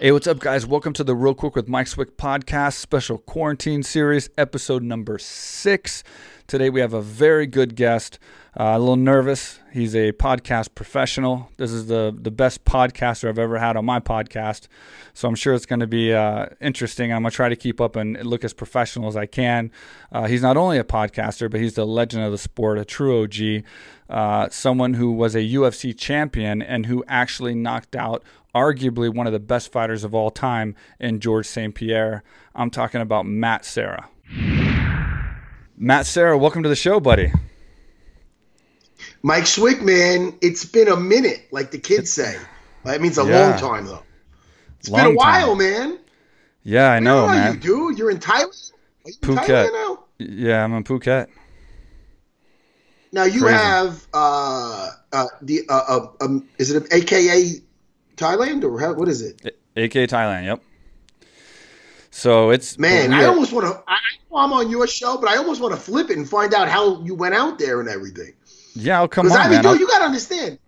Hey, what's up, guys? Welcome to the Real Quick with Mike Swick podcast, special quarantine series, episode number six. Today we have a very good guest. Uh, a little nervous. He's a podcast professional. This is the the best podcaster I've ever had on my podcast, so I'm sure it's going to be uh, interesting. I'm going to try to keep up and look as professional as I can. Uh, he's not only a podcaster, but he's the legend of the sport, a true OG, uh, someone who was a UFC champion and who actually knocked out arguably one of the best fighters of all time in George St. Pierre. I'm talking about Matt Serra. Matt Serra, welcome to the show, buddy. Mike Swick, man, it's been a minute, like the kids say. That means a Yeah. long time, though. It's Long been a while, time. man. Yeah, I know, Where are man. you, dude? You're in Thailand? Are you in Phuket. Thailand now? Yeah, I'm in Phuket. Now you Crazy. have uh, uh, the uh, uh, um, is it AKA Thailand or how, what is it? AK Thailand, yep. So it's Man, I almost want to. I I'm on your show, but I almost want to flip it and find out how you went out there and everything. yeah, I'll come on, I mean, man. dude, you got to understand.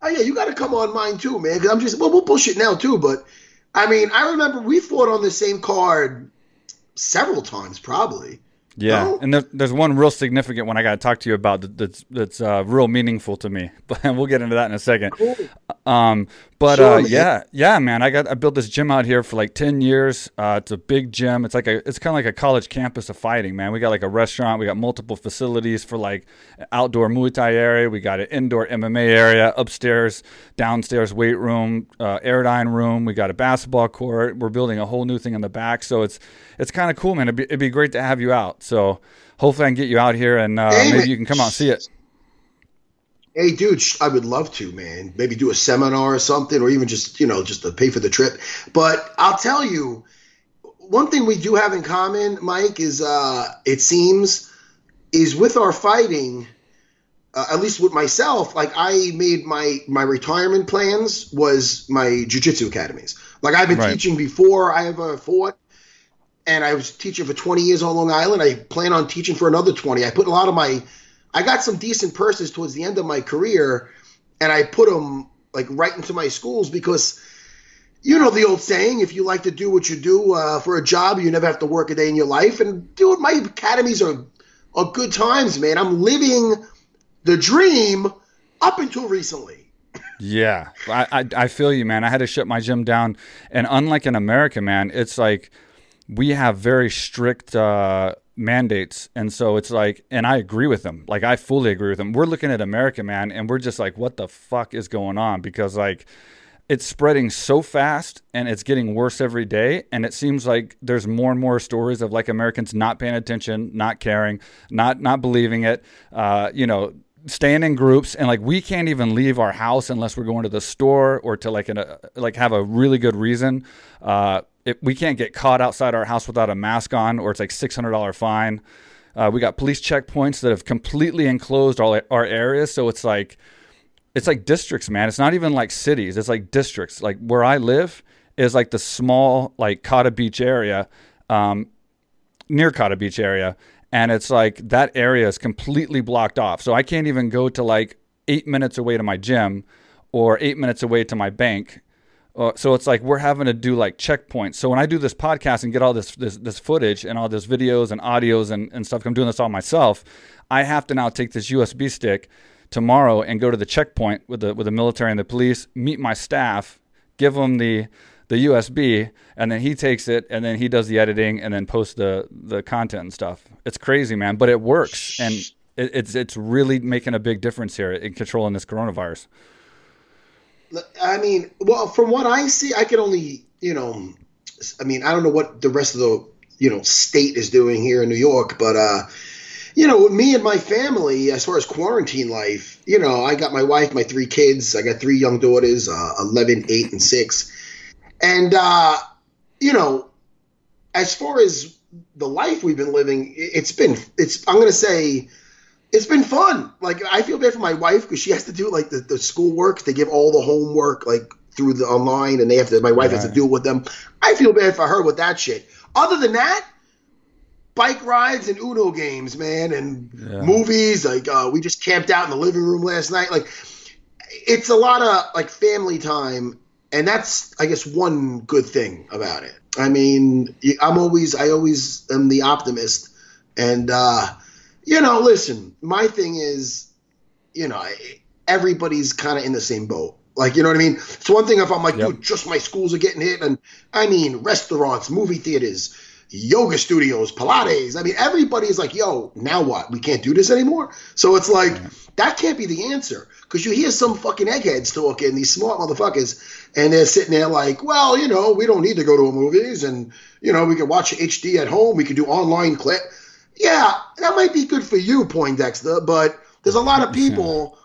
Oh yeah, you got to come on mine too, man. Because I'm just well, we'll bullshit now too. But I mean, I remember we fought on the same card several times, probably. Yeah, no? and there, there's one real significant one I got to talk to you about that, that's that's uh, real meaningful to me. But we'll get into that in a second. Cool. Um, but Sure, uh, yeah, yeah, man. I got I built this gym out here for like ten years. Uh, it's a big gym. It's like a it's kind of like a college campus of fighting, man. We got like a restaurant. We got multiple facilities for like outdoor Muay Thai area. We got an indoor MMA area, upstairs, downstairs weight room, uh, aerodyne room. We got a basketball court. We're building a whole new thing in the back. So it's it's kind of cool, man. It'd be, it'd be great to have you out. So hopefully I can get you out here and uh, maybe you can come out and see it. Hey, dude, I would love to, man. Maybe do a seminar or something, or even just you know just to pay for the trip. But I'll tell you, one thing we do have in common, Mike, is uh, it seems is with our fighting. Uh, at least with myself, like I made my my retirement plans was my jujitsu academies. Like I've been Right. teaching before I ever fought, and I was teaching for 20 years on Long Island. I plan on teaching for another 20. I put a lot of my, I got some decent purses towards the end of my career, and I put them like right into my schools because, you know, the old saying: if you like to do what you do uh, for a job, you never have to work a day in your life. And dude, my academies are are good times, man. I'm living the dream up until recently. Yeah, I, I I feel you, man. I had to shut my gym down, and unlike in America, man, it's like we have very strict uh, mandates, and so it's like, and I agree with them. Like I fully agree with them. We're looking at America, man, and we're just like, what the fuck is going on? Because like it's spreading so fast and it's getting worse every day and it seems like there's more and more stories of like americans not paying attention not caring not not believing it uh, you know staying in groups and like we can't even leave our house unless we're going to the store or to like a like have a really good reason uh, it, we can't get caught outside our house without a mask on or it's like $600 fine uh, we got police checkpoints that have completely enclosed all our areas so it's like it's like districts, man. It's not even like cities. It's like districts. Like where I live is like the small like Kata Beach area, um, near Kata Beach area, and it's like that area is completely blocked off. So I can't even go to like eight minutes away to my gym, or eight minutes away to my bank. Uh, so it's like we're having to do like checkpoints. So when I do this podcast and get all this this, this footage and all this videos and audios and, and stuff, I'm doing this all myself. I have to now take this USB stick tomorrow and go to the checkpoint with the with the military and the police, meet my staff, give them the the USB, and then he takes it and then he does the editing and then posts the the content and stuff. It's crazy, man, but it works and it, it's it's really making a big difference here in controlling this coronavirus. I mean, well, from what I see, I can only, you know, I mean, I don't know what the rest of the, you know, state is doing here in New York, but, uh, you know, me and my family, as far as quarantine life, you know, I got my wife, my three kids, I got three young daughters, uh, 11, 8, and 6. And, uh, you know, as far as the life we've been living, it's been, it's, I'm going to say, it's been fun. Like I feel bad for my wife because she has to do like the, the schoolwork. They give all the homework like through the online, and they have to. My wife has to it with them. I feel bad for her with that shit. Other than that, bike rides and Uno games, man, and Yeah. movies. Like uh, we just camped out in the living room last night. Like it's a lot of like family time, and that's I guess one good thing about it. I mean, I'm always I always am the optimist, and uh, you know, listen, my thing is, you know, everybody's kind of in the same boat. Like, you know what I mean? It's one thing if I'm like, yep. dude, just my schools are getting hit, and I mean, restaurants, movie theaters, yoga studios, Pilates. I mean, everybody's like, yo, now what? We can't do this anymore. So it's like that can't be the answer because you hear some fucking eggheads talking, these smart motherfuckers, and they're sitting there like, well, you know, we don't need to go to a movies, and you know, we can watch HD at home, we can do online clip. Yeah, that might be good for you, Poindexter, but there's a lot of people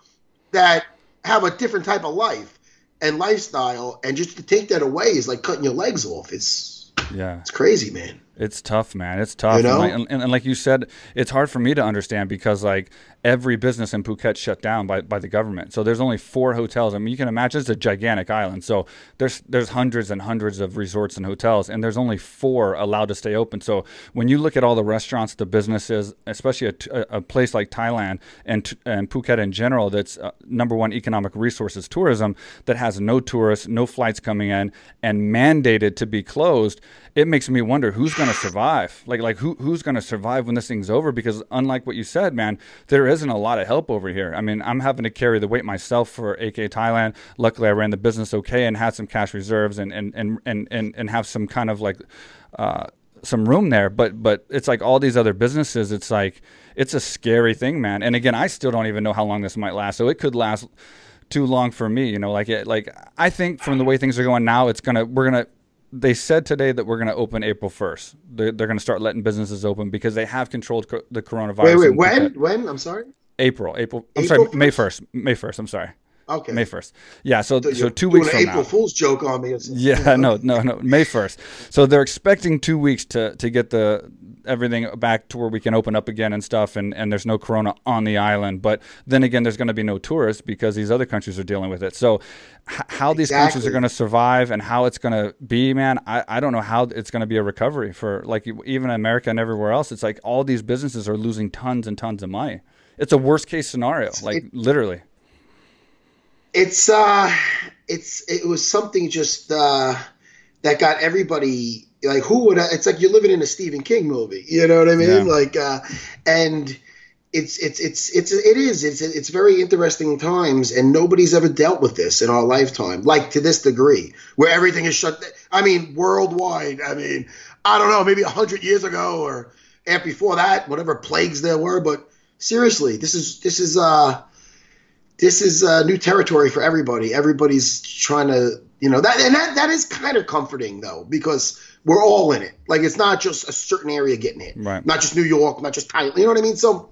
that have a different type of life and lifestyle, and just to take that away is like cutting your legs off. It's yeah, it's crazy, man. It's tough, man. It's tough. You know? and, like, and, and, like you said, it's hard for me to understand because like every business in Phuket shut down by, by the government. So there's only four hotels. I mean, you can imagine it's a gigantic island. So there's there's hundreds and hundreds of resorts and hotels, and there's only four allowed to stay open. So when you look at all the restaurants, the businesses, especially a, a place like Thailand and and Phuket in general, that's uh, number one economic resource is tourism that has no tourists, no flights coming in, and mandated to be closed it makes me wonder who's going to survive. Like like who who's going to survive when this thing's over? Because unlike what you said, man, there isn't a lot of help over here. I mean, I'm having to carry the weight myself for AK Thailand. Luckily, I ran the business okay and had some cash reserves and and and and and, and have some kind of like. Uh, some room there but but it's like all these other businesses it's like it's a scary thing man and again i still don't even know how long this might last so it could last too long for me you know like it like i think from the way things are going now it's gonna we're gonna they said today that we're going to open April 1st. They're, they're going to start letting businesses open because they have controlled co- the coronavirus. Wait, wait, when? When? I'm sorry? April. April. I'm April sorry, 1st? May 1st. May 1st. I'm sorry. Okay. May 1st. Yeah. So, so, so two weeks from April now. April Fool's joke on me. Yeah. No, no, no. May 1st. So they're expecting two weeks to, to get the everything back to where we can open up again and stuff and, and there's no corona on the island. But then again there's going to be no tourists because these other countries are dealing with it. So h- how these countries are going to survive and how it's going to be man I, I don't know how it's going to be a recovery for like even america and everywhere else. It's like all these businesses are losing tons and tons of money. It's a worst case scenario like it, literally. It's uh it's it was something just uh that got everybody like who would I, it's like you're living in a Stephen King movie you know what I mean yeah. like uh and it's it's it's it's it is it's it's very interesting times and nobody's ever dealt with this in our lifetime like to this degree where everything is shut I mean worldwide I mean I don't know maybe 100 years ago or and before that whatever plagues there were but seriously this is this is uh this is uh, new territory for everybody everybody's trying to you know that and that that is kind of comforting though because we're all in it. Like it's not just a certain area getting hit, right. not just New York, not just Thailand. You know what I mean? So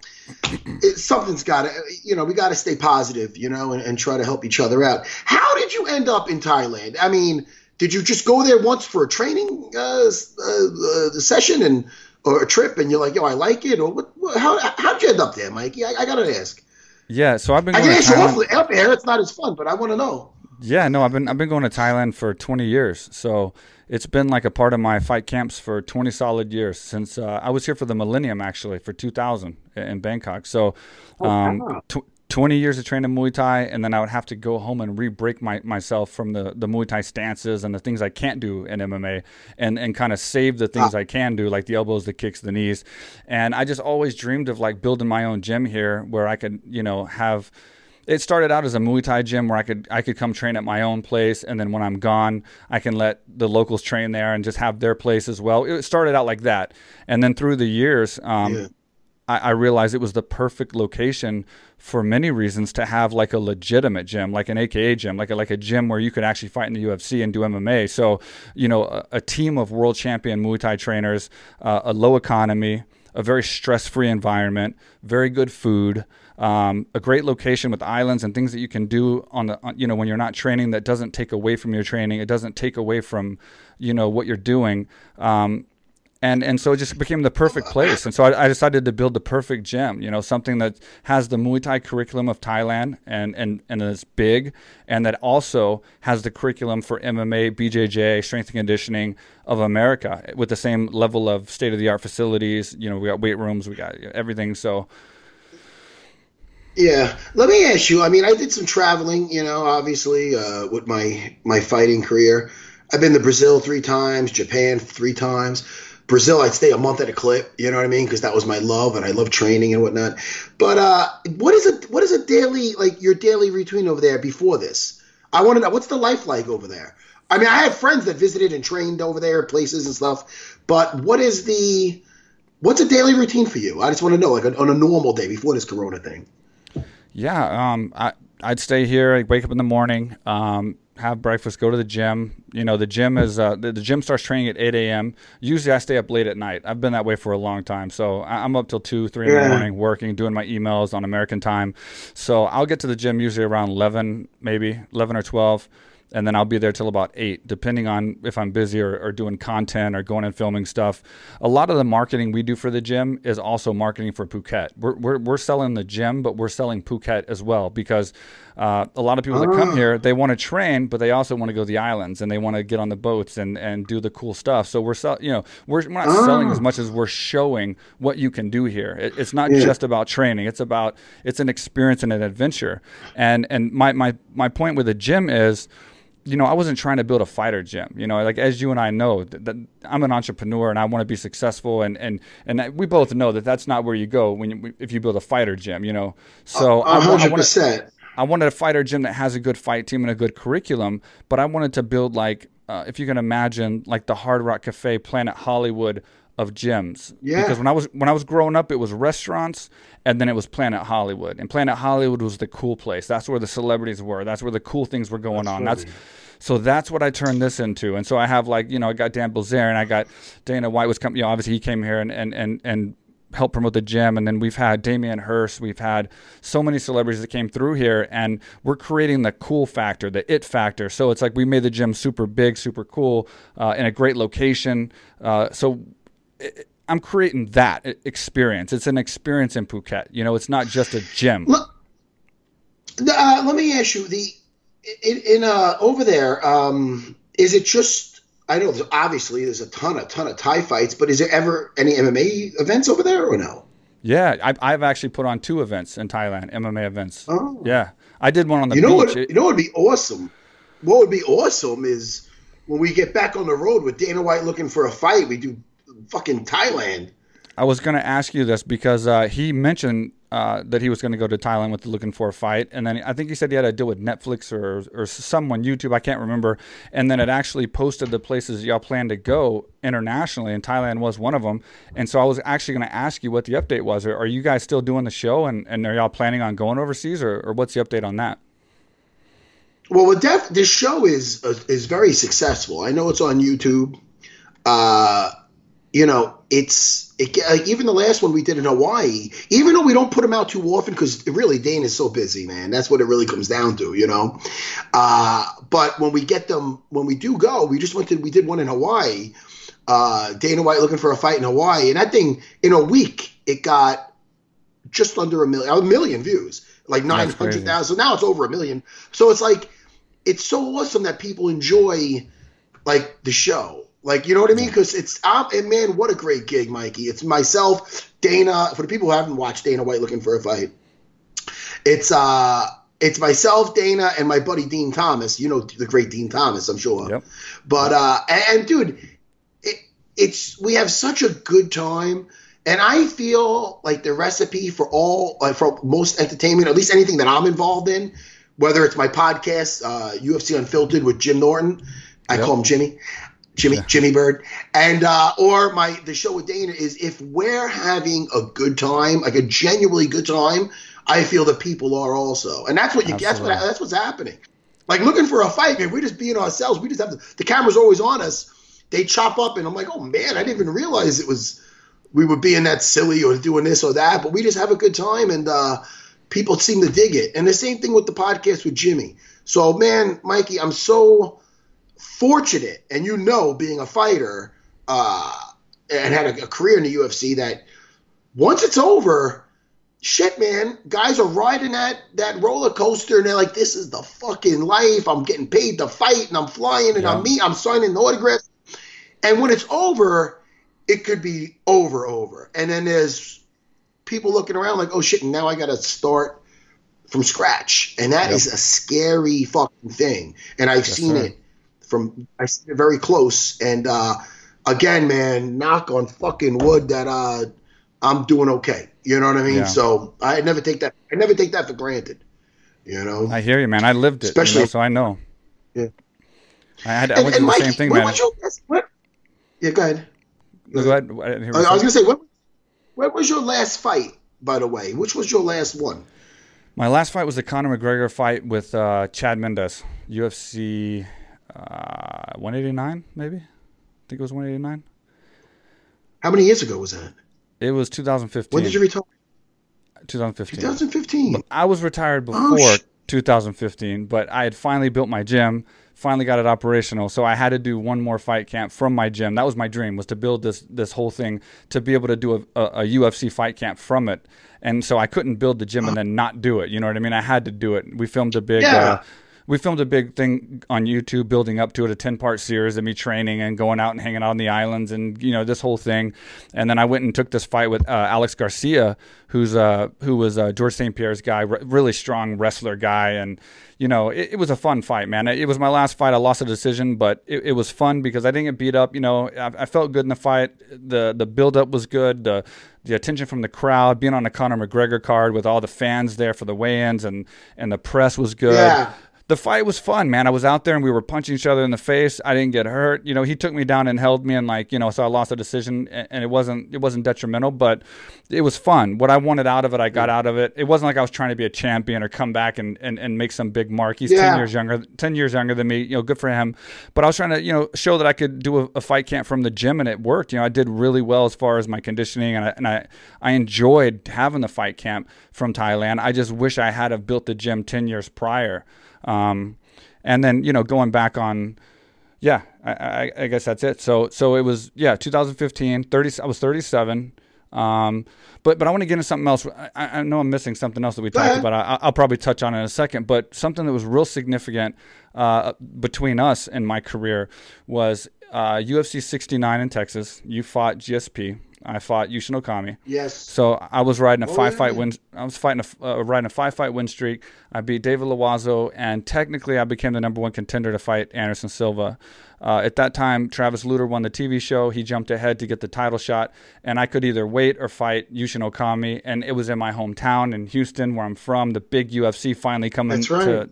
it, something's got to, you know, we got to stay positive, you know, and, and, try to help each other out. How did you end up in Thailand? I mean, did you just go there once for a training uh, uh, uh, session and or a trip, and you're like, yo, I like it, or what? what how how'd you end up there, Mikey? I, I gotta ask. Yeah, so I've been. I can ask you out there. It's not as fun, but I want to know. Yeah, no, I've been I've been going to Thailand for 20 years. So it's been like a part of my fight camps for 20 solid years since uh, I was here for the millennium actually for 2000 in Bangkok. So oh, um, oh, tw- 20 years of training Muay Thai, and then I would have to go home and re-break my, myself from the, the Muay Thai stances and the things I can't do in MMA, and and kind of save the things ah. I can do, like the elbows, the kicks, the knees. And I just always dreamed of like building my own gym here, where I could, you know, have it started out as a Muay Thai gym where I could I could come train at my own place, and then when I'm gone, I can let the locals train there and just have their place as well. It started out like that, and then through the years, um, yeah. I, I, realized it was the perfect location for many reasons to have like a legitimate gym, like an AKA gym, like a, like a gym where you could actually fight in the UFC and do MMA. So you know, a, a team of world champion Muay Thai trainers, uh, a low economy, a very stress free environment, very good food. Um, a great location with islands and things that you can do on the on, you know when you're not training that doesn't take away from your training. It doesn't take away from you know what you're doing. Um, and and so it just became the perfect place. And so I, I, decided to build the perfect gym. You know, something that has the Muay Thai curriculum of Thailand and and and is big, and that also has the curriculum for MMA, BJJ, strength and conditioning of America with the same level of state of the art facilities. You know, we got weight rooms, we got everything. So Yeah, let me ask you. I mean, I did some traveling, you know, obviously uh, with my my fighting career. I've been to Brazil three times, Japan three times. Brazil, I'd stay a month at a clip. You know what I mean? Because that was my love, and I love training and whatnot. But uh, what is it? What is a daily like your daily routine over there before this? I want to know what's the life like over there. I mean, I have friends that visited and trained over there, places and stuff. But what is the what's a daily routine for you? I just want to know, like on a normal day before this Corona thing. Yeah, um, I I'd stay here. I'd wake up in the morning. Um, have breakfast, go to the gym. You know, the gym is uh, the, the, gym starts training at 8 a.m. Usually, I stay up late at night. I've been that way for a long time, so I'm up till two, three yeah. in the morning, working, doing my emails on American time. So I'll get to the gym usually around 11, maybe 11 or 12 and then I'll be there till about eight, depending on if I'm busy or, or, doing content or going and filming stuff. A lot of the marketing we do for the gym is also marketing for Phuket. We're, we're, we're selling the gym, but we're selling Phuket as well because uh, a lot of people that come here, they want to train, but they also want to go to the islands and they want to get on the boats and, and do the cool stuff. So we're sell, you know, we're, we're not selling as much as we're showing what you can do here. It, it's not yeah. just about training. It's about, it's an experience and an adventure. And, and my, my, my point with the gym is, you know, I wasn't trying to build a fighter gym. You know, like as you and I know, that, that I'm an entrepreneur and I want to be successful, and and and we both know that that's not where you go when you, if you build a fighter gym. You know, so hundred percent. I wanted a fighter gym that has a good fight team and a good curriculum, but I wanted to build like, uh, if you can imagine, like the Hard Rock Cafe, Planet Hollywood of gyms. Yeah. Because when I was when I was growing up, it was restaurants, and then it was Planet Hollywood, and Planet Hollywood was the cool place. That's where the celebrities were. That's where the cool things were going on. That's so that's what I turned this into. And so I have like you know I got Dan Bilzerian, I got Dana White was coming. You know, obviously he came here and and and and help promote the gym. And then we've had Damien Hirst. We've had so many celebrities that came through here, and we're creating the cool factor, the it factor. So it's like we made the gym super big, super cool, uh, in a great location. Uh, so it, I'm creating that experience. It's an experience in Phuket. You know, it's not just a gym. Look, uh, let me ask you the in, in uh, over there. Um, is it just? I know obviously there's a ton, a ton of Thai fights, but is there ever any MMA events over there or no? Yeah, I've, I've actually put on two events in Thailand, MMA events. Oh. Yeah, I did one on the you know beach. What, you know what would be awesome? What would be awesome is when we get back on the road with Dana White looking for a fight, we do fucking Thailand. I was going to ask you this because uh, he mentioned uh, that he was going to go to Thailand with looking for a fight, and then I think he said he had a deal with Netflix or or someone YouTube, I can't remember, and then it actually posted the places y'all plan to go internationally, and Thailand was one of them. And so I was actually going to ask you what the update was. Are, are you guys still doing the show, and, and are y'all planning on going overseas, or, or what's the update on that? Well, def- this show is uh, is very successful. I know it's on YouTube. Uh, you know, it's it, like even the last one we did in Hawaii, even though we don't put them out too often because really Dane is so busy, man. That's what it really comes down to, you know. Uh, but when we get them, when we do go, we just went to we did one in Hawaii. Uh, Dana White looking for a fight in Hawaii, and that thing in a week it got just under a million, a million views, like nine hundred thousand. Now it's over a million. So it's like it's so awesome that people enjoy like the show like, you know what I mean? Because it's, um, and man, what a great gig, Mikey. It's myself, Dana, for the people who haven't watched Dana White looking for a fight. It's, uh, it's myself, Dana, and my buddy Dean Thomas. You know the great Dean Thomas, I'm sure. Yep. But uh, and, dude, it, it's we have such a good time, and I feel like the recipe for all, like for most entertainment, at least anything that I'm involved in, whether it's my podcast, uh, UFC Unfiltered with Jim Norton, I yep. call him Jimmy. Jimmy yeah. Jimmy Bird, and uh, or my the show with Dana is if we're having a good time, like a genuinely good time, I feel the people are also, and that's what you that's what that's what's happening. Like looking for a fight, man. We're just being ourselves. We just have the, the camera's always on us. They chop up, and I'm like, oh man, I didn't even realize it was we were being that silly or doing this or that, but we just have a good time, and uh, people seem to dig it. And the same thing with the podcast with Jimmy. So man, Mikey, I'm so fortunate, and you know, being a fighter uh, and had a, a career in the UFC, that once it's over, shit, man, guys are riding that that roller coaster and they're like, this is the fucking life. I'm getting paid to fight and I'm flying and yeah. I'm me, I'm signing the autographs. And when it's over, it could be over, over. And then there's people looking around like, oh shit, And now I got to start from scratch, and that yep. is a scary fucking thing. And I've seen it from I see it very close. And uh, again, man, knock on fucking wood that uh, I'm doing okay. You know what I mean? Yeah. So I never take that. I never take that for granted. You know. I hear you, man. I lived it, especially you know, so I know. Yeah. I had. I went through the same thing, man. Your, what, yeah, go ahead. Go ahead. I, I was gonna say, what, what was your last fight? By the way, which was your last one? My last fight was the Conor McGregor fight with uh, Chad Mendes, UFC uh, 189, maybe. I think it was 189. How many years ago was that? It was 2015. When did you retire? 2015. 2015. I was retired oh, before oh, sh- 2015, but I had finally built my gym, finally got it operational. So I had to do one more fight camp from my gym. That was my dream, was to build this this whole thing to be able to do a, a, a UFC fight camp from it and so I couldn't build the gym and then not do it. You know what I mean? I had to do it. We filmed a big. Yeah. Uh, we filmed a big thing on YouTube building up to it, a 10 part series of me training and going out and hanging out on the islands and, you know, this whole thing. And then I went and took this fight with uh, Alex Garcia, who's uh, who was uh, George St. Pierre's guy, really strong wrestler guy. And, you know, it, it, was a fun fight, man. It, was my last fight. I lost a decision, but it, it was fun because I didn't get beat up. You know, I, I felt good in the fight. The, the build up was good. The, the attention from the crowd, being on a Conor McGregor card with all the fans there for the weigh-ins and and the press was good. Yeah the fight was fun, man. I was out there and we were punching each other in the face. I didn't get hurt. You know, he took me down and held me and like, you know, so I lost a decision and it wasn't it wasn't detrimental, but it was fun. What I wanted out of it, I got out of it. It wasn't like I was trying to be a champion or come back and, and, and make some big mark. He's yeah. 10 years younger, 10 years younger than me, you know, good for him. But I was trying to, you know, show that I could do a, a fight camp from the gym and it worked. You know, I did really well as far as my conditioning and I, and I, I enjoyed having the fight camp from Thailand. I just wish I had have built the gym 10 years prior. Um, and then you know going back on yeah I, I, I, guess that's it. So so it was yeah 2015 30 i was 37 um, but but i want to get into something else. I, I know i'm missing something else that we talked about. I, will probably touch on it in a second but something that was real significant uh, between us and my career was uh, ufc 69 in texas you fought gsp I fought Yushin Okami. Yes. So I was riding a oh, five yeah. fight win. I was fighting a uh, riding a five fight win streak. I beat David Loiseau, and technically I became the number one contender to fight Anderson Silva. Uh, at that time, Travis Lutter won the TV show. He jumped ahead to get the title shot, and I could either wait or fight Yushin Okami. And it was in my hometown in Houston, where I'm from. The big UFC finally coming That's right. to.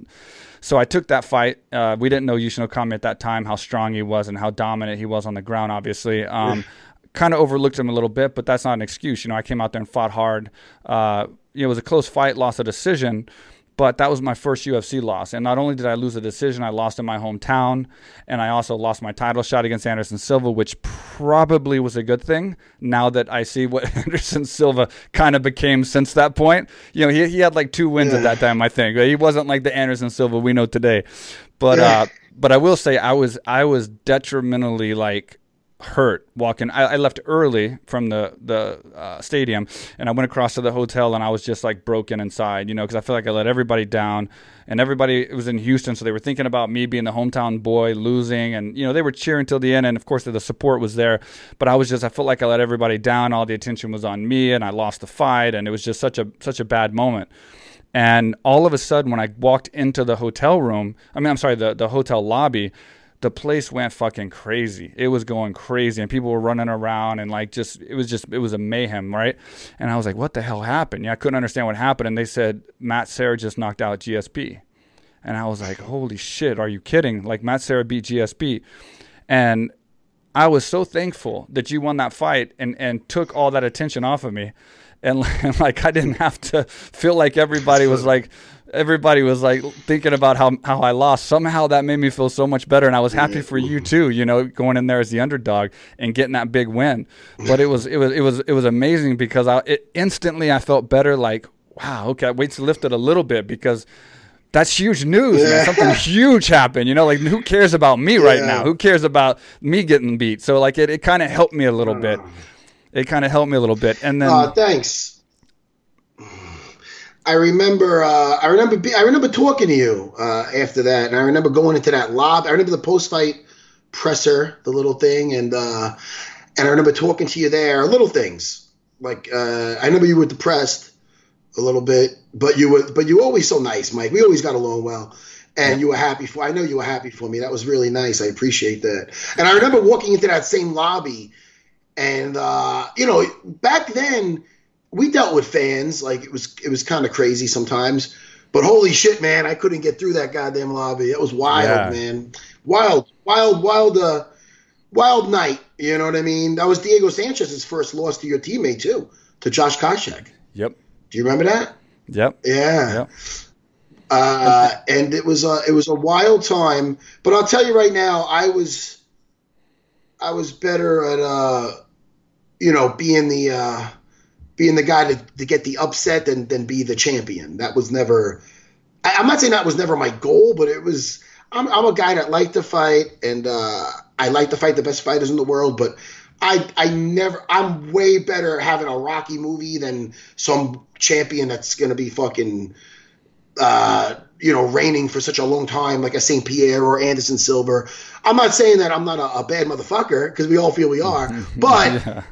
So I took that fight. Uh, we didn't know Yushin Okami at that time, how strong he was and how dominant he was on the ground, obviously. Um, kind of overlooked him a little bit, but that's not an excuse. You know, I came out there and fought hard. Uh, you know, it was a close fight, lost a decision, but that was my first UFC loss. And not only did I lose a decision, I lost in my hometown, and I also lost my title shot against Anderson Silva, which probably was a good thing. Now that I see what Anderson Silva kind of became since that point, you know, he he had like two wins yeah. at that time. I think he wasn't like the Anderson Silva we know today, but yeah. uh, but I will say I was I was detrimentally like hurt walking. I, I, left early from the the uh, stadium, and I went across to the hotel, and I was just like broken inside, you know, because I feel like I let everybody down, and everybody was in Houston, so they were thinking about me being the hometown boy losing, and you know they were cheering till the end, and of course the support was there, but I was just I felt like I let everybody down. All the attention was on me, and I lost the fight, and it was just such a such a bad moment. And all of a sudden, when I walked into the hotel room, I mean, I'm sorry, the, the hotel lobby, the place went fucking crazy. It was going crazy, and people were running around and like just it was just it was a mayhem, right? And I was like, what the hell happened? Yeah, I couldn't understand what happened. And they said Matt Serra just knocked out GSP, and I was like, holy shit, are you kidding? Like Matt Serra beat GSP, and I was so thankful that you won that fight and and took all that attention off of me. And, and like I didn't have to feel like everybody was like everybody was like thinking about how, how I lost. Somehow that made me feel so much better, and I was happy for you too. You know, going in there as the underdog and getting that big win. But it was it was it was it was amazing because I it, instantly I felt better. Like wow, okay, weights lifted a little bit because. That's huge news. Yeah. Something huge happened. You know, like who cares about me right yeah. now? Who cares about me getting beat? So like it, it kind of helped me a little bit. It kind of helped me a little bit. And then uh, thanks. I remember, uh, I remember, I remember talking to you uh, after that, and I remember going into that lobby. I remember the post-fight presser, the little thing, and uh, and I remember talking to you there. Little things like uh, I remember you were depressed a little bit, but you were but you were always so nice, Mike. We always got along well. And you were happy for I know you were happy for me. That was really nice. I appreciate that. And I remember walking into that same lobby and uh, you know, back then we dealt with fans, like it was it was kind of crazy sometimes. But holy shit, man, I couldn't get through that goddamn lobby. It was wild, yeah. man. Wild, wild, wild uh wild night. You know what I mean? That was Diego Sanchez's first loss to your teammate too, to Josh Koscheck. Yep. Do you remember that? Yep. Yeah. Yep. Uh, and it was a it was a wild time. But I'll tell you right now, I was I was better at uh, you know being the uh, being the guy to, to get the upset than than be the champion. That was never. I, am not saying that was never my goal, but it was. I'm, I'm a guy that liked to fight, and uh, I like to fight the best fighters in the world, but I I never I'm way better having a Rocky movie than some champion that's gonna be fucking uh, you know reigning for such a long time like a St. Pierre or Anderson Silva. I'm not saying that I'm not a, a bad motherfucker because we all feel we are, but yeah.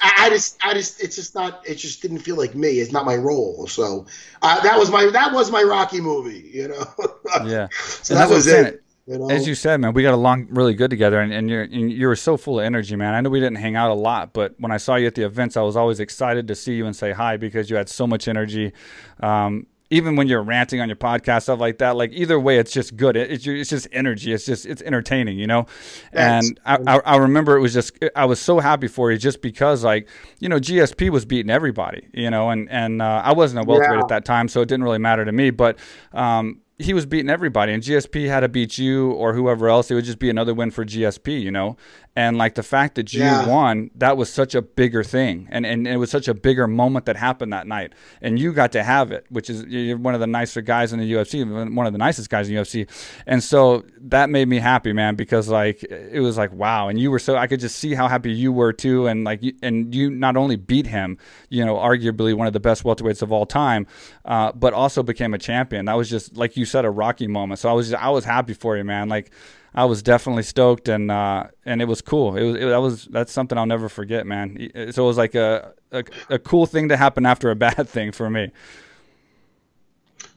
I, I, just I just it's just not it just didn't feel like me. It's not my role. So uh, that was my that was my Rocky movie. You know. yeah. so and that was it. You know? As you said, man, we got along really good together, and, and you're and you were so full of energy, man. I know we didn't hang out a lot, but when I saw you at the events, I was always excited to see you and say hi because you had so much energy. Um, even when you're ranting on your podcast, stuff like that, like either way, it's just good. It, it's, it's just energy. It's just it's entertaining, you know. and I, I, I remember it was just I was so happy for you just because like you know GSP was beating everybody, you know, and and uh, I wasn't a welterweight yeah. at that time, so it didn't really matter to me, but. Um, he was beating everybody, and GSP had to beat you or whoever else. It would just be another win for GSP, you know. And like the fact that you yeah. won, that was such a bigger thing, and, and it was such a bigger moment that happened that night, and you got to have it, which is you're one of the nicer guys in the UFC, one of the nicest guys in the UFC, and so that made me happy, man, because like it was like wow, and you were so I could just see how happy you were too, and like and you not only beat him, you know, arguably one of the best welterweights of all time, uh, but also became a champion. That was just like you said, a rocky moment. So I was just, I was happy for you, man. Like I was definitely stoked, and uh, and it was cool. It was it, that was that's something I'll never forget, man. So it was like a, a, a cool thing to happen after a bad thing for me.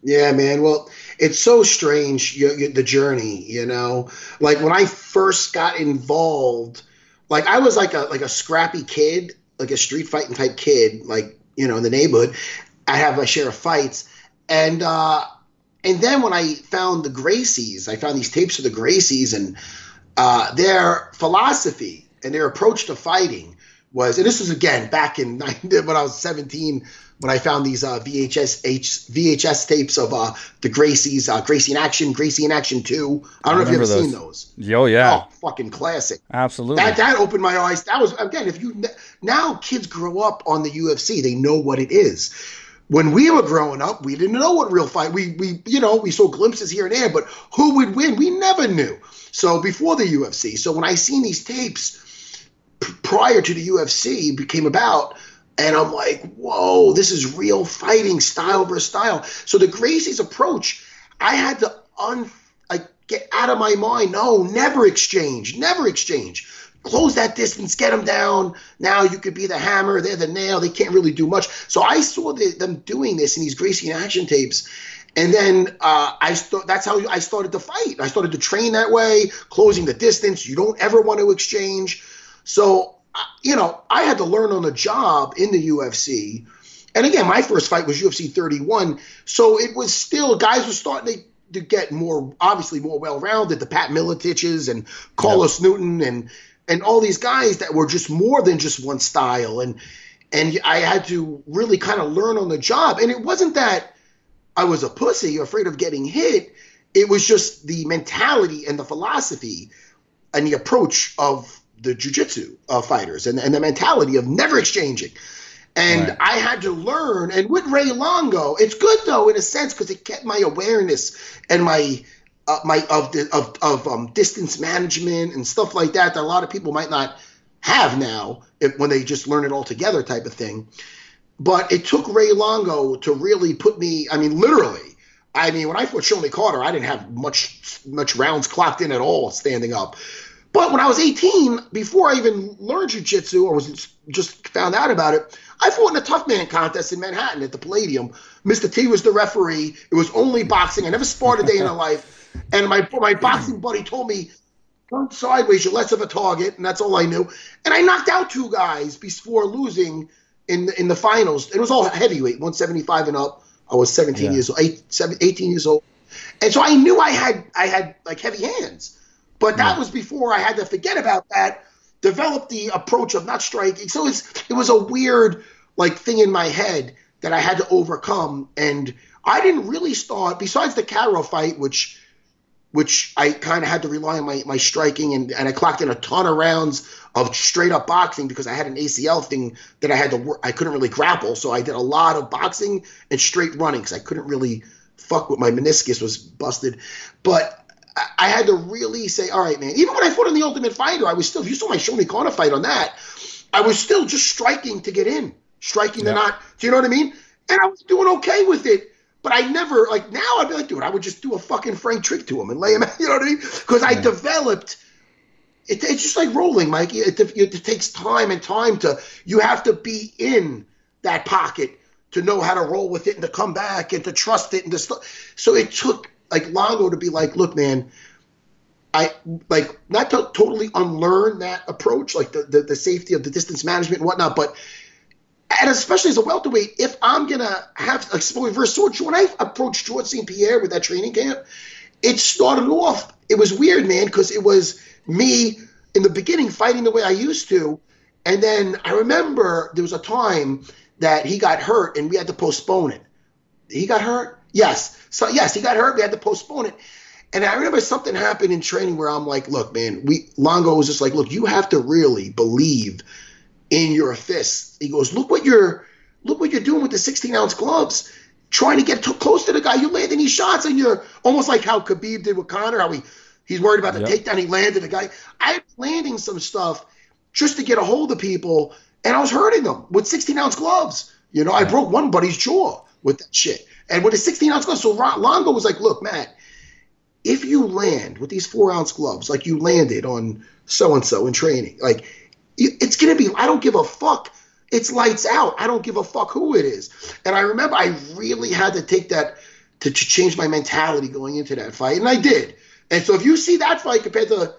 Yeah, man. Well, it's so strange you, you, the journey. You know, like when I first got involved, like I was like a like a scrappy kid, like a street fighting type kid, like you know in the neighborhood. I have my share of fights, and uh, and then when I found the Gracies, I found these tapes of the Gracies and uh, their philosophy and their approach to fighting was, and this was again back in when I was 17 when I found these uh, VHS H, VHS tapes of uh, the Gracies, uh, Gracie in Action, Gracie in Action Two. I don't I know if you've ever those. seen those. Yo, yeah, oh, fucking classic. Absolutely. That that opened my eyes. That was again, if you now kids grow up on the UFC, they know what it is when we were growing up, we didn't know what real fight. We we you know we saw glimpses here and there, but who would win? We never knew. So before the UFC, so when I seen these tapes prior to the UFC became about, and I'm like, whoa, this is real fighting style versus style. So the Gracie's approach, I had to un like get out of my mind. No, never exchange, never exchange close that distance, get them down. Now you could be the hammer, they're the nail. They can't really do much. So I saw the, them doing this in these Gracie in action tapes. And then uh, I st- that's how I started to fight. I started to train that way, closing the distance. You don't ever want to exchange. So, uh, you know, I had to learn on the job in the UFC. And again, my first fight was UFC 31. So it was still, guys were starting to to get more obviously more well rounded. The Pat Miletiches and Carlos. Newton and and all these guys that were just more than just one style. And and I had to really kind of learn on the job. And it wasn't that I was a pussy afraid of getting hit. It was just the mentality and the philosophy and the approach of the jiu-jitsu uh, fighters and, and the mentality of never exchanging. And right. I had to learn. And with Ray Longo it's good though in a sense because it kept my awareness and my uh, my of the of of um, distance management and stuff like that that a lot of people might not have now if, when they just learn it all together type of thing. But it took Ray Longo to really put me. I mean, literally. I mean, when I fought Shonie Carter, I didn't have much much rounds clocked in at all standing up. But when I was 18, before I even learned jujitsu or was just found out about it, I fought in a tough man contest in Manhattan at the Palladium. Mr. T was the referee. It was only boxing. I never sparred a day in my life. And my my boxing buddy told me, turn sideways, you're less of a target, and that's all I knew. And I knocked out two guys before losing in in the finals. It was all heavyweight, 175 and up. I was 17 yeah. years old, eight, 18 years old, and so I knew I had I had like heavy hands. But that yeah. was before I had to forget about that, develop the approach of not striking. So it's it was a weird like thing in my head that I had to overcome, and I didn't really start besides the Karo fight, which which I kind of had to rely on my, my striking and, and I clocked in a ton of rounds of straight up boxing because I had an ACL thing that I had to work. I couldn't really grapple. So I did a lot of boxing and straight running because I couldn't really fuck with my meniscus was busted. But I had to really say, all right, man. Even when I fought in the Ultimate Fighter, I was still. If you saw my Shomi Kona fight on that, I was still just striking to get in, striking yeah. to not. Do you know what I mean? And I was doing okay with it. But I never like now. I'd be like, dude, I would just do a fucking Frank trick to him and lay him. out. You know what I mean? Because. I developed. It, it's just like rolling, Mikey. It, it, it takes time and time to. You have to be in that pocket to know how to roll with it and to come back and to trust it and to. St- so it took like Longo to be like, look, man, I like not to totally unlearn that approach, like the, the, the safety of the distance management and whatnot, but and especially as a welterweight, if I'm gonna have like reverse sword, when I approached George St. Pierre with that training camp, it started off. It was weird, man, because it was me in the beginning fighting the way I used to, and then I remember there was a time that he got hurt and we had to postpone it. He got hurt. Yes. So yes, he got hurt. We had to postpone it. And I remember something happened in training where I'm like, look, man, we Longo was just like, look, you have to really believe in your fists. He goes, look what you're look what you're doing with the 16 ounce gloves. Trying to get too close to the guy. You land these shots and you're almost like how Khabib did with Conor, how he he's worried about the yep. takedown. He landed the guy. I'm landing some stuff just to get a hold of people, and I was hurting them with 16 ounce gloves. You know, I broke one buddy's jaw with that shit. And with a 16 ounce glove, so Longo was like, look, Matt, if you land with these four ounce gloves, like you landed on so and so in training, like it's going to be, I don't give a fuck. It's lights out. I don't give a fuck who it is. And I remember I really had to take that to, to change my mentality going into that fight. And I did. And so if you see that fight compared to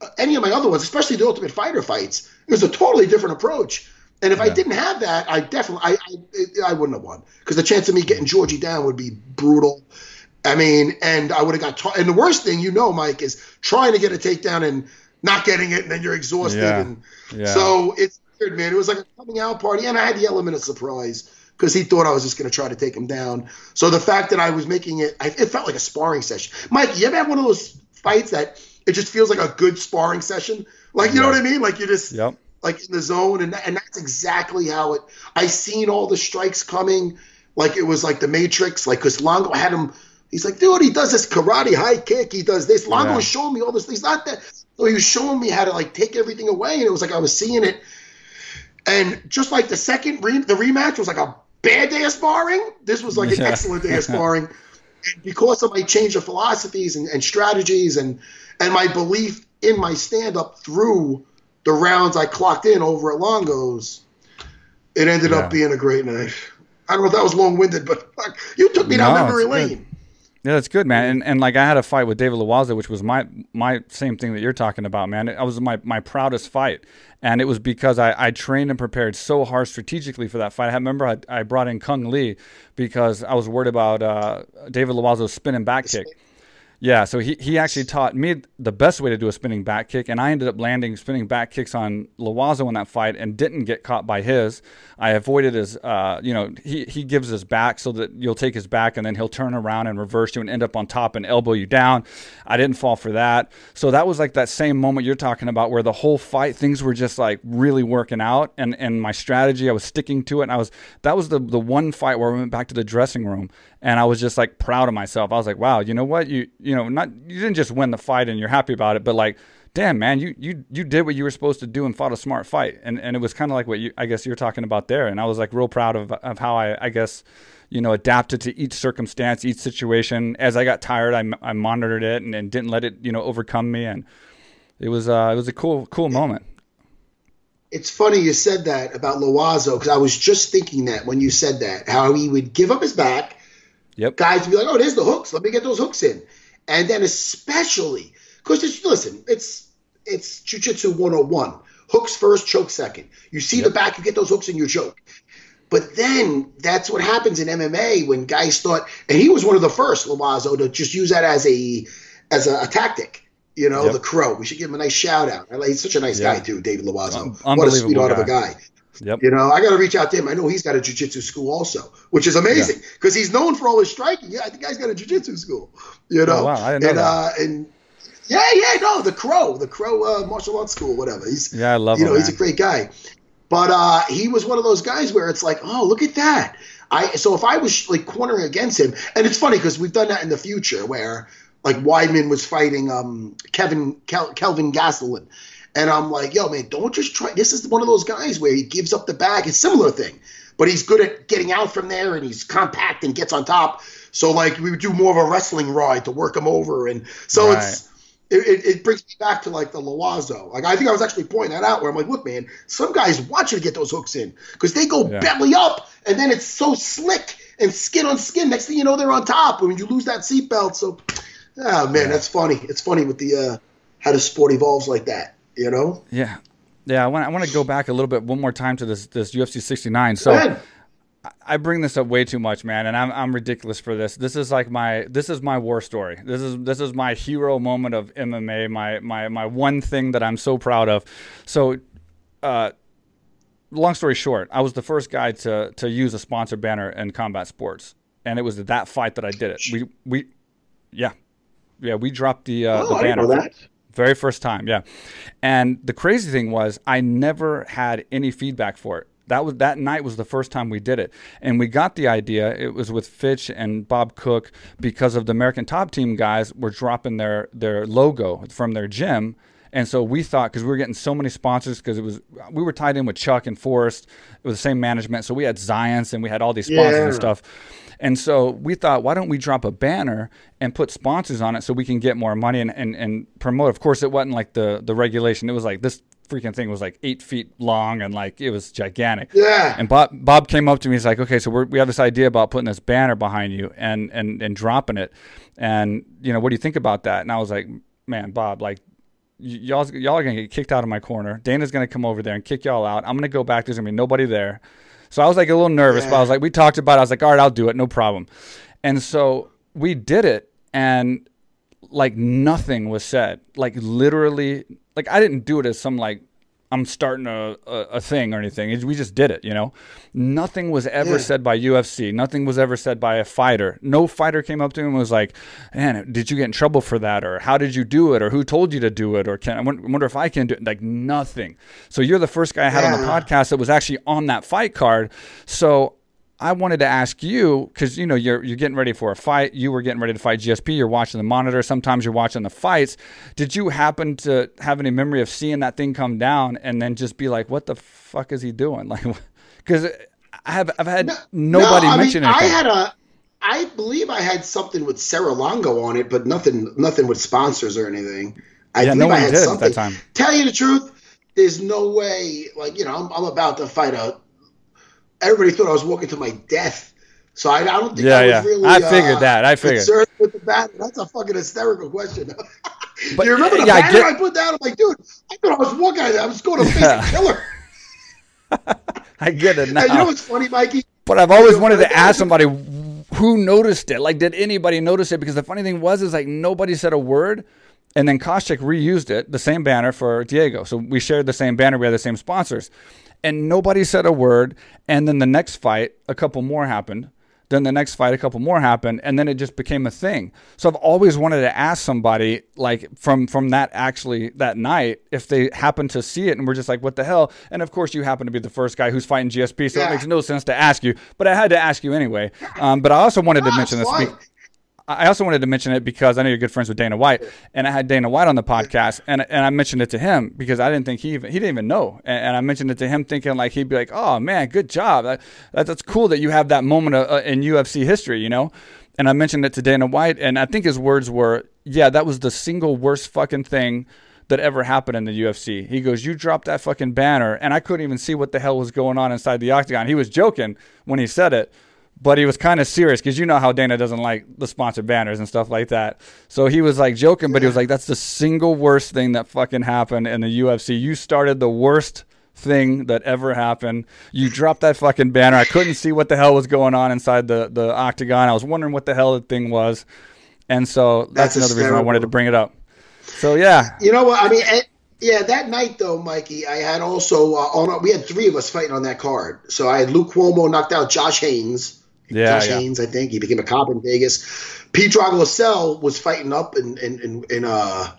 uh, any of my other ones, especially the Ultimate Fighter fights, it was a totally different approach. And if yeah. I didn't have that, I definitely I I, I wouldn't have won because the chance of me getting Georgie down would be brutal. I mean, and I would have got. Ta- and the worst thing, you know, Mike, is trying to get a takedown and not getting it, and then you're exhausted. Yeah. And yeah. so it's weird, man. It was like a coming out party, and I had the element of surprise because he thought I was just going to try to take him down. So the fact that I was making it, I, it felt like a sparring session. Mike, you ever have one of those fights that it just feels like a good sparring session? Like you know what I mean? Like you're just yep like in the zone, and and that's exactly how it. I seen all the strikes coming, like it was like the Matrix, like because Longo had him. He's like, dude, he does this karate high kick. He does this. Longo yeah. was showing me all this. He's not that. So he was showing me how to like take everything away, and it was like I was seeing it. And just like the second re- the rematch was like a bad day of sparring. This was like an excellent day of sparring. And because of my change of philosophies and, and strategies and and my belief in my stand up through the rounds I clocked in over at Longo's, it ended yeah. up being a great night. I don't know if that was long winded, but you took me down no, memory lane. Yeah, that's good, man. And and like I had a fight with David Loiseau, which was my my same thing that you're talking about, man. It was my my proudest fight, and it was because I, I trained and prepared so hard strategically for that fight. I remember I, I brought in Cung Le because I was worried about uh, David Loiseau's spinning back kick. Yeah, so he, he actually taught me the best way to do a spinning back kick, and I ended up landing spinning back kicks on Loiseau in that fight and didn't get caught by his. I avoided his, uh, you know, he, he gives his back so that you'll take his back and then he'll turn around and reverse you and end up on top and elbow you down. I didn't fall for that. So that was like that same moment you're talking about where the whole fight, things were just like really working out and, and my strategy, I was sticking to it. And I was, that was the, the one fight where I went back to the dressing room and I was just like proud of myself. I was like, wow, you know what? You, you know, not, you didn't just win the fight and you're happy about it, but like, damn man you you you did what you were supposed to do and fought a smart fight and and it was kind of like what you I guess you're talking about there and I was like real proud of of how I I guess you know adapted to each circumstance each situation as I got tired I, I monitored it and, and didn't let it you know overcome me and it was uh, it was a cool cool moment. It's funny you said that about Loiseau because I was just thinking that when you said that how he would give up his back. Yep. Guys would be like, "Oh, there's the hooks. Let me get those hooks in," and then especially because listen, it's it's jujitsu 101. Hooks first, choke second. You see yep. the back, you get those hooks in your choke. But then that's what happens in MMA when guys thought, and he was one of the first, Loiseau, to just use that as a as a, a tactic. You know, yep. the crow. We should give him a nice shout out. He's such a nice guy too, David Loiseau. Um, what a sweetheart guy. of a guy. Yep. You know, I got to reach out to him. I know he's got a jiu-jitsu school also, which is amazing because yeah. he's known for all his striking. Yeah, the guy's got a jiu-jitsu school. You know, oh, wow. I didn't know and, that. Uh, and yeah, yeah, no, the Crow, the Crow uh, martial arts school, whatever. He's yeah, I love you him. know, he's a great guy. But uh, he was one of those guys where it's like, oh, look at that. I so if I was like cornering against him, and it's funny because we've done that in the future where like Weidman was fighting um, Kevin Kel, Kelvin Gastelum. And I'm like, yo, man, don't just try. This is one of those guys where he gives up the bag. It's similar thing, but he's good at getting out from there and he's compact and gets on top. So like we would do more of a wrestling ride to work him over, and so right. it's it, it, brings me back to like the Loiseau. Like I think I was actually pointing that out where I'm like, look, man, some guys want you to get those hooks in because they go yeah. belly up and then it's so slick and skin on skin. Next thing you know, they're on top when you lose that seatbelt. So, oh man, yeah. that's funny. It's funny with the uh, how the sport evolves like that. You know? Yeah, yeah. I want I want to go back a little bit one more time to this this UFC 69. So. I bring this up way too much, man, and I'm I'm ridiculous for this. This is like my this is my war story. This is this is my hero moment of MMA. My my my one thing that I'm so proud of. So, uh, long story short, I was the first guy to to use a sponsor banner in combat sports, and it was that fight that I did it. We we, yeah, yeah, we dropped the uh, oh, the banner. Very first time, yeah. And the crazy thing was, I never had any feedback for it that was that night was the first time we did it, and we got the idea. It was with Fitch and Bob Cook because of the American Top Team guys were dropping their their logo from their gym. And so we thought because we were getting so many sponsors because it was we were tied in with Chuck and Forrest, it was the same management. So we had Xyience and we had all these sponsors yeah. and stuff. And so we thought, why don't we drop a banner and put sponsors on it so we can get more money and, and, and promote? Of course, it wasn't like the, the regulation. It was like this freaking thing was like eight feet long and like it was gigantic. Yeah. And Bob Bob came up to me. He's like, okay, so we we have this idea about putting this banner behind you and and and dropping it, and you know, what do you think about that? And I was like, man, Bob, like. Y- y'all, y'all are gonna get kicked out of my corner. Dana's gonna come over there and kick y'all out. I'm gonna go back. There's gonna be nobody there. So I was like a little nervous, yeah. but I was like, we talked about it. I was like, all right, I'll do it. No problem. And so we did it. And like nothing was said. Like literally, like I didn't do it as some like I'm starting a, a, a, thing or anything. We just did it, you know. Nothing was ever yeah. said by UFC. Nothing was ever said by a fighter. No fighter came up to him and was like, "Man, did you get in trouble for that? Or how did you do it? Or who told you to do it? Or can I wonder if I can do it?" Like nothing. So you're the first guy I had yeah. on the podcast that was actually on that fight card. So I wanted to ask you because you know you're you're getting ready for a fight. You were getting ready to fight GSP. You're watching the monitor. Sometimes you're watching the fights. Did you happen to have any memory of seeing that thing come down and then just be like, "What the fuck is he doing?" Like, because I have I've had no, nobody no, mention it. I had a. I believe I had something with Serra-Longo on it, but nothing nothing with sponsors or anything. I yeah, believe no I had did something. at that time. Tell you the truth, there's no way. Like you know, I'm, I'm about to fight a everybody thought I was walking to my death. So I, I don't think yeah, I was yeah. really. I figured uh, that. I figured. Concerned with the bat. That's a fucking hysterical question. But, you remember the yeah, banner I, I, put down? I'm like, dude, I thought I was walking. I was going to face a killer. I get it now. And you know what's funny, Mikey? But I've always wanted to ask somebody who noticed it. Like, did anybody notice it? Because the funny thing was, is like nobody said a word. And then Koscheck reused it, the same banner for Diego. So we shared the same banner. We had the same sponsors and nobody said a word. And then the next fight, a couple more happened. Then the next fight, a couple more happened, and then it just became a thing. So I've always wanted to ask somebody, like from from that actually that night, if they happen to see it, and we're just like, "What the hell?" And of course, you happen to be the first guy who's fighting GSP, so yeah. it makes no sense to ask you. But I had to ask you anyway. Um, but I also wanted to mention this. I also wanted to mention it because I know you're good friends with Dana White, and I had Dana White on the podcast, and and I mentioned it to him because I didn't think he even he didn't even know, and, and I mentioned it to him thinking like he'd be like, oh man, good job, that, that that's cool that you have that moment of, uh, in UFC history, you know, and I mentioned it to Dana White, and I think his words were, yeah, that was the single worst fucking thing that ever happened in the UFC. He goes, You dropped that fucking banner, and I couldn't even see what the hell was going on inside the octagon. He was joking when he said it, but he was kind of serious because you know how Dana doesn't like the sponsored banners and stuff like that. So he was like joking, but he was like, That's the single worst thing that fucking happened in the UFC. You started the worst thing that ever happened. You dropped that fucking banner. I couldn't see what the hell was going on inside the, the octagon. I was wondering what the hell the thing was. And so that's, that's another hysterical. reason I wanted to bring it up. So yeah, you know what I mean. Yeah, that night though, Mikey, I had also uh, on. We had three of us fighting on that card. So I had Luke Cummo knocked out Josh Haynes. Yeah, yeah. Haynes, I think he became a cop in Vegas. Pete Drago Sell was fighting up in in in, in uh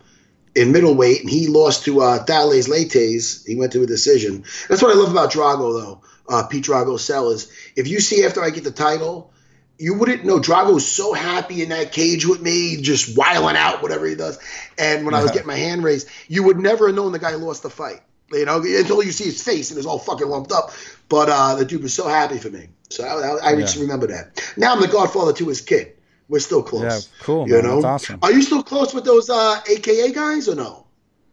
in middleweight, and he lost to uh, Thales Leites. He went to a decision. That's what I love about Drago, though. Uh, Pete Drago Sell is if you see after I get the title, you wouldn't know Drago's so happy in that cage with me, just wiling out, whatever he does. And when I was getting my hand raised, you would never have known the guy lost the fight. You know, until you see his face and it's all fucking lumped up. But uh, the dude was so happy for me. So I, I, I yeah. just remember that. Now I'm the godfather to his kid. We're still close. Yeah, cool. You man. know, That's awesome. Are you still close with those uh, AKA guys or no?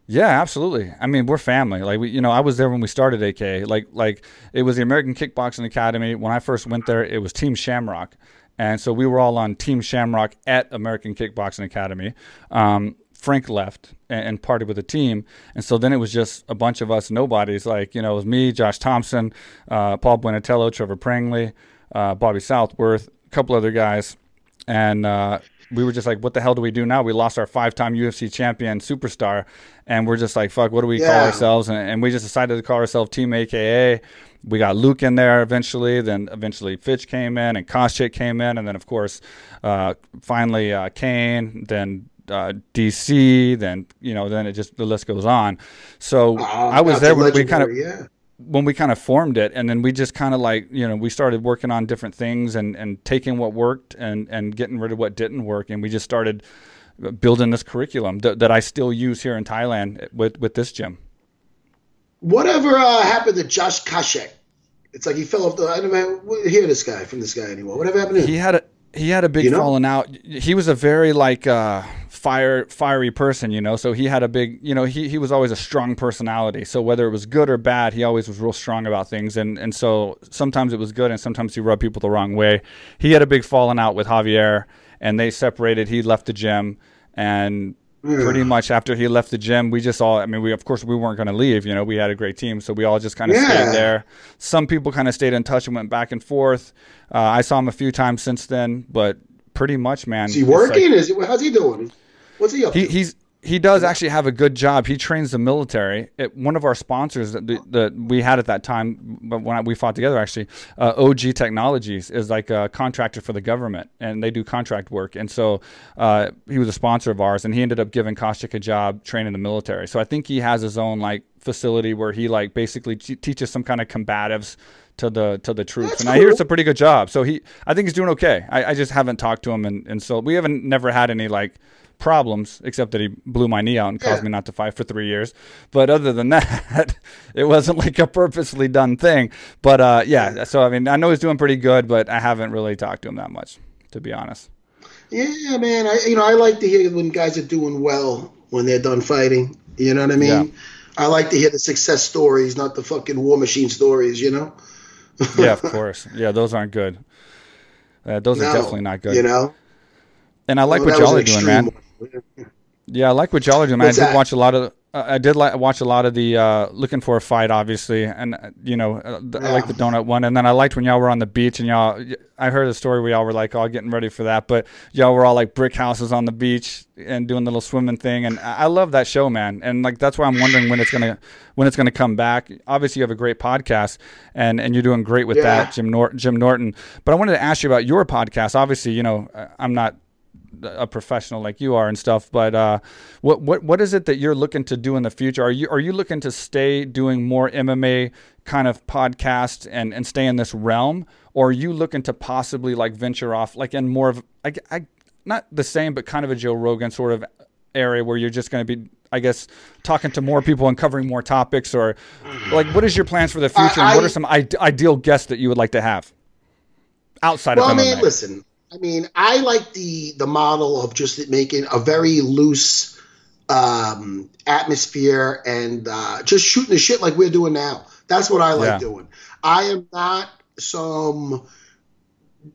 Yeah, absolutely. I mean, we're family. Like we, you know, I was there when we started AKA. Like, like it was the American Kickboxing Academy. When I first went there, it was Team Shamrock, and so we were all on Team Shamrock at American Kickboxing Academy. Um, Frank left and, and partied with the team, and so then it was just a bunch of us nobodies. Like you know, it was me, Josh Thomson, uh, Paul Buentello, Trevor Prangley, uh, Bobby Southworth, a couple other guys and uh, we were just like, what the hell do we do now? We lost our five-time UFC champion superstar, and we're just like, fuck, what do we yeah. call ourselves? And, and, we just decided to call ourselves Team AKA. We got Luke in there eventually. Then eventually Fitch came in, and Koscheck came in, and then of course, uh, finally uh, Kane. Then uh, DC, then you know, then it just the list goes on. So uh, I was there when we kind of yeah when we kind of formed it and then we just kind of like you know we started working on different things and and taking what worked and and getting rid of what didn't work and we just started building this curriculum that, that I still use here in Thailand with with this gym. Whatever uh, happened to Josh Koscheck? It's like he fell off the. I don't hear this guy from this guy anymore. Whatever happened to him? He had a he had a big you know? falling out. He was a very like uh, fire fiery person, you know. So he had a big, you know, he he was always a strong personality. So whether it was good or bad, he always was real strong about things. And and so sometimes it was good, and sometimes he rubbed people the wrong way. He had a big falling out with Javier, and they separated. He left the gym, and pretty much after he left the gym, we just all, I mean, we, of course, we weren't going to leave, you know, we had a great team. So we all just kind of yeah. stayed there. Some people kind of stayed in touch and went back and forth. Uh, I saw him a few times since then, but pretty much, man. Is he working? Like, Is he, how's he doing? What's he up he, He's, he does actually have a good job. He trains the military. It, one of our sponsors that, that we had at that time, but when we fought together, actually, uh, OG Technologies is like a contractor for the government, and they do contract work. And so uh, he was a sponsor of ours, and he ended up giving Koscheck a job training the military. So I think he has his own like facility where he like basically t- teaches some kind of combatives to the to the troops. That's and. I hear it's a pretty good job. So he, I think he's doing okay. I, I just haven't talked to him, and, and so we haven't never had any like problems, except that he blew my knee out and caused yeah. me not to fight for three years. But other than that, it wasn't like a purposely done thing. But uh, yeah, so I mean, I know he's doing pretty good, but I haven't really talked to him that much, to be honest. Yeah, man. I you know I like to hear when guys are doing well when they're done fighting. You know what I mean? Yeah. I like to hear the success stories, not the fucking war machine stories. You know? yeah, of course. Yeah, those aren't good. Uh, those no, are definitely not good. You know. And I like well, what y'all are doing, man. Yeah, I like what y'all are doing. Man. I did watch a lot of. Uh, I did like watch a lot of the uh, looking for a fight, obviously, and uh, you know, uh, the, yeah. I like the donut one, and then I liked when y'all were on the beach and y'all. I heard a story where y'all were like all getting ready for that, but y'all were all like brick houses on the beach and doing the little swimming thing, and I, I love that show, man. And like that's why I'm wondering when it's gonna when it's gonna come back. Obviously, you have a great podcast, and and you're doing great with yeah. that, Jim Nor- Jim Norton. But I wanted to ask you about your podcast. Obviously, you know, I'm not a professional like you are and stuff. But uh, what what what is it that you're looking to do in the future? Are you are you looking to stay doing more MMA kind of podcast and and stay in this realm, or are you looking to possibly like venture off like in more of I, I not the same, but kind of a Joe Rogan sort of area where you're just going to be I guess talking to more people and covering more topics, or like what is your plans for the future? I, and what are some I- ideal guests that you would like to have outside well, of MMA? I mean, listen, I mean, I like the the model of just making a very loose um, atmosphere and uh, just shooting the shit like we're doing now. That's what I like Yeah. doing. I am not some,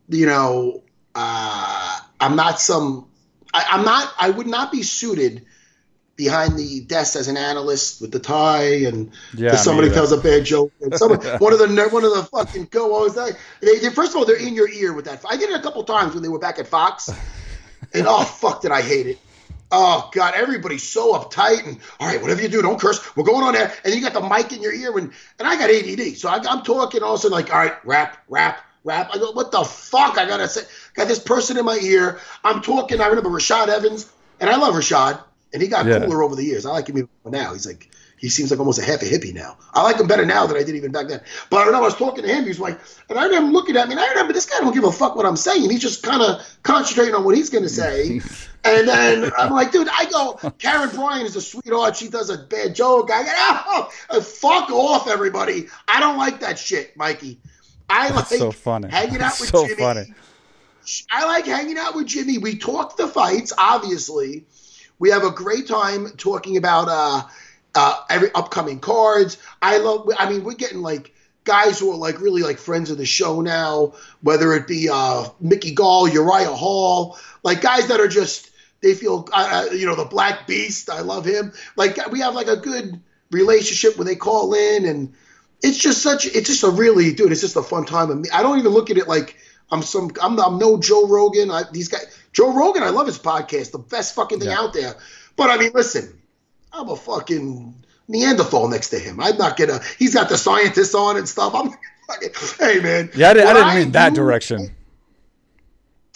you know, uh, I'm not some, I, I'm not, I would not be suited behind the desk as an analyst with the tie and Yeah, somebody tells a bad joke and someone, one of the one of the fucking co-hosts they, they, they- first of all they're in your ear with that. I did it a couple times when they were back at Fox and oh fuck did I hate it. Oh god everybody's so uptight and all right whatever you do don't curse. We're going on there and you got the mic in your ear when and I got ADD so I, I'm talking all of a sudden like all right rap rap rap. I go what the fuck? I gotta say got this person in my ear. I'm talking I remember Rashad Evans and I love Rashad and he got Yeah. cooler over the years I like him even more now he's like he seems like almost a half a hippie now. I like him better now than I did even back then. But I remember I was talking to him. He was like, and I remember looking at me, and I remember this guy don't give a fuck what I'm saying. He's just kind of concentrating on what he's going to say. and then I'm like, dude, I go, Karyn Bryant is a sweetheart. She does a bad joke. I go, oh, fuck off, everybody. I don't like that shit, Mikey. I like so funny. hanging out That's with so Jimmy. funny. I like hanging out with Jimmy. We talk the fights, obviously. We have a great time talking about uh, uh, every upcoming cards. I love. I mean, we're getting like guys who are like really like friends of the show now. Whether it be uh, Mickey Gall, Uriah Hall, like guys that are just they feel uh, uh, you know the Black Beast. I love him. Like we have like a good relationship when they call in and. It's just such. It's just a really, dude. It's just a fun time. I don't even look at it like I'm some. I'm, I'm no Joe Rogan. I, these guys, Joe Rogan. I love his podcast. The best fucking thing Yeah. out there. But I mean, listen. I'm a fucking Neanderthal next to him. I'm not gonna. He's got the scientists on and stuff. I'm fucking. Hey man. Yeah, I, did, I didn't mean that direction.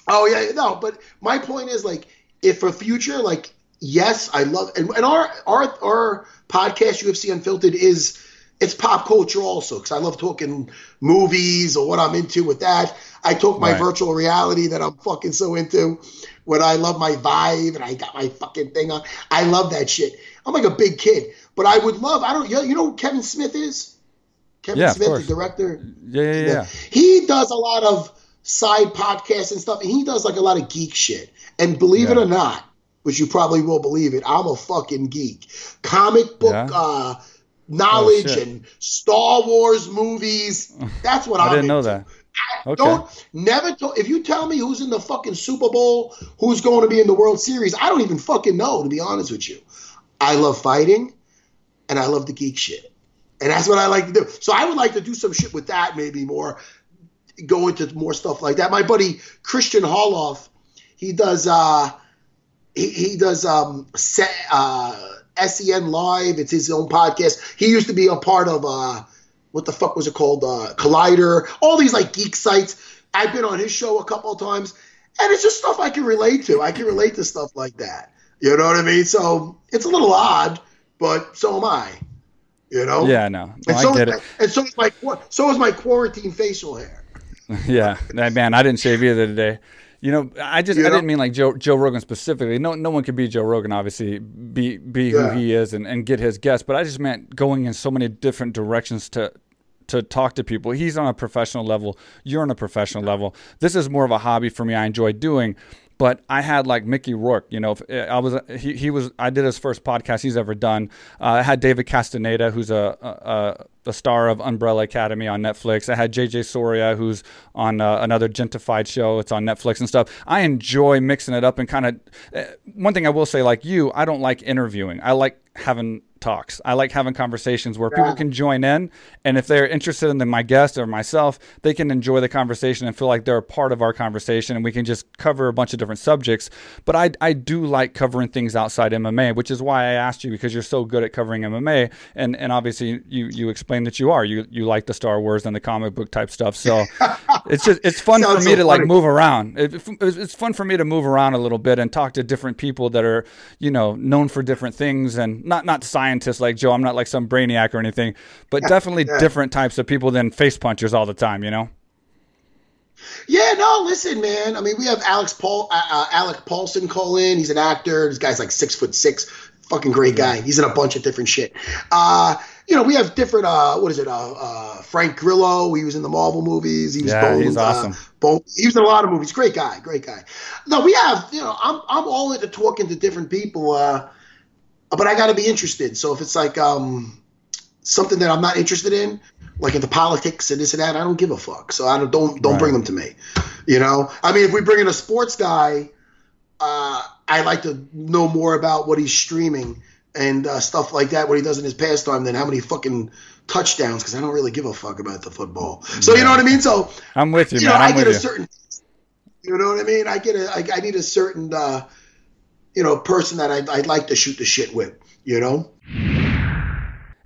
Oh yeah, no. But my point is like, if for future, like, yes, I love and, and our our our podcast UFC Unfiltered is it's pop culture also because I love talking movies or what I'm into with that. I talk my Right. virtual reality that I'm fucking so into. When I love my vibe and I got my fucking thing on, I love that shit. I'm like a big kid, but I would love. I don't. You know who Kevin Smith is? Kevin Yeah, Smith, the director. Yeah, yeah, yeah. He does a lot of side podcasts and stuff, and he does like a lot of geek shit. And believe it or not, which you probably will believe it, I'm a fucking geek. Comic book Yeah? uh, knowledge Oh, and Star Wars movies. That's what I I'm didn't know that. Okay. Don't never to, if you tell me who's in the fucking Super Bowl, who's going to be in the World Series, I don't even fucking know to be honest with you. I love fighting and I love the geek shit. And that's what I like to do. So I would like to do some shit with that maybe more go into more stuff like that. My buddy Kristian Harloff, he does uh he, he does um se- uh SEN Live. It's his own podcast. He used to be a part of uh what the fuck was it called? Uh Collider, all these like geek sites. I've been on his show a couple of times, and it's just stuff I can relate to. I can relate to stuff like that. You know what I mean? So it's a little odd, but so am I. You know? Yeah, no, no And I so, get is it. my, and so is my so is my quarantine facial hair. Yeah, man, I didn't shave either today. You know, I just You I know? didn't mean like Joe Joe Rogan specifically. No, no one could be Joe Rogan, obviously, be be Yeah. who he is and, and get his guests. But I just meant going in so many different directions to to talk to people. He's on a professional level. You're on a professional level. This is more of a hobby for me. I enjoy doing. But I had like Mickey Rourke, you know, eh, I was he, he was I did his first podcast he's ever done. Uh, I had David Castaneda, who's a, a, a the star of Umbrella Academy on Netflix. I had JJ Soria, who's on uh, another Gentefied show. It's on Netflix and stuff. I enjoy mixing it up and kind of. Uh, one thing I will say, like you, I don't like interviewing. I like having talks. I like having conversations where people can join in, and if they're interested in the, my guest or myself, they can enjoy the conversation and feel like they're a part of our conversation, and we can just cover a bunch of different subjects. But I, I do like covering things outside MMA, which is why I asked you because you're so good at covering MMA, and and obviously you you explained that you are you you like the Star Wars and the comic book type stuff. So it's just it's fun for me so to like move around. It, it's it's fun for me to move around a little bit and talk to different people that are you know known for different things and not not scientists like Joe. I'm not like some brainiac or anything, but definitely different types of people than face punchers all the time. You know. Yeah, no, listen, man. I mean, we have Alex Paul, uh, uh, Alec Paulson call in. He's an actor. This guy's like six foot six, fucking great guy. He's in a bunch of different shit. Uh, you know, we have different. Uh, what is it? Uh, uh, Frank Grillo. He was in the Marvel movies. He was Yeah, Bones, he's awesome. Uh, he was in a lot of movies. Great guy, great guy. No, we have. You know, I'm I'm all into talking to different people. But I got to be interested. So if it's like um, something that I'm not interested in, like into politics and this and that, I don't give a fuck. So I don't don't don't right. bring them to me. You know, I mean, if we bring in a sports guy, uh, I like to know more about what he's streaming and uh, stuff like that, what he does in his pastime, than how many fucking touchdowns, because I don't really give a fuck about the football. So yeah. you know what I mean. So I'm with you, you man. Know, I get a you. certain, you know what I mean. I get a, I, I need a certain, uh, you know, person that I'd, I'd like to shoot the shit with. You know.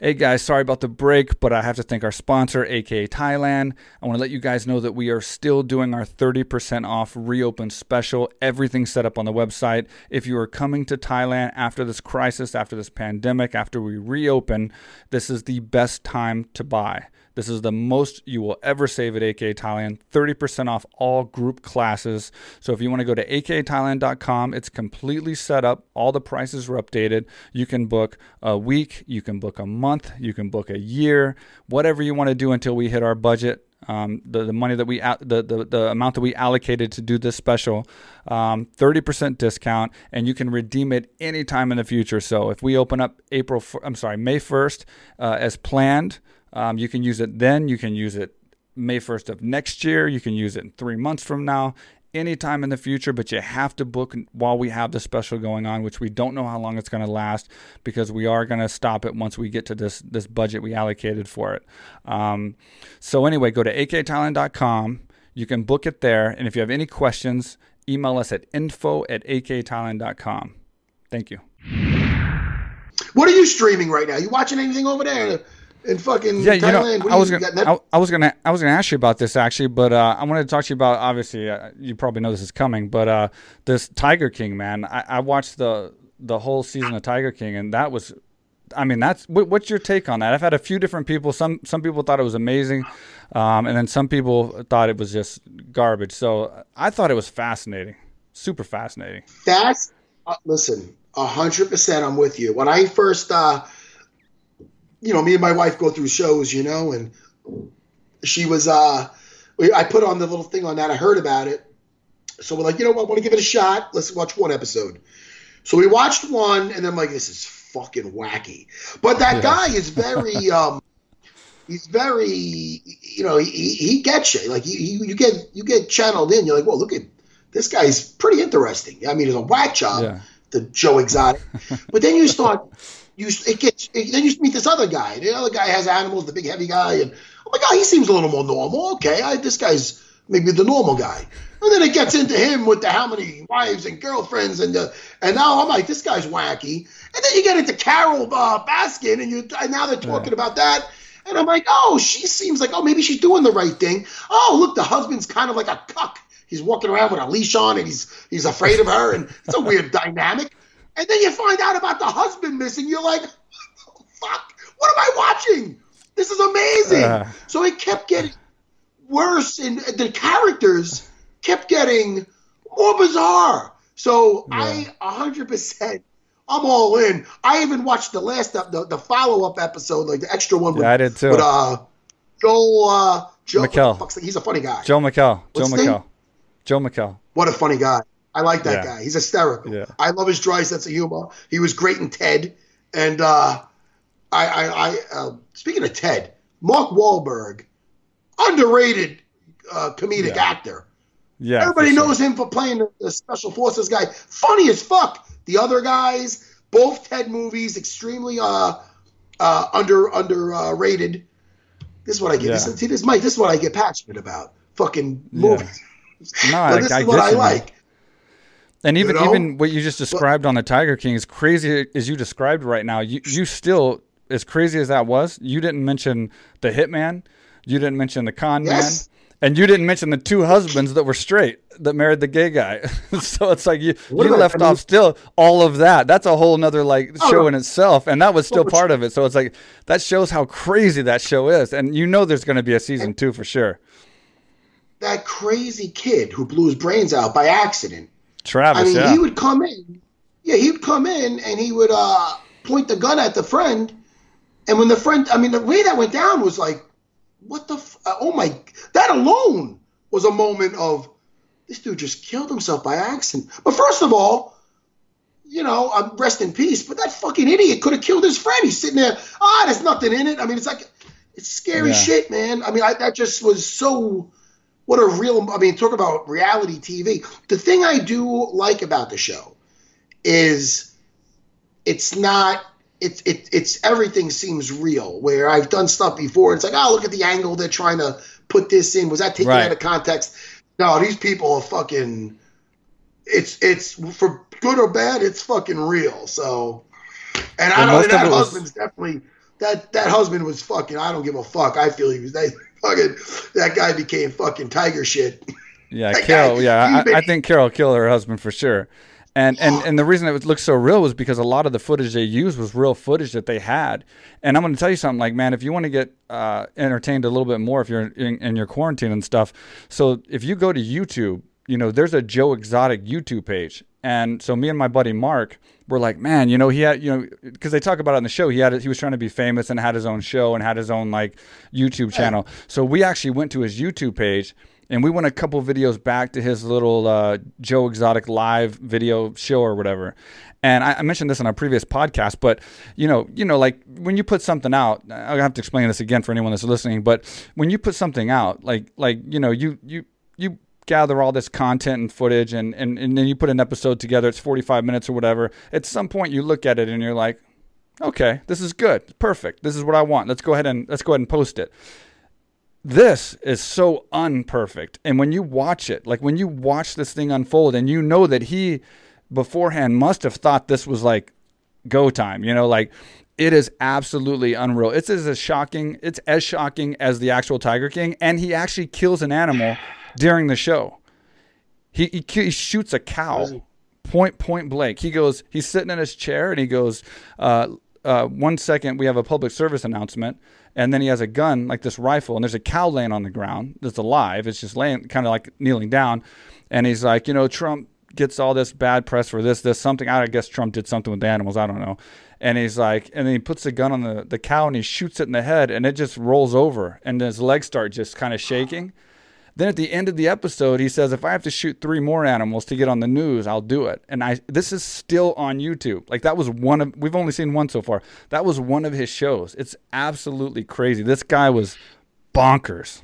Hey guys, sorry about the break, but I have to thank our sponsor, aka Thailand. I want to let you guys know that we are still doing our 30% off reopen special. Everything set up on the website. If you are coming to Thailand after this crisis, after this pandemic, after we reopen, this is the best time to buy. This is the most you will ever save at AK Thailand. 30% off all group classes. So if you want to go to akthailand.com, it's completely set up. All the prices are updated. You can book a week, you can book a month, you can book a year, whatever you want to do until we hit our budget. Um, the, the money that we the, the, the amount that we allocated to do this special um, 30% discount and you can redeem it anytime in the future so if we open up april i'm sorry may 1st uh, as planned um, you can use it then. You can use it May 1st of next year. You can use it three months from now, anytime in the future, but you have to book while we have the special going on, which we don't know how long it's going to last because we are going to stop it once we get to this, this budget we allocated for it. Um, so, anyway, go to akthailand.com. You can book it there. And if you have any questions, email us at info at akthailand.com. Thank you. What are you streaming right now? You watching anything over there? In fucking yeah, Thailand. You know, I was gonna, I, I, was gonna, I was gonna ask you about this actually, but uh, I wanted to talk to you about. Obviously, uh, you probably know this is coming, but uh, this Tiger King, man. I, I, watched the the whole season of Tiger King, and that was, I mean, that's what, what's your take on that? I've had a few different people. Some some people thought it was amazing, um, and then some people thought it was just garbage. So I thought it was fascinating, super fascinating. That's uh, listen, hundred percent. I'm with you. When I first. Uh, you know, me and my wife go through shows, you know, and she was, uh, I put on the little thing on that. I heard about it. So we're like, you know what? I want to give it a shot. Let's watch one episode. So we watched one, and I'm like, this is fucking wacky. But that yeah. guy is very, um, he's very, you know, he, he gets you. Like, you, you get you get channeled in. You're like, well, look at this guy's pretty interesting. I mean, he's a whack job, yeah. the Joe Exotic. but then you start you it gets it, then you meet this other guy. The other guy has animals, the big heavy guy, and oh my god, he seems a little more normal. Okay, I, this guy's maybe the normal guy. And then it gets into him with the how many wives and girlfriends, and the, and now I'm like, this guy's wacky. And then you get into Carol uh, Baskin, and you and now they're talking yeah. about that. And I'm like, oh, she seems like, oh, maybe she's doing the right thing. Oh, look, the husband's kind of like a cuck. He's walking around with a leash on, and he's he's afraid of her, and it's a weird dynamic. And then you find out about the husband missing. You're like, fuck, what am I watching? This is amazing. Uh. So it kept getting worse, and the characters kept getting more bizarre. So yeah. I 100%. I'm all in. I even watched the last the, the follow up episode, like the extra one. With, yeah, I did too. With uh, Joe uh, Joel McHale. He's a funny guy. Joel McHale. Joel McHale. Joel McHale. What a funny guy. I like that yeah. guy. He's hysterical. Yeah. I love his dry sense of humor. He was great in Ted. And uh, I, I, I uh, speaking of Ted, Mark Wahlberg, underrated uh, comedic yeah. actor. Yeah, everybody knows sure. him for playing the, the special forces guy. Funny as fuck. The other guys, both Ted movies, extremely uh, uh, under underrated. this is what I get. Yeah. This, see, this Mike. This is what I get passionate about. Fucking movies. Yeah. No, I, this I, is what I like. And even you know? even what you just described on the Tiger King, as crazy as you described right now, you you still as crazy as that was, you didn't mention the hitman, you didn't mention the con yes. man, and you didn't mention the two husbands that were straight that married the gay guy. so it's like you you left I mean, off still all of that. That's a whole nother like oh, show in itself, and that was still part of it. So it's like that shows how crazy that show is, and you know there's going to be a season two for sure. That crazy kid who blew his brains out by accident Travis, I mean, yeah. he would come in. Yeah, he'd come in and he would uh, point the gun at the friend. And when the friend, I mean, the way that went down was like, what the, f- uh, oh my, that alone was a moment of, this dude just killed himself by accident. But first of all, you know, um, rest in peace. But that fucking idiot could have killed his friend. He's sitting there. Ah, there's nothing in it. I mean, it's like it's scary Yeah. shit, man. I mean, I, that just was so. What a real. I mean, talk about reality TV. The thing I do like about the show is it's not. It's it, it's everything seems real. Where I've done stuff before, it's like, oh, look at the angle they're trying to put this in. Was that taken Right. out of context? No, these people are fucking. It's it's for good or bad. It's fucking real. So, and I Well, don't. most And that it was- husband's definitely that that husband was fucking. I don't give a fuck. I feel he was fucking. That guy became fucking tiger shit. Yeah, That Carol. guy- yeah, I, I think Carol killed her husband for sure. And and and the reason it looked so real was because a lot of the footage they used was real footage that they had. And I'm going to tell you something, like man, if you want to get uh, entertained a little bit more, if you're in, in your quarantine and stuff, so if you go to YouTube, you know, there's a Joe Exotic YouTube page. And so me and my buddy Mark were like, man, you know, he had, you know, because they talk about it on the show. He had, he was trying to be famous and had his own show and had his own like YouTube channel. So we actually went to his YouTube page and we went a couple videos back to his little uh, Joe Exotic live video show or whatever. And I, I mentioned this in our previous podcast, but you know, you know, like when you put something out, I have to explain this again for anyone that's listening. But when you put something out, like like you know, you you you gather all this content and footage, and and and then you put an episode together. It's forty five minutes or whatever. At some point, you look at it and you're like, okay, this is good, perfect. This is what I want. Let's go ahead and let's go ahead and post it this is so unperfect. And when you watch it, like when you watch this thing unfold and you know that he beforehand must have thought this was like go time, you know, like it is absolutely unreal. It's as shocking, it's as shocking as the actual Tiger King and he actually kills an animal during the show. He he, he shoots a cow point point blank. He goes, he's sitting in his chair and he goes, uh, uh, one second we have a public service announcement, and then he has a gun like this rifle, and there's a cow laying on the ground that's alive. It's just laying, kind of like kneeling down, and he's like, you know, Trump gets all this bad press for this, this, something. I guess Trump did something with the animals. I don't know. And he's like, and then he puts the gun on the, the cow and he shoots it in the head, and it just rolls over, and his legs start just kind of shaking. Then at the end of the episode, he says, "If I have to shoot three more animals to get on the news, I'll do it." And I, this is still on YouTube. Like that was one of we've only seen one so far. That was one of his shows. It's absolutely crazy. This guy was bonkers.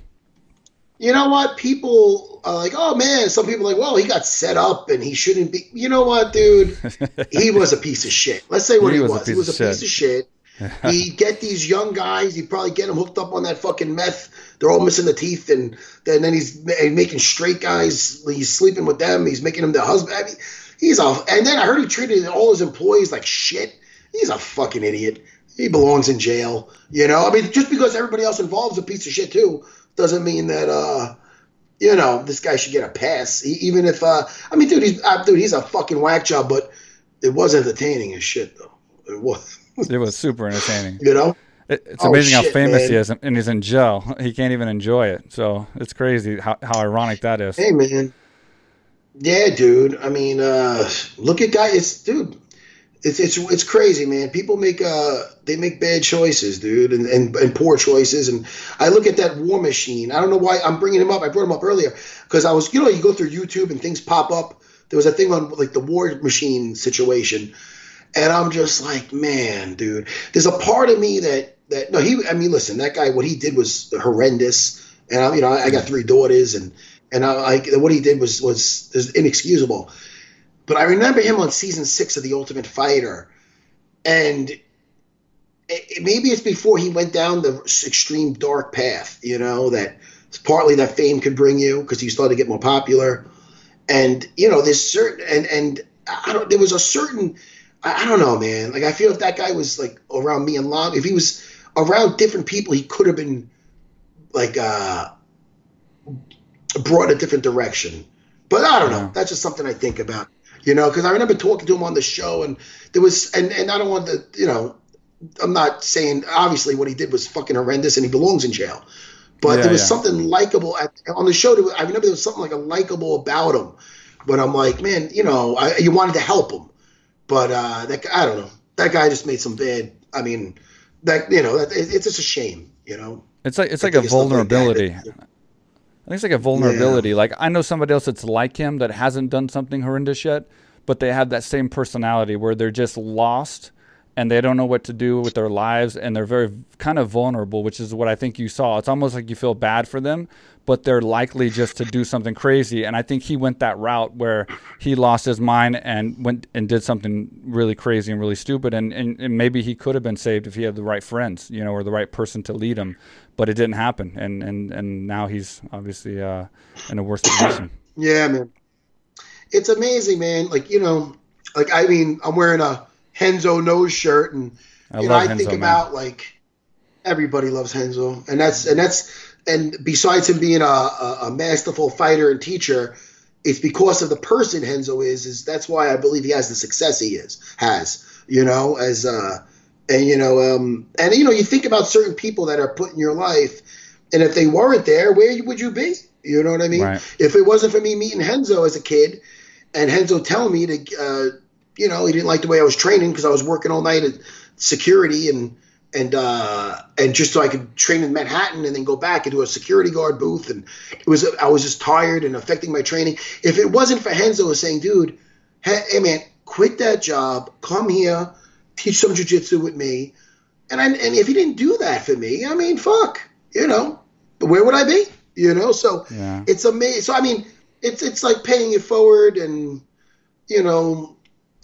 You know what? People are like, oh man. Some people are like, well, he got set up and he shouldn't be. You know what, dude? he was a piece of shit. Let's say what He he, was. was. He was a piece of shit. he'd get these young guys. He'd probably get them hooked up on that fucking meth. They're all missing the teeth, and then, then he's making straight guys. He's sleeping with them. He's making them the husband. I mean, he's a. And then I heard he treated all his employees like shit. He's a fucking idiot. He belongs in jail. You know, I mean, just because everybody else involved is a piece of shit too, doesn't mean that uh, you know, this guy should get a pass. He, even if uh, I mean, dude, he's uh, dude, he's a fucking whack job, but it was entertaining as shit though. It was, It was super entertaining. you know. It, it's Oh, amazing how famous man. he is, and he's in jail. He can't even enjoy it. So it's crazy how, how ironic that is. Hey man, yeah, dude. I mean, uh, look at guys. It's dude. It's it's it's crazy, man. People make uh they make bad choices, dude, and, and and poor choices. And I look at that War Machine. I don't know why I'm bringing him up. I brought him up earlier because I was, you know, you go through YouTube and things pop up. There was a thing on like the War Machine situation, and I'm just like, man, dude. There's a part of me that that no, he. I mean, listen, that guy. What he did was horrendous, and I, you know, I, I got three daughters, and and I like what he did was was is inexcusable. But I remember him on season six of The Ultimate Fighter, and it, maybe it's before he went down the extreme dark path. You know that partly that fame could bring you because he started to get more popular, and you know there's certain and and I don't. There was a certain I, I don't know, man. Like I feel if that guy was like around me and Long, if he was around different people, he could have been like uh brought a different direction. But I don't know. That's just something I think about. You know, because I remember talking to him on the show, and there was, and and I don't want to, you know, I'm not saying obviously what he did was fucking horrendous, and he belongs in jail. But Yeah, there was yeah. something likable at, on the show. There was, I remember there was something like a likable about him. But I'm like, man, you know, I, you wanted to help him, but uh, that I don't know. That guy just made some bad. I mean, that you know, that, it, it's just a shame. You know, It's like it's like a think like that vulnerability. that- I think it's like a vulnerability. Like I know somebody else that's like him that hasn't done something horrendous yet, but they have that same personality where they're just lost and they don't know what to do with their lives and they're very kind of vulnerable which is what i think you saw. It's almost like you feel bad for them but they're likely just to do something crazy. And i think he went that route where he lost his mind and went and did something really crazy and really stupid. And, and, and maybe he could have been saved if he had the right friends you know or the right person to lead him but it didn't happen. And and, and now he's obviously uh, in a worse position. Yeah man. It's amazing man. Like you know like i mean i'm wearing a Renzo Knows shirt, and I you know I Renzo, think man. about like everybody loves Renzo, and that's and that's and besides him being a, a, a, masterful fighter and teacher, it's because of the person Renzo is. Is that's why I believe he has the success he is has. You know, as uh, and you know, um, and you know, you think about certain people that are put in your life, and if they weren't there, where would you be? You know what I mean? Right. If it wasn't for me meeting Renzo as a kid, and Renzo telling me to uh, you know, he didn't like the way I was training because I was working all night at security and and uh, and just so I could train in Manhattan and then go back into a security guard booth and it was I was just tired and affecting my training. If it wasn't for Renzo saying, dude, hey, hey man, quit that job, come here, teach some jujitsu with me, and I, and if he didn't do that for me, I mean, fuck, you know, where would I be? You know, so yeah. it's amazing. So I mean, it's it's like paying it forward and you know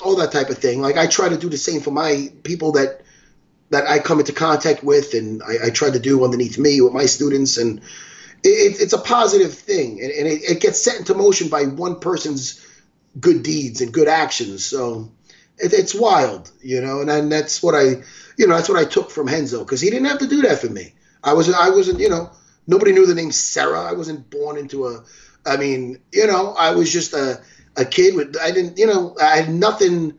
all that type of thing. Like I try to do the same for my people that that I come into contact with, and I, I try to do underneath me with my students, and it, it's a positive thing, and, and it, it, gets set into motion by one person's good deeds and good actions. So it, it's wild, you know, and, and that's what I, you know, that's what I took from Renzo because he didn't have to do that for me. I was, I wasn't, you know, nobody knew the name Serra. I wasn't born into a. I mean, you know, I was just a a kid with I didn't you know I had nothing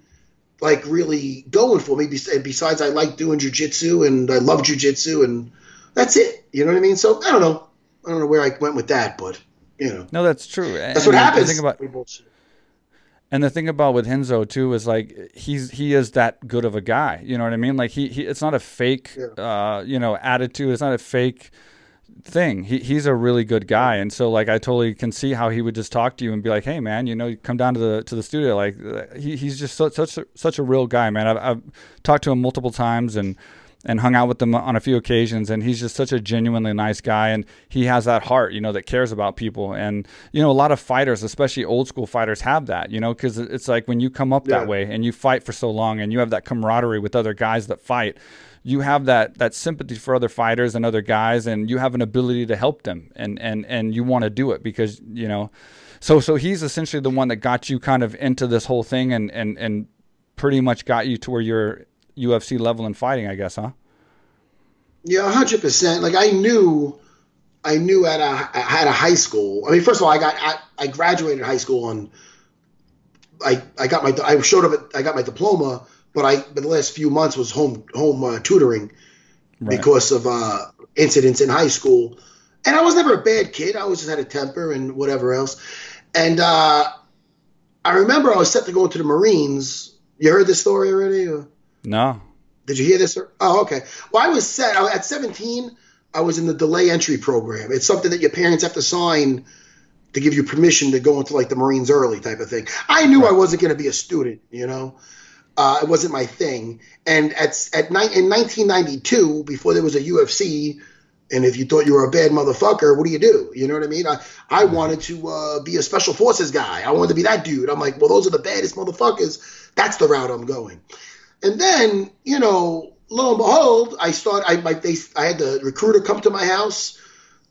like really going for me besides I like doing jujitsu and I love jujitsu and that's it. You know what I mean? So I don't know. I don't know where I went with that, but you know. No, that's true. That's and what happens. Think about, and the thing about with Renzo too is like he's he is that good of a guy. You know what I mean? Like he, he it's not a fake yeah. uh, you know attitude. It's not a fake thing. He he's a really good guy, and so like I totally can see how he would just talk to you and be like, "Hey man, you know, come down to the to the studio." Like uh, he, he's just such such a, such a real guy, man. I've, I've talked to him multiple times and and hung out with him on a few occasions and he's just such a genuinely nice guy and he has that heart you know that cares about people and you know a lot of fighters especially old school fighters have that you know because it's like when you come up yeah. that way and you fight for so long and you have that camaraderie with other guys that fight you have that that sympathy for other fighters and other guys, and you have an ability to help them, and and and you want to do it because you know. So so he's essentially the one that got you kind of into this whole thing, and and and pretty much got you to where you're UFC level in fighting, I guess, huh? Yeah, hundred percent. Like I knew, I knew at a at a high school. I mean, first of all, I got I, I graduated high school on. I I got my I showed up at I got my diploma but I but the last few months was home home uh, tutoring right. because of uh, incidents in high school. And I was never a bad kid. I always just had a temper and whatever else. And uh, I remember I was set to go into the Marines. You heard this story already? Or? No. Did you hear this? Oh, okay. Well, I was set at 17. I was in the delay entry program. It's something that your parents have to sign to give you permission to go into like the Marines early type of thing. I knew right. I wasn't going to be a student, you know. Uh, it wasn't my thing. And at at ni- in 1992, before there was a UFC, and if you thought you were a bad motherfucker, what do you do? You know what I mean? I, I wanted to uh, be a special forces guy. I wanted to be that dude. I'm like, well, those are the baddest motherfuckers. That's the route I'm going. And then, you know, lo and behold, I start. I my they, I had the recruiter come to my house,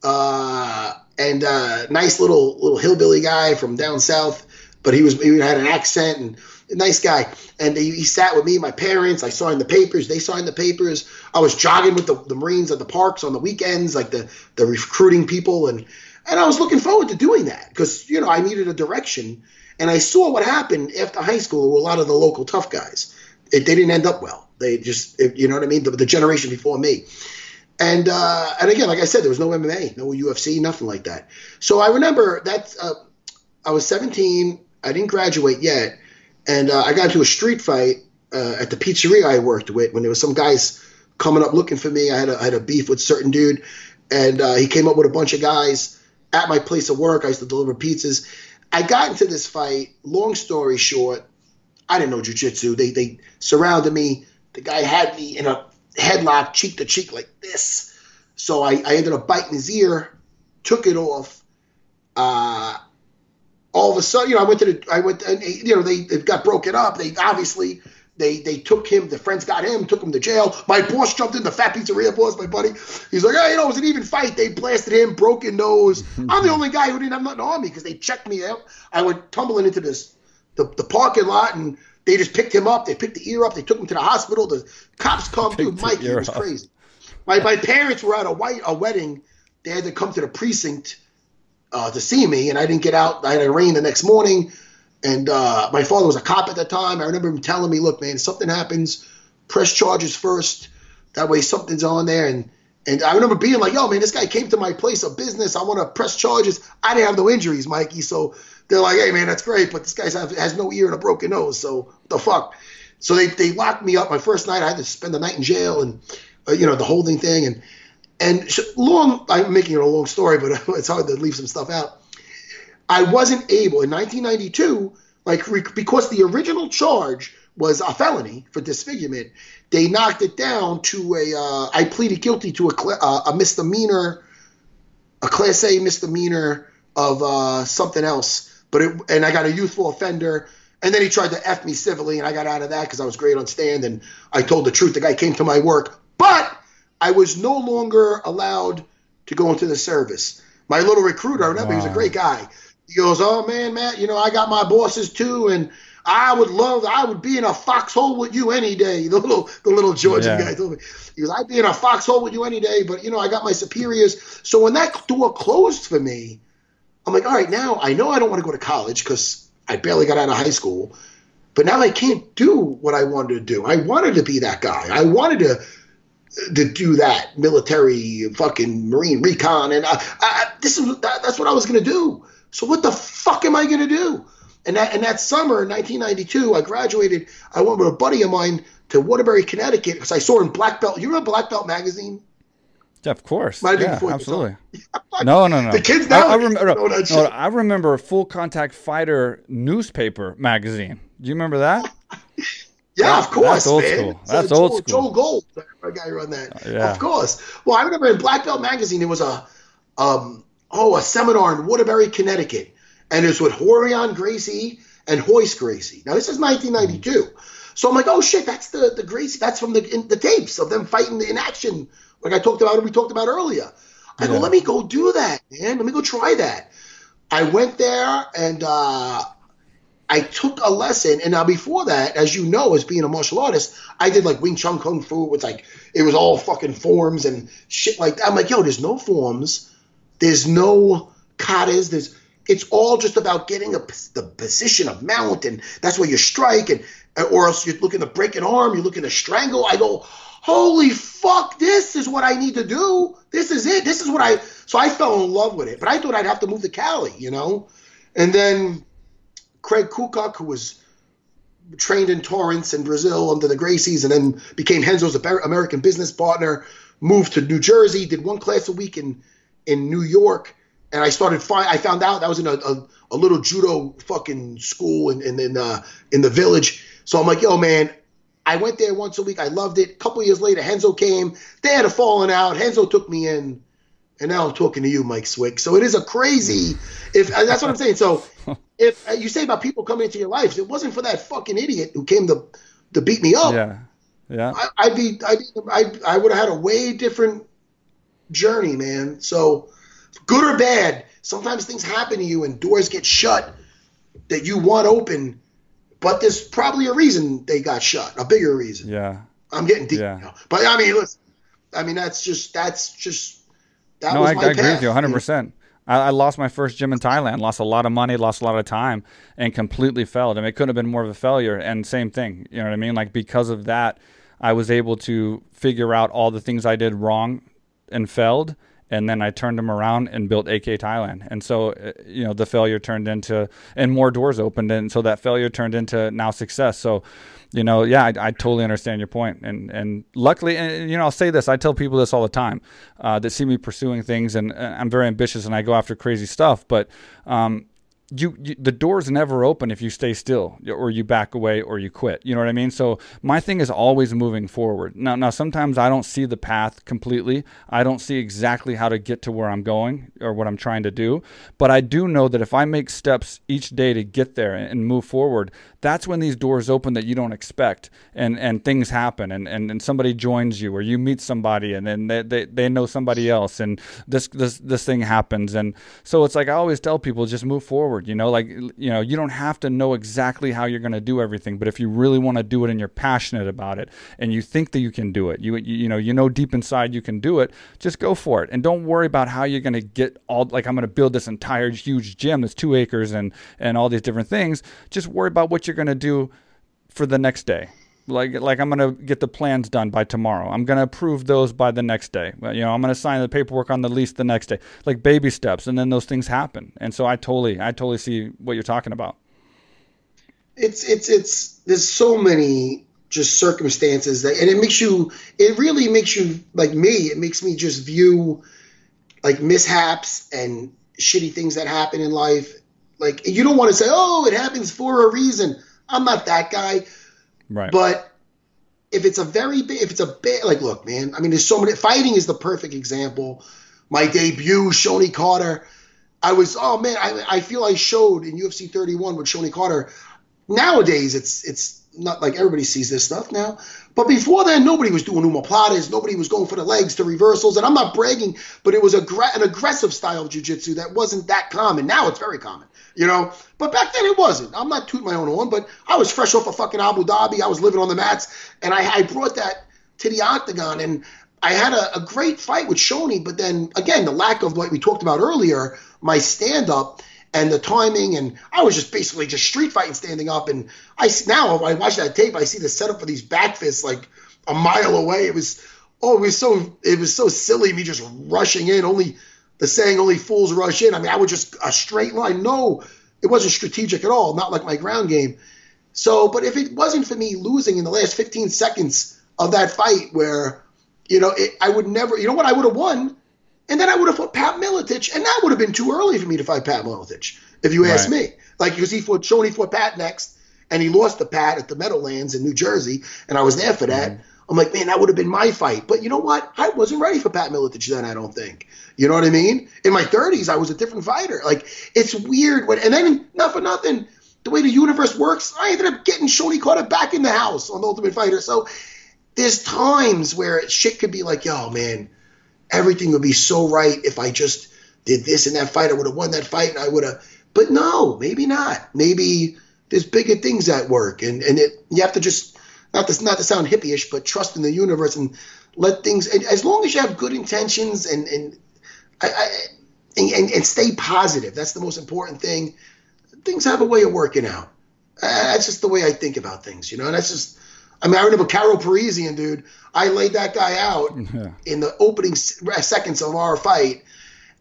uh, and uh, nice little little hillbilly guy from down south, but he was he had an accent and nice guy. And he, he, sat with me, my parents. I signed the papers. They signed the papers. I was jogging with the, the Marines at the parks on the weekends, like the, the recruiting people. And, and I was looking forward to doing that because, you know, I needed a direction. And I saw what happened after high school with a lot of the local tough guys. It, they didn't end up well. They just, it, you know what I mean? The, the generation before me. And uh, and again, like I said, there was no MMA, no UFC, nothing like that. So I remember that uh, I was 17. I didn't graduate yet and uh, I got into a street fight uh, at the pizzeria I worked with when there was some guys coming up looking for me. I had a, I had a beef with certain dude, and uh, he came up with a bunch of guys at my place of work. I used to deliver pizzas. I got into this fight. Long story short, I didn't know jujitsu. They they surrounded me. The guy had me in a headlock, cheek to cheek, like this. So I, I ended up biting his ear, took it off. Uh, all of a sudden, you know, I went to the, I went, and, you know, they it got broken up. They obviously they they took him. The friends got him, took him to jail. My boss jumped in. The fat pizzeria boss, my buddy. He's like, hey, you know, it was an even fight. They blasted him, broken nose. I'm the only guy who didn't have nothing on me because they checked me out. I went tumbling into this the, the parking lot and they just picked him up. They picked the ear up. They took him to the hospital. The cops come. Dude, Mike, it was up. crazy. My my parents were at a white a wedding. They had to come to the precinct uh, to see me, and I didn't get out. I had a rain the next morning, and uh, my father was a cop at the time. I remember him telling me, "Look, man, something happens, press charges first. That way, something's on there." And and I remember being like, "Yo, man, this guy came to my place of business. I want to press charges. I didn't have no injuries, Mikey, so." They're like, hey man, that's great, but this guy has no ear and a broken nose, so the fuck. So they, they locked me up. My first night, I had to spend the night in jail, and uh, you know the holding thing, and and long. I'm making it a long story, but it's hard to leave some stuff out. I wasn't able in 1992, like because the original charge was a felony for disfigurement. They knocked it down to a. Uh, I pleaded guilty to a, uh, a misdemeanor, a class A misdemeanor of uh, something else but it, and I got a youthful offender. And then he tried to F me civilly, and I got out of that because I was great on stand and I told the truth. The guy came to my work, but I was no longer allowed to go into the service. My little recruiter, I remember, wow. he was a great guy. He goes, "Oh man, Matt, you know I got my bosses too, and I would love, I would be in a foxhole with you any day." The little, the little Georgian yeah. guy told me, he goes, "I'd be in a foxhole with you any day, but you know I got my superiors." So when that door closed for me, I'm like, all right, now I know I don't want to go to college because I barely got out of high school, but now I can't do what I wanted to do. I wanted to be that guy. I wanted to to do that military fucking marine recon, and I, I, this is that, that's what I was gonna do. So what the fuck am I gonna do? And that and that summer, 1992, I graduated. I went with a buddy of mine to Waterbury, Connecticut, because I saw in Black Belt. You remember Black Belt magazine? Yeah, of course. Might yeah, absolutely. no, no, no. The kids now. I, I remember. No, no, I remember a Full Contact Fighter newspaper magazine. Do you remember that? yeah, of course, that's old man. School. That's old school. Joe Gold, a guy run that. Yeah. Of course. Well, I remember in Black Belt magazine there was a, um, oh, a seminar in Waterbury, Connecticut, and it was with Rorion Gracie and Royce Gracie. Now this is 1992. Mm-hmm. So I'm like, oh shit, that's the the Gracie. That's from the the tapes of them fighting in action like I talked about, and we talked about earlier. I yeah. go, let me go do that, man. Let me go try that. I went there and uh, I took a lesson. And now before that, as you know, as being a martial artist, I did like Wing Chun Kung Fu. It's like it was all fucking forms and shit like that. I'm like, yo, there's no forms, there's no katas, there's it's all just about getting a, the position of mount, and that's where you strike, and uh, or else you're looking to break an arm, you're looking to strangle. I go, holy fuck, this is what I need to do. This is it. This is what I. So I fell in love with it. But I thought I'd have to move to Cali, you know? And then Craig Kukuk, who was trained in Torrance in Brazil under the Gracies and then became Renzo's American business partner, moved to New Jersey, did one class a week in, in New York. And I started, I found out that was in a, a, a little judo fucking school in, in, in, uh, in the village. So I'm like, yo, man, I went there once a week. I loved it. A couple years later, Renzo came. They had a falling out. Renzo took me in, and now I'm talking to you, Mike Swick. So it is a crazy. If that's what I'm saying. So if uh, you say about people coming into your life, it wasn't for that fucking idiot who came to to beat me up. Yeah, yeah. I, would be, I'd, I, I would have had a way different journey, man. So good or bad, sometimes things happen to you and doors get shut that you want open but there's probably a reason they got shut, a bigger reason. Yeah. I'm getting deep yeah. now. But I mean, listen, I mean, that's just, that's just, that no, was I, my I agree with you 100%. I, I lost my first gym in Thailand, lost a lot of money, lost a lot of time, and completely failed. I mean, it couldn't have been more of a failure. And same thing, you know what I mean? Like, because of that, I was able to figure out all the things I did wrong and failed and then I turned them around and built AKA Thailand. And so, uh, you know, the failure turned into, and more doors opened. And so that failure turned into now success. So, you know, yeah, I, I totally understand your point. And, and luckily, and, you know, I'll say this, I tell people this all the time uh, that see me pursuing things and I'm very ambitious and I go after crazy stuff. But, um, you, you, the door's never open if you stay still or you back away or you quit. You know what i mean? So my thing is always moving forward. Now now sometimes i don't see the path completely. I don't see exactly how to get to where i'm going or what i'm trying to do. But i do know that if i make steps each day to get there and move forward that's when these doors open that you don't expect and and things happen and and, and somebody joins you or you meet somebody and then they, they, they know somebody else and this this this thing happens. And so it's like i always tell people just move forward you know like you know you don't have to know exactly how you're going to do everything but if you really want to do it and you're passionate about it and you think that you can do it you you know you know deep inside you can do it just go for it. And don't worry about how you're going to get all like i'm going to build this entire huge gym that's 2 acres and and all these different things. Just worry about what you're going to do for the next day like like I'm gonna get the plans done by tomorrow. I'm gonna approve those by the next day. You know, I'm gonna sign the paperwork on the lease the next day. Like baby steps, and then those things happen. And so I totally I totally see what you're talking about. It's it's it's there's so many just circumstances that, and it makes you it really makes you like me. It makes me just view like mishaps and shitty things that happen in life. Like you don't want to say, oh, it happens for a reason. I'm not that guy Right. But if it's a very big, if it's a big, like, look, man, I mean, there's so many, fighting is the perfect example. My debut, Shonie Carter, I was, oh man, I, I feel I showed in UFC 31 with Shonie Carter. Nowadays, it's, it's not like everybody sees this stuff now. But before then, nobody was doing omoplatas. Nobody was going for the legs to reversals. And I'm not bragging, but it was a, an aggressive style of jiu-jitsu that wasn't that common. Now it's very common you know. But back then it wasn't. I'm not tooting my own horn, but I was fresh off of fucking Abu Dhabi. I was living on the mats, and I, I brought that to the octagon, and I had a, a great fight with Shonie. But then again, the lack of what we talked about earlier, my stand up and the timing, and I was just basically just street fighting, standing up. And I now I watch that tape, I see the setup for these back fists like a mile away. It was oh, it was so it was so silly me just rushing in only the saying only fools rush in. I mean, I would just a straight line. No, it wasn't strategic at all, not like my ground game. So, but if it wasn't for me losing in the last 15 seconds of that fight where, you know, it, I would never, you know what, I would have won. And then I would have fought Pat Miletich, and that would have been too early for me to fight Pat Miletich, if you ask right. me. Like, because he fought, Shonie fought Pat next, and he lost to Pat at the Meadowlands in New Jersey, and I was there for that. Mm-hmm. I'm like, man, that would have been my fight. But you know what? I wasn't ready for Pat Miletich then, I don't think. You know what I mean? In my 30s, I was a different fighter. Like, it's weird. When, and then, not for nothing, the way the universe works, I ended up getting Shonie Carter back in the house on the Ultimate Fighter. So there's times where shit could be like, yo, man, everything would be so right if I just did this in that fight. I would have won that fight and I would have. But no, maybe not. Maybe there's bigger things at work. And, and it, you have to just not to not to sound hippie-ish, but trust in the universe and let things. as long as you have good intentions and and, I, I, and and stay positive, that's the most important thing. Things have a way of working out. that's just the way I think about things, you know. And that's just. I mean, I remember Karo Parisyan, dude. I laid that guy out yeah. in the opening seconds of our fight,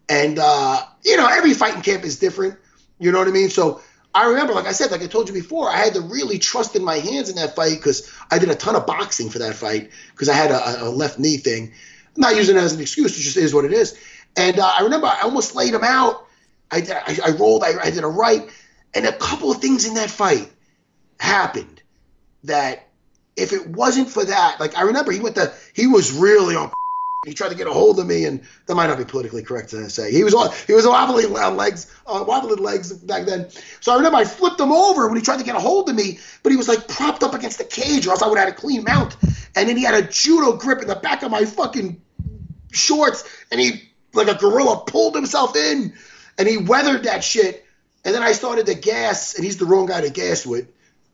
and uh, you know, every fighting camp is different. You know what I mean? So I remember, like I said, like I told you before, I had to really trust in my hands in that fight because I did a ton of boxing for that fight because I had a, a, left knee thing. I'm not using it as an excuse; it just is what it is. And uh, I remember I almost laid him out. I did, I, I rolled, I, I did a right, and a couple of things in that fight happened that if it wasn't for that, like I remember he went to, he was really on he tried to get a hold of me, and that might not be politically correct to say. He was on, he was wobbly legs, uh, wobbly legs back then. So I remember I flipped him over when he tried to get a hold of me, but he was like propped up against the cage, or else I would have had a clean mount. And then he had a judo grip in the back of my fucking shorts, and he like a gorilla pulled himself in, and he weathered that shit. And then I started to gas, and he's the wrong guy to gas with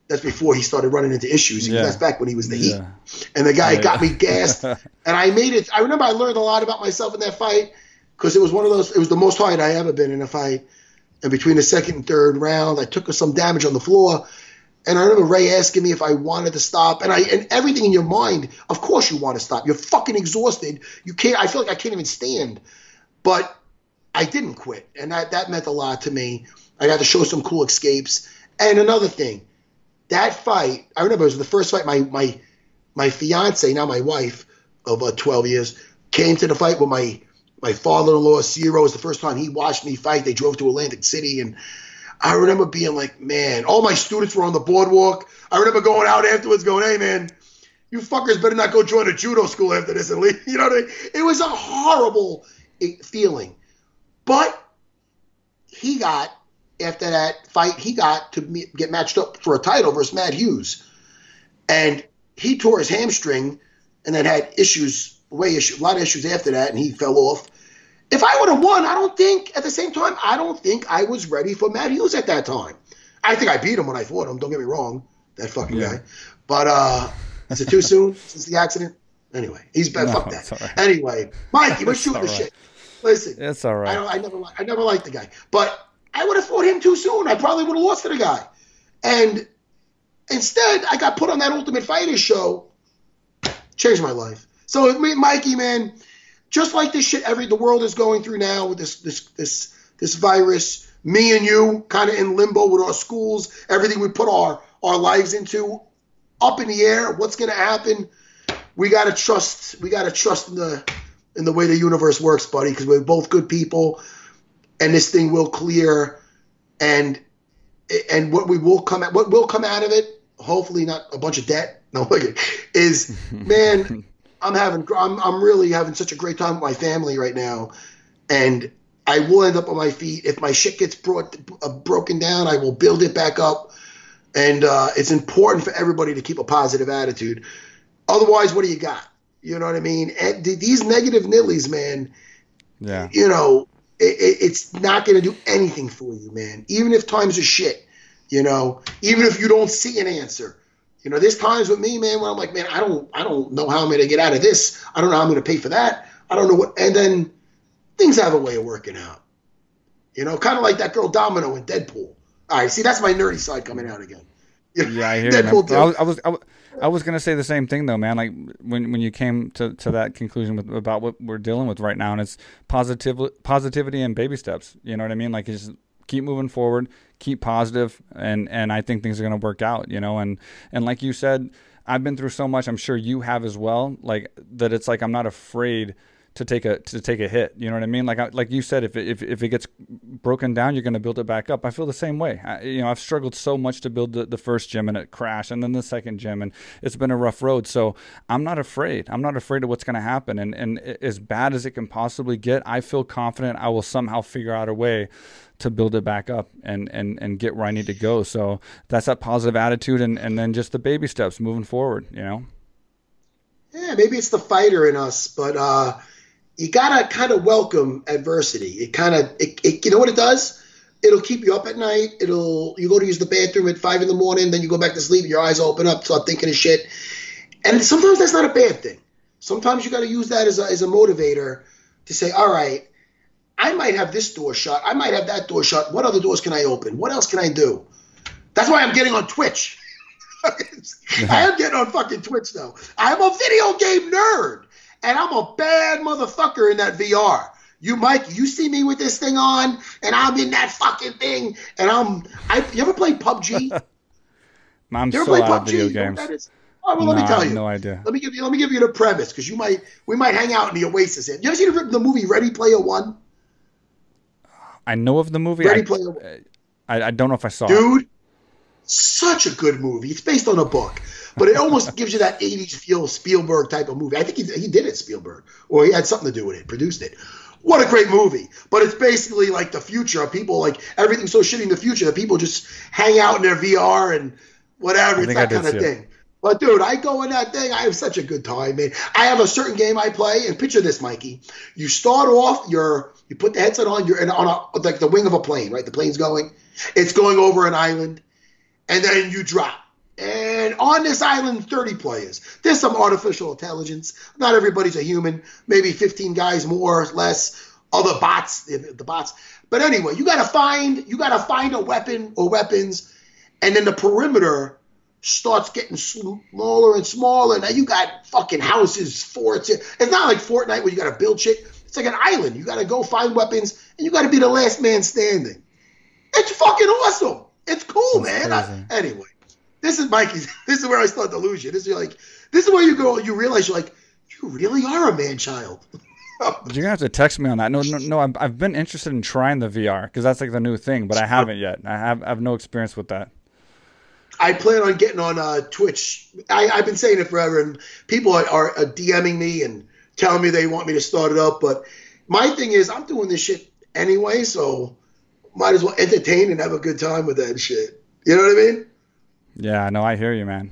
that's before he started running into issues. Yeah. That's back when he was the yeah. Heat, and the guy yeah. got me gassed, and I made it. I remember I learned a lot about myself in that fight because it was one of those. It was the most hard I ever been in a fight. And between the second and third round, I took some damage on the floor. And I remember Ray asking me if I wanted to stop, and I and everything in your mind, of course you want to stop. You're fucking exhausted. You can't. I feel like I can't even stand, but I didn't quit, and that that meant a lot to me. I got to show some cool escapes. And another thing, that fight, I remember it was the first fight my my my fiance, now my wife of uh, 12 years, came to the fight with my my father-in-law. Ciro was the first time he watched me fight. They drove to Atlantic City, and I remember being like, man, all my students were on the boardwalk. I remember going out afterwards, going, hey man, you fuckers better not go join a judo school after this and leave. You know what I mean? It was a horrible eh, feeling, but he got after that fight, he got to get matched up for a title versus Matt Hughes, and he tore his hamstring, and then had issues, way issue, a lot of issues after that, and he fell off. If I would have won, I don't think at the same time, I don't think I was ready for Matt Hughes at that time. I think I beat him when I fought him. Don't get me wrong, that fucking yeah. guy. But uh, is it too soon since the accident? Anyway, he's bad. No, fuck that. Right. Anyway, Mikey, we're shooting the right. shit. Listen, it's all right. I, I never, I never liked the guy, but I would have fought him too soon. I probably would have lost to the guy. And instead, I got put on that Ultimate Fighter show. Changed my life. So, Mikey, man, just like this shit every the world is going through now with this this this this virus, me and you kind of in limbo with our schools, everything we put our our lives into, up in the air. What's to happen? We got to trust. We got to trust in the in the way the universe works, buddy, because we're both good people, and this thing will clear, and and what we will come at, what will come out of it, hopefully not a bunch of debt. No, look, is man. I'm having I'm I'm really having such a great time with my family right now, and I will end up on my feet. If my shit gets brought uh, broken down, I will build it back up, and uh, it's important for everybody to keep a positive attitude. Otherwise, what do you got? You know what I mean? And these negative nillies, man. Yeah. You know, it, it's not going to do anything for you, man. Even if times are shit, you know, even if you don't see an answer you know, there's times with me, man, where I'm like, man, I don't, I don't know how I'm going to get out of this. I don't know how I'm going to pay for that. I don't know what. And then things have a way of working out. You know, kind of like that girl Domino in Deadpool. All right, see, that's my nerdy side coming out again. yeah, I hear Deadpool. I was, I was, I was, I was gonna say the same thing though, man. Like when when you came to, to that conclusion with, about what we're dealing with right now, and it's positive positivity and baby steps. You know what I mean? Like just keep moving forward, keep positive, and and I think things are to work out. You know, and and like you said, I've been through so much. I'm sure you have as well. Like that, it's like I'm not afraid to take a to take a hit. You know what I mean? Like I, like you said, if it, if if it gets broken down, you're going to build it back up. I feel the same way. I, you know, I've struggled so much to build the, the first gym and it crashed, and then the second gym, and it's been a rough road. So I'm not afraid. I'm not afraid of what's going to happen. And and as bad as it can possibly get, I feel confident I will somehow figure out a way to build it back up and and and get where I need to go. So that's that positive attitude, and and then just the baby steps moving forward. You know. Yeah, maybe it's the fighter in us, but. uh you gotta kind of welcome adversity. It kind of, it, it, you know what it does? It'll keep you up at night. It'll, you go to use the bathroom at five in the morning, then you go back to sleep, your eyes open up, start thinking of shit. And sometimes that's not a bad thing. Sometimes you got to use that as a, as a motivator to say, all right, I might have this door shut. I might have that door shut. What other doors can I open? What else can I do? That's why I'm getting on Twitch. I am getting on fucking Twitch though. I'm a video game nerd and I'm a bad motherfucker in that VR. You, Mike, you see me with this thing on, and I'm in that fucking thing, and I'm. I, you ever play PUBG? I'm you ever so play out PUBG? video games. You know Oh, well, let me tell you. No idea. Let me give you. Let me give you the premise because you might. We might hang out in the Oasis. You ever seen the, the movie Ready Player One? I know of the movie. Ready I, Player. I, I don't know if I saw. It. Dude, it. such a good movie. It's based on a book but it almost gives you that 80s feel Spielberg type of movie. I think he, he did it, Spielberg, or he had something to do with it, produced it. What a great movie. But it's basically like the future of people, like everything's so shitty in the future that people just hang out in their VR and whatever. It's that kind of thing. But dude, I go in that thing. I have such a good time, man. I have a certain game I play, and picture this, Mikey. You start off, you're you put the headset on, you're in, on a, like the wing of a plane, right? The plane's going, it's going over an island, and then you drop. And on this island, 30 players. There's some artificial intelligence. Not everybody's a human. Maybe 15 guys more or less. Other bots, the bots. But anyway, you gotta find you gotta find a weapon or weapons, and then the perimeter starts getting smaller and smaller. Now you got fucking houses, forts. It's not like Fortnite where you gotta build shit. It's like an island. You gotta go find weapons, and you gotta be the last man standing. It's fucking awesome. It's cool, That's man. I, anyway, this is Mikey's. This is where I start to lose you. This is like, this is where you go. You realize you're like, you really are a man child. You're gonna have to text me on that. No, no, no. I've, I've been interested in trying the VR because that's like the new thing, but I haven't yet. I have I have no experience with that. I plan on getting on uh, Twitch. I, have been saying it forever, and people are, are, DMing me and telling me they want me to start it up. But my thing is, I'm doing this shit anyway, so might as well entertain and have a good time with that shit. You know what I mean? Yeah, no, I hear you, man.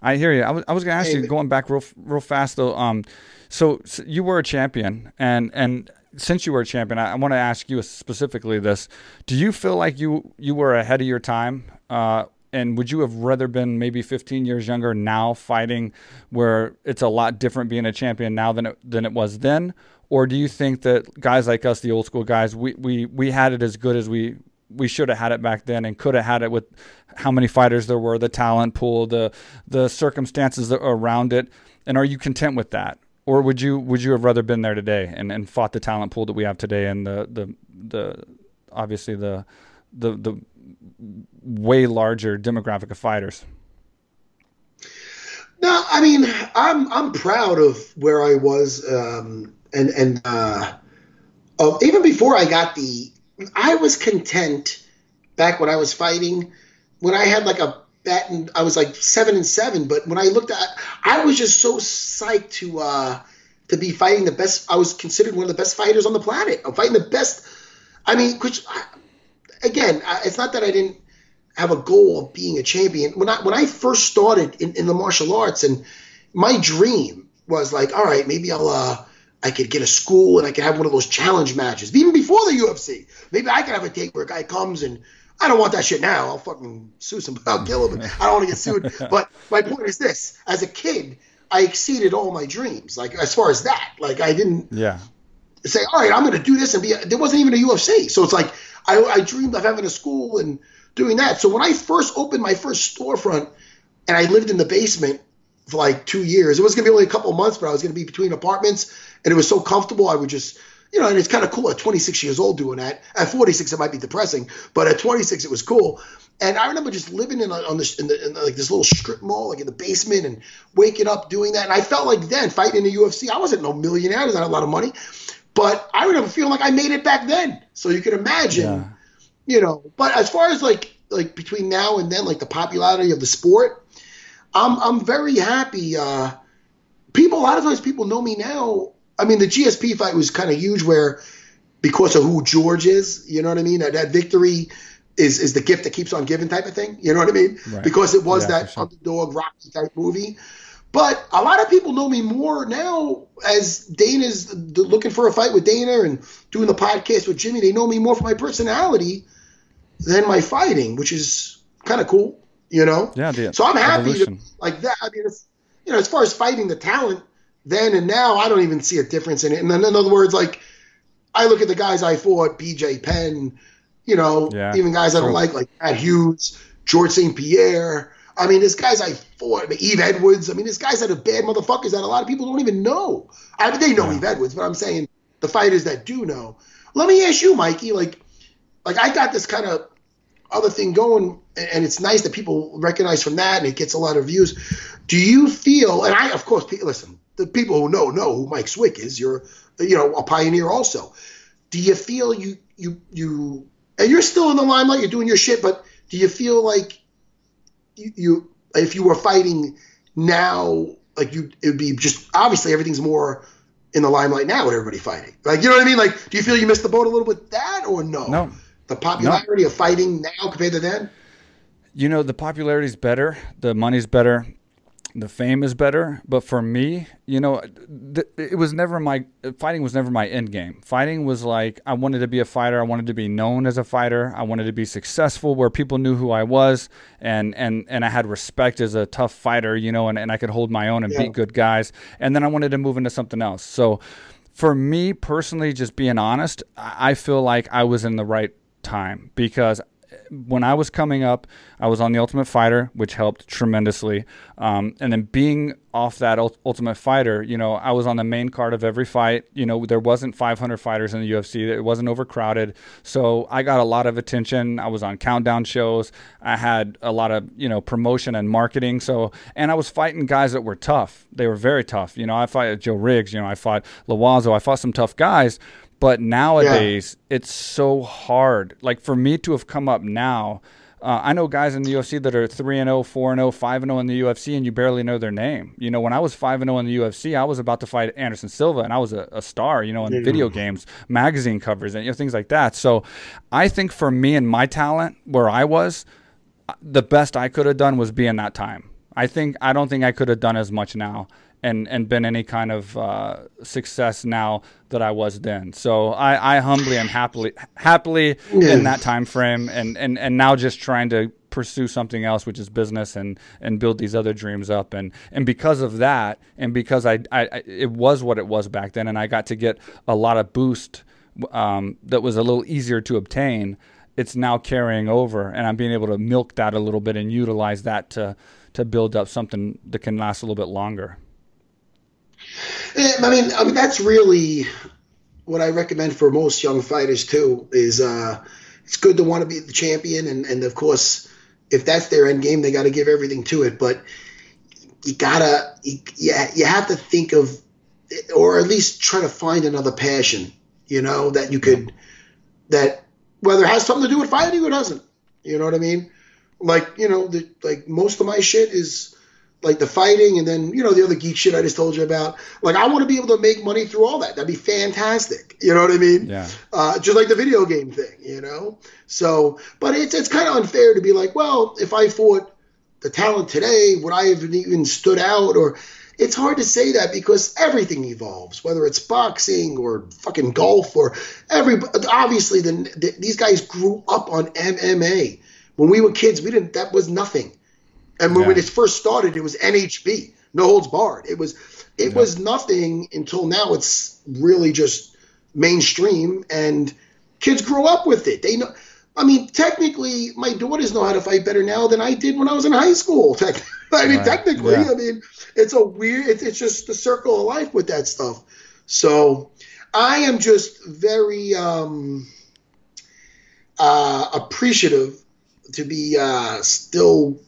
I hear you. I was, I was gonna ask hey, you, going back real real fast though. Um, so, so you were a champion, and and since you were a champion, I, I want to ask you specifically this: Do you feel like you you were ahead of your time? Uh, and would you have rather been maybe 15 years younger now fighting where it's a lot different being a champion now than it, than it was then or do you think that guys like us the old school guys we, we, we had it as good as we we should have had it back then and could have had it with how many fighters there were the talent pool the the circumstances around it and are you content with that or would you would you have rather been there today and, and fought the talent pool that we have today and the the the obviously the the the way larger demographic of fighters. No, I mean I'm I'm proud of where I was, um, and and uh, even before I got the, I was content back when I was fighting, when I had like a bet and I was like seven and seven. But when I looked at, I was just so psyched to uh, to be fighting the best. I was considered one of the best fighters on the planet. I'm fighting the best. I mean, which again, it's not that I didn't have a goal of being a champion. When I when I first started in, in the martial arts, and my dream was like, all right, maybe I'll uh, I could get a school and I could have one of those challenge matches, even before the UFC. Maybe I could have a take where a guy comes and I don't want that shit now. I'll fucking sue somebody. I'll kill him. I don't want to get sued. But my point is this: as a kid, I exceeded all my dreams. Like as far as that, like I didn't. Yeah. Say, all right, I'm going to do this and be. There wasn't even a UFC, so it's like I, I dreamed of having a school and doing that. So when I first opened my first storefront, and I lived in the basement for like two years, it was going to be only a couple months, but I was going to be between apartments, and it was so comfortable. I would just you know, and it's kind of cool at 26 years old doing that. At 46, it might be depressing, but at 26, it was cool. And I remember just living in on this in, the, in the, like this little strip mall, like in the basement, and waking up doing that. And I felt like then fighting in the UFC, I wasn't no millionaire, I didn't have a lot of money, but I remember feeling like I made it back then. So you can imagine, yeah. you know. But as far as like like between now and then, like the popularity of the sport, I'm I'm very happy. Uh, people, a lot of times, people know me now. I mean, the GSP fight was kind of huge, where because of who George is, you know what I mean. That, that victory is is the gift that keeps on giving type of thing. You know what I mean? Right. Because it was yeah, that sure. underdog Rocky type movie. But a lot of people know me more now as Dana's looking for a fight with Dana and doing the podcast with Jimmy. They know me more for my personality than my fighting, which is kind of cool, you know. Yeah. The so I'm happy to, like that. I mean, you know, as far as fighting the talent then and now, I don't even see a difference in it. And then, in other words, like I look at the guys I fought, BJ Penn, you know, yeah, even guys I don't like, like Matt Hughes, George St. Pierre. I mean, there's guys I fought, I mean, Yves Edwards. I mean, there's guys that are bad motherfuckers that a lot of people don't even know. I mean, they know yeah. Yves Edwards, but I'm saying the fighters that do know. Let me ask you, Mikey, like, like I got this kind of other thing going, and it's nice that people recognize from that, and it gets a lot of views. Do you feel? And I, of course, listen. The people who know know who Mike Swick is. You're, you know, a pioneer also. Do you feel you you you and you're still in the limelight? You're doing your shit, but do you feel like you, you if you were fighting now, like you, it would be just obviously everything's more in the limelight now with everybody fighting. Like, you know what I mean? Like, do you feel you missed the boat a little bit that or no? No. The popularity no. of fighting now compared to then? You know, the popularity is better, the money's better, the fame is better. But for me, you know, th- it was never my fighting was never my end game. Fighting was like I wanted to be a fighter. I wanted to be known as a fighter. I wanted to be successful where people knew who I was and and and I had respect as a tough fighter, you know, and, and I could hold my own and yeah. beat good guys. And then I wanted to move into something else. So for me personally, just being honest, I feel like I was in the right time because when I was coming up, I was on the Ultimate Fighter, which helped tremendously. Um, and then being off that Ultimate Fighter, you know, I was on the main card of every fight. You know, there wasn't 500 fighters in the UFC. It wasn't overcrowded, so I got a lot of attention. I was on countdown shows. I had a lot of you know promotion and marketing. So, and I was fighting guys that were tough. They were very tough. You know, I fought Joe Riggs. You know, I fought Loiseau. I fought some tough guys but nowadays, yeah. it's so hard. Like for me to have come up now, uh, I know guys in the UFC that are 3 and 0, 4 and 0, 5 and 0 in the UFC, and you barely know their name. You know, when I was 5 and 0 in the UFC, I was about to fight Anderson Silva, and I was a, a star, you know, in yeah. video games, magazine covers, and you know, things like that. So I think for me and my talent, where I was, uh, the best I could have done was be in that time. I think I don't think I could have done as much now and and been any kind of uh, success now that I was then. So I, I humbly and happily happily yeah. in that time frame, and, and and now just trying to pursue something else, which is business, and and build these other dreams up. And and because of that, and because I, I it was what it was back then, and I got to get a lot of boost um, that was a little easier to obtain. It's now carrying over, and I'm being able to milk that a little bit and utilize that to to build up something that can last a little bit longer. Eh, I mean, I mean that's really what I recommend for most young fighters too. Is uh, it's good to want to be the champion, and and of course, if that's their end game, they got to give everything to it. But you gotta, you, you have to think of, or at least try to find another passion. You know that you could, that whether it has something to do with fighting or doesn't. You know what I mean? Like you know, the, like most of my shit is like the fighting and then you know the other geek shit I just told you about. Like I want to be able to make money through all that. That'd be fantastic. You know what I mean? Yeah. Uh, just like the video game thing, you know. So, but it's it's kind of unfair to be like, well, if I fought the talent today, would I have even stood out? Or it's hard to say that because everything evolves, whether it's boxing or fucking golf or every. Obviously, the, the these guys grew up on MMA. When we were kids, we didn't. That was nothing and when, yeah. when it first started, it was NHB, no holds barred. It was it yeah. was nothing until now. It's really just mainstream, and kids grow up with it. They know. I mean, technically, my daughters know how to fight better now than I did when I was in high school. I mean, right. technically, yeah. I mean, it's a weird. It's, it's just the circle of life with that stuff. So, I am just very um, uh, appreciative to be uh, still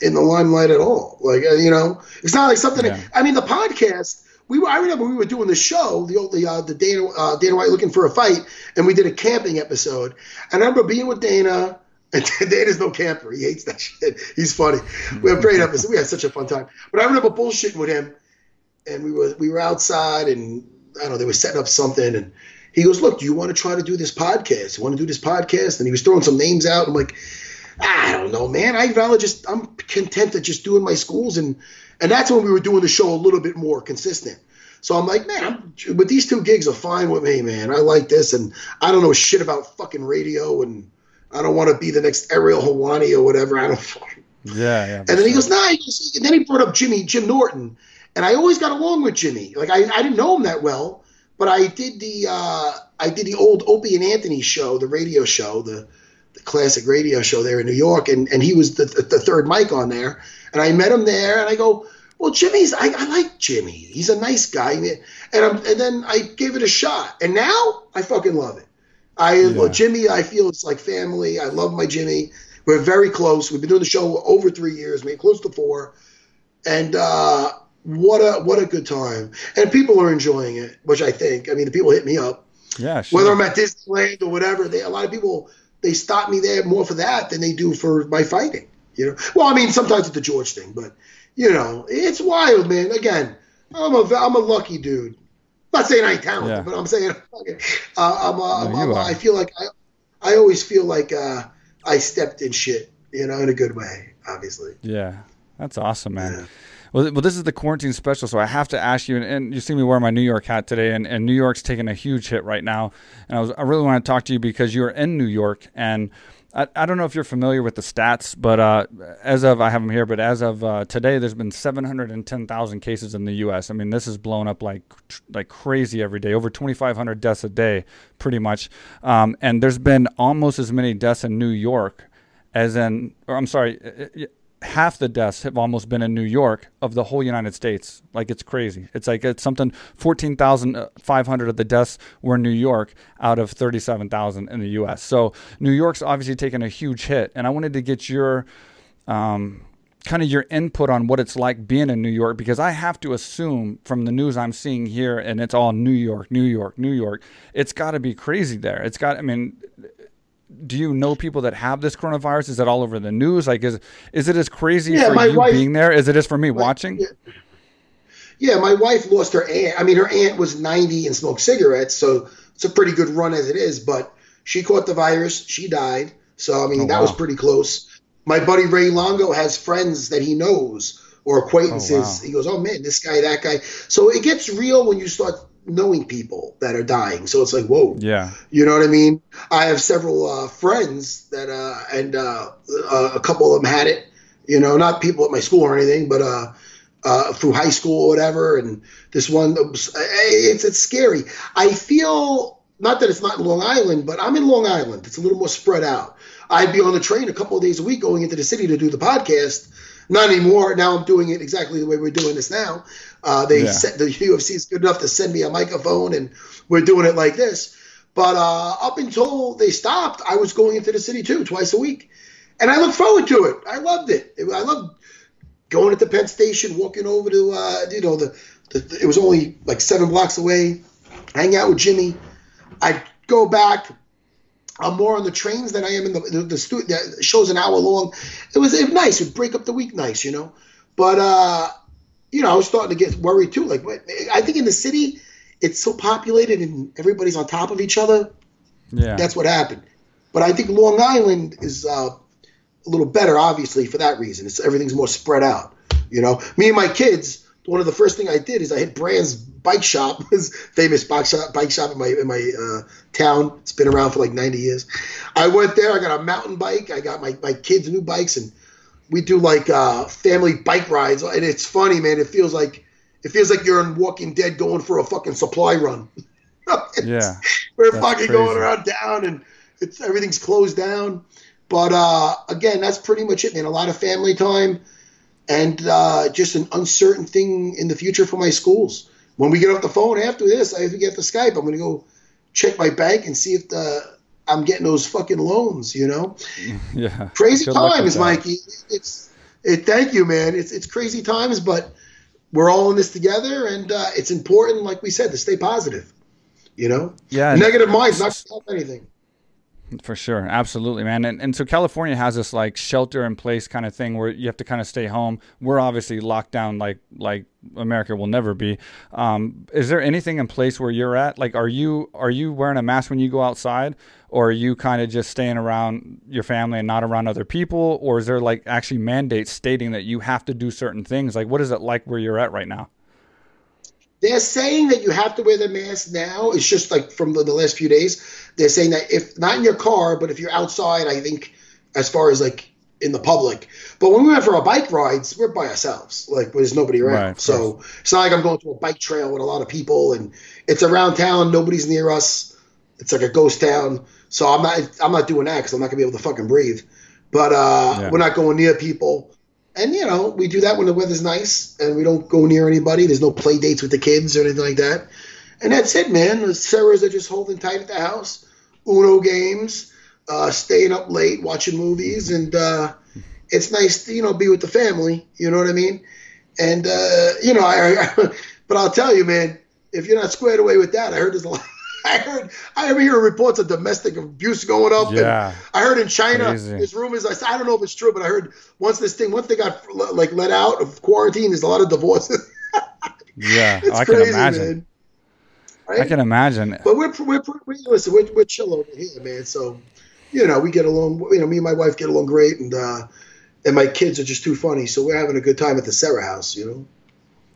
in the limelight at all. Like uh, you know, it's not like something. Yeah. That, I mean, the podcast. We were, I remember we were doing the show, the old, the uh, the Dana uh, Dana White looking for a fight, and we did a camping episode. And I remember being with Dana. And Dana's no camper. He hates that shit. He's funny. We have great episode. We had such a fun time. But I remember bullshitting with him, and we were we were outside, and I don't know they were setting up something, and he goes, "Look, do you want to try to do this podcast? You want to do this podcast?" And he was throwing some names out. I'm like, I don't know, man. I'd rather just I'm content to just doing my schools and and that's when we were doing the show a little bit more consistent. So I'm like, man, I'm, but these two gigs are fine with me, man. I like this, and I don't know shit about fucking radio, and I don't want to be the next Ariel Helwani or whatever. I don't. Yeah, yeah. And then he goes, nah. He goes, and then he brought up Jimmy, Jim Norton, and I always got along with Jimmy. Like I, I didn't know him that well, but I did the, uh, I did the old Opie and Anthony show, the radio show, the classic radio show there in New York, and, and he was the, the third mic on there. And I met him there, and I go, well, Jimmy's, I, I like Jimmy. He's a nice guy. And, I'm, and then I gave it a shot. And now I fucking love it. I yeah. well, Jimmy, I feel it's like family. I love my Jimmy. We're very close. We've been doing the show over three years, maybe close to four. And uh, what a what a good time. And people are enjoying it, which I think. I mean, the people hit me up. Yeah, sure. Whether I'm at Disneyland or whatever, they, a lot of people they stop me there more for that than they do for my fighting. You know, well, I mean, sometimes it's the George thing, but you know, it's wild, man. Again, I'm a I'm a lucky dude. I'm not saying I ain't talented, yeah. but I'm saying uh, I'm, a, I'm, I'm a, I feel like I I always feel like uh, I stepped in shit, you know, in a good way, obviously. Yeah, that's awesome, man. Yeah. Well, well, this is the quarantine special, so I have to ask you. And, and you see me wear my New York hat today, and, and New York's taking a huge hit right now. And I was I really want to talk to you because you're in New York, and I, I don't know if you're familiar with the stats, but uh, as of I have them here, but as of uh, today, there's been 710,000 cases in the U.S. I mean, this is blown up like like crazy every day, over 2,500 deaths a day, pretty much. Um, and there's been almost as many deaths in New York as in, or I'm sorry, half the deaths have almost been in New York of the whole United States. Like it's crazy. It's like it's something 14,500 of the deaths were in New York out of 37,000 in the US. So New York's obviously taken a huge hit. And I wanted to get your um, kind of your input on what it's like being in New York because I have to assume from the news I'm seeing here and it's all New York, New York, New York. It's got to be crazy there. It's got I mean do you know people that have this coronavirus? Is it all over the news? Like, is is it as crazy yeah, for you wife, being there as it is for me my, watching? Yeah. yeah, my wife lost her aunt. I mean, her aunt was 90 and smoked cigarettes, so it's a pretty good run as it is. But she caught the virus. She died. So, I mean, oh, that wow. was pretty close. My buddy Ray Longo has friends that he knows or acquaintances. Oh, wow. He goes, oh, man, this guy, that guy. So it gets real when you start knowing people that are dying. So it's like, whoa. Yeah. You know what I mean? I have several uh, friends that, uh, and uh, uh, a couple of them had it, you know, not people at my school or anything, but uh, uh, through high school or whatever. And this one, it's, it's scary. I feel, not that it's not in Long Island, but I'm in Long Island. It's a little more spread out. I'd be on the train a couple of days a week going into the city to do the podcast. Not anymore. Now I'm doing it exactly the way we're doing this now. Uh, they yeah. the UFC is good enough to send me a microphone, and we're doing it like this. But uh, up until they stopped, I was going into the city too twice a week, and I look forward to it. I loved it. I loved going at the Penn Station, walking over to uh, you know the, the, it was only like seven blocks away, hang out with Jimmy. I'd go back. I'm more on the trains than I am in the the, the, stu- the show's an hour long. It was, it was nice. It would break up the week nice, you know. But uh, you know, I was starting to get worried too. Like, I think in the city, it's so populated and everybody's on top of each other. Yeah, that's what happened. But I think Long Island is uh, a little better, obviously, for that reason. It's everything's more spread out. You know, me and my kids. One of the first thing I did is I hit Brand's bike shop, his famous bike shop, bike shop in my in my uh, town. It's been around for like 90 years. I went there. I got a mountain bike. I got my my kids' new bikes, and we do like uh, family bike rides, and it's funny, man. It feels like it feels like you're in Walking Dead going for a fucking supply run. yeah, we're fucking crazy. going around down, and it's everything's closed down. But uh, again, that's pretty much it, man. A lot of family time, and uh, just an uncertain thing in the future for my schools. When we get off the phone after this, I have to get the Skype. I'm going to go check my bank and see if the I'm getting those fucking loans, you know? Yeah. Crazy times, Mikey. It's it thank you, man. It's it's crazy times, but we're all in this together and uh, it's important, like we said, to stay positive. You know? Yeah. Negative minds not to help anything. For sure, absolutely, man. And and so California has this like shelter in place kind of thing where you have to kind of stay home. We're obviously locked down like like America will never be. Um, is there anything in place where you're at? Like, are you are you wearing a mask when you go outside, or are you kind of just staying around your family and not around other people, or is there like actually mandates stating that you have to do certain things? Like, what is it like where you're at right now? They're saying that you have to wear the mask now. It's just like from the, the last few days. They're saying that if not in your car, but if you're outside, I think as far as like in the public. But when we went for our bike rides, we're by ourselves. Like there's nobody around. Right, so it's not like I'm going to a bike trail with a lot of people and it's around town. Nobody's near us. It's like a ghost town. So I'm not I'm not doing that because I'm not gonna be able to fucking breathe. But uh, yeah. we're not going near people and you know we do that when the weather's nice and we don't go near anybody. There's no play dates with the kids or anything like that. And that's it, man. The Serras are just holding tight at the house, Uno games, uh, staying up late watching movies, and uh, it's nice to you know be with the family. You know what I mean? And uh, you know, I, I, but I'll tell you, man, if you're not squared away with that, I heard there's a lot. I heard I ever hear reports of domestic abuse going up. Yeah. I heard in China, Crazy. there's rumors. I, I don't know if it's true, but I heard once this thing, once they got like let out of quarantine, there's a lot of divorces. yeah, it's I crazy, can imagine. Man. Right? I can imagine. But we're we're, we're listen, we're, we're chill over here, man. So you know, we get along. You know, me and my wife get along great, and uh, and my kids are just too funny. So we're having a good time at the Serra house. You know.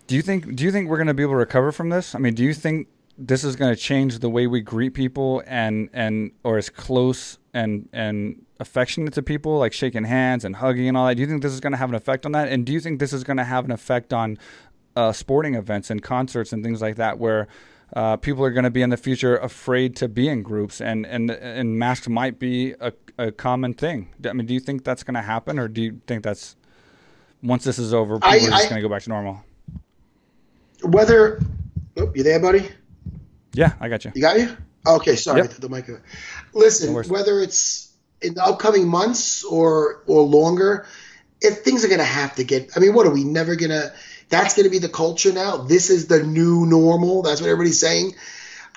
Do you think? Do you think we're going to be able to recover from this? I mean, do you think this is going to change the way we greet people and and or as close and and affectionate to people, like shaking hands and hugging and all that? Do you think this is going to have an effect on that? And do you think this is going to have an effect on uh, sporting events and concerts and things like that, where uh, people are going to be in the future afraid to be in groups, and and and masks might be a, a common thing. I mean, do you think that's going to happen, or do you think that's once this is over, people I, are just going to go back to normal? Whether, oh, you there, buddy? Yeah, I got you. You got you. Okay, sorry, yep. the mic. Listen, no whether it's in the upcoming months or or longer, if things are going to have to get. I mean, what are we never going to? That's going to be the culture now. This is the new normal. That's what everybody's saying.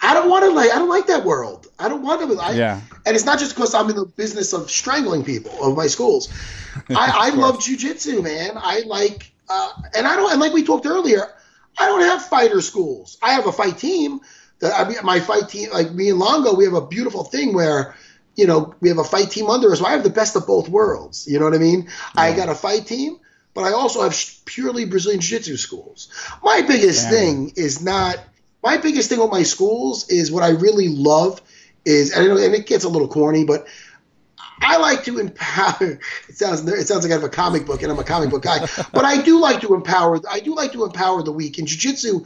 I don't want to like. I don't like that world. I don't want to. I, yeah. And it's not just because I'm in the business of strangling people of my schools. I, I love jujitsu, man. I like, uh, and I don't. And like we talked earlier, I don't have fighter schools. I have a fight team. That I mean, my fight team, like me and Longo, we have a beautiful thing where you know, we have a fight team under us. So I have the best of both worlds. You know what I mean? Yeah. I got a fight team, but I also have purely Brazilian Jiu Jitsu schools. My biggest thing is not my biggest thing with my schools is what I really love is and, and it gets a little corny, but I like to empower. It sounds it sounds like I have a comic book, and I'm a comic book guy. but I do like to empower. I do like to empower the weak in jiu-jitsu.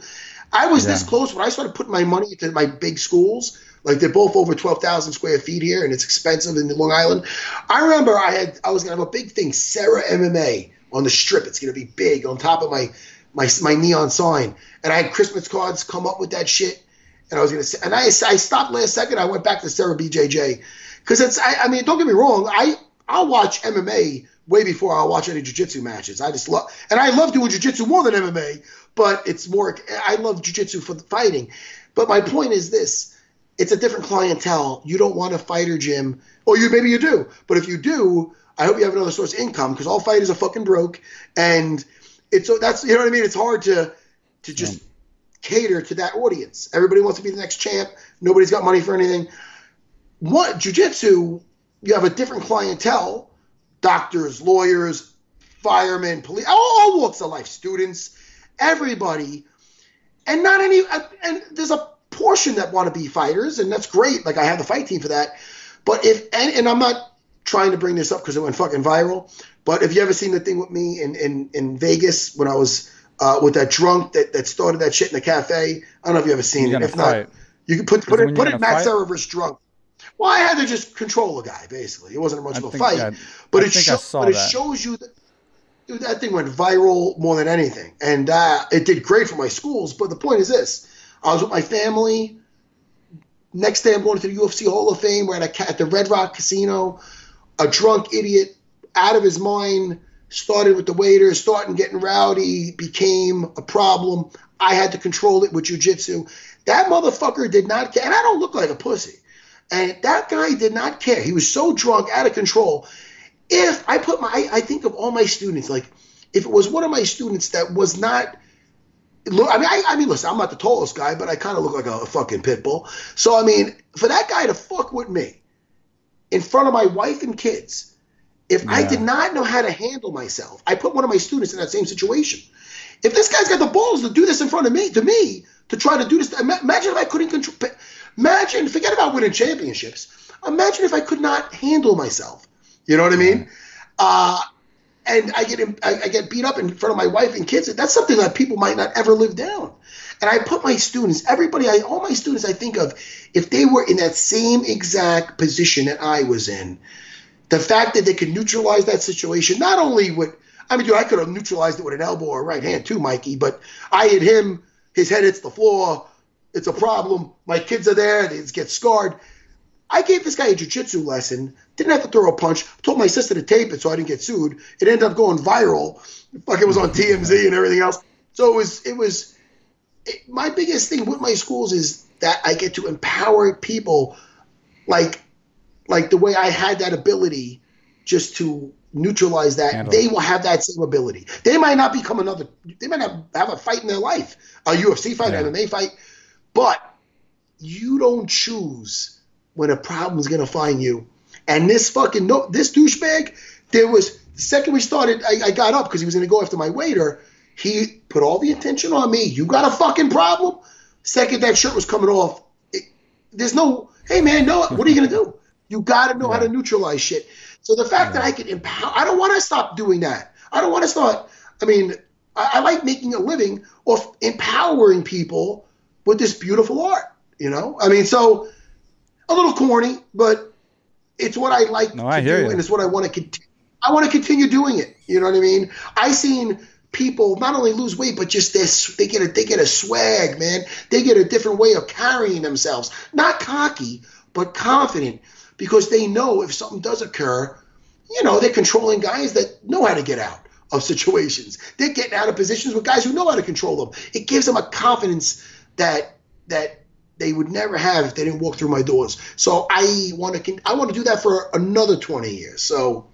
I was yeah. this close when I started putting my money into my big schools. Like they're both over twelve thousand square feet here, and it's expensive in Long Island. I remember I had I was gonna have a big thing, Serra MMA on the strip. It's going to be big on top of my my my neon sign. And I had Christmas cards come up with that shit. And I was going to say, and I, I stopped last second. I went back to Serra BJJ because it's. I, I, mean, don't get me wrong. I I'll watch MMA way before I'll watch any jiu-jitsu matches. I just love, and I love doing jiu-jitsu more than MMA. But it's more. I love jiu-jitsu for the fighting. But my point is this: it's a different clientele. You don't want a fighter gym, or you maybe you do. But if you do, I hope you have another source of income because all fighters are fucking broke, and it's so that's you know what I mean. It's hard to to just yeah. cater to that audience. Everybody wants to be the next champ. Nobody's got money for anything. What jujitsu? You have a different clientele: doctors, lawyers, firemen, police, all, all walks of life, students, everybody, and not any. And there's a portion that want to be fighters, and that's great. Like I have the fight team for that. But if and, and I'm not trying to bring this up because it went fucking viral. But if you ever seen the thing with me in in, in Vegas when I was uh, with that drunk that, that started that shit in the cafe, I don't know if you ever seen it. If fight. not, you can put put it put it Matt Serra drunk. Well, I had to just control a guy basically. It wasn't much of a fight, yeah, but it show, but it shows you that. Dude, that thing went viral more than anything, and uh, it did great for my schools. But the point is this: I was with my family. Next day, I'm going to the UFC Hall of Fame. We're at, a, at the Red Rock Casino a drunk idiot out of his mind started with the waiter, starting getting rowdy, became a problem. I had to control it with jujitsu. That motherfucker did not care. And I don't look like a pussy. And that guy did not care. He was so drunk, out of control. If I put my, I, I think of all my students, like if it was one of my students that was not, look, I mean, I, I mean, listen, I'm not the tallest guy, but I kind of look like a, a fucking pit bull. So I mean, for that guy to fuck with me, in front of my wife and kids. If yeah. I did not know how to handle myself, I put one of my students in that same situation. If this guy's got the balls to do this in front of me, to me, to try to do this, imagine if I couldn't control. Imagine, forget about winning championships. Imagine if I could not handle myself. You know what I mean? Uh, and I get I, I get beat up in front of my wife and kids. That's something that people might not ever live down. And I put my students, everybody, I, all my students, I think of, if they were in that same exact position that I was in, the fact that they could neutralize that situation, not only with, I mean, dude, I could have neutralized it with an elbow or right hand too, Mikey, but I hit him, his head hits the floor, it's a problem. My kids are there, they get scarred. I gave this guy a jiu-jitsu lesson, didn't have to throw a punch, told my sister to tape it so I didn't get sued. It ended up going viral. Fuck, it was on TMZ and everything else. So it was, it was, it, my biggest thing with my schools is that I get to empower people like like the way I had that ability just to neutralize that Handle. they will have that same ability. They might not become another they might not have a fight in their life, a UFC fight, yeah. an MMA fight, but you don't choose when a problem is gonna find you. And this fucking no this douchebag, there was the second we started, I, I got up because he was gonna go after my waiter. He put all the attention on me. You got a fucking problem? Second that shirt was coming off, it, there's no, hey man, no, what are you gonna do? You got to know yeah. how to neutralize shit. So the fact that I can empower, I don't want to stop doing that. I don't want to start. I mean, I, I like making a living off empowering people with this beautiful art. You know, I mean, so a little corny, but it's what I like No, to I hear do, you. and it's what I want to continue. I want to continue doing it. You know what I mean? I seen people not only lose weight, but just this they get a they get a swag, man. They get a different way of carrying themselves. Not cocky, but confident, because they know if something does occur, you know, they're controlling guys that know how to get out of situations. They're getting out of positions with guys who know how to control them. It gives them a confidence that that they would never have if they didn't walk through my doors. So I want to I want to do that for another 20 years. So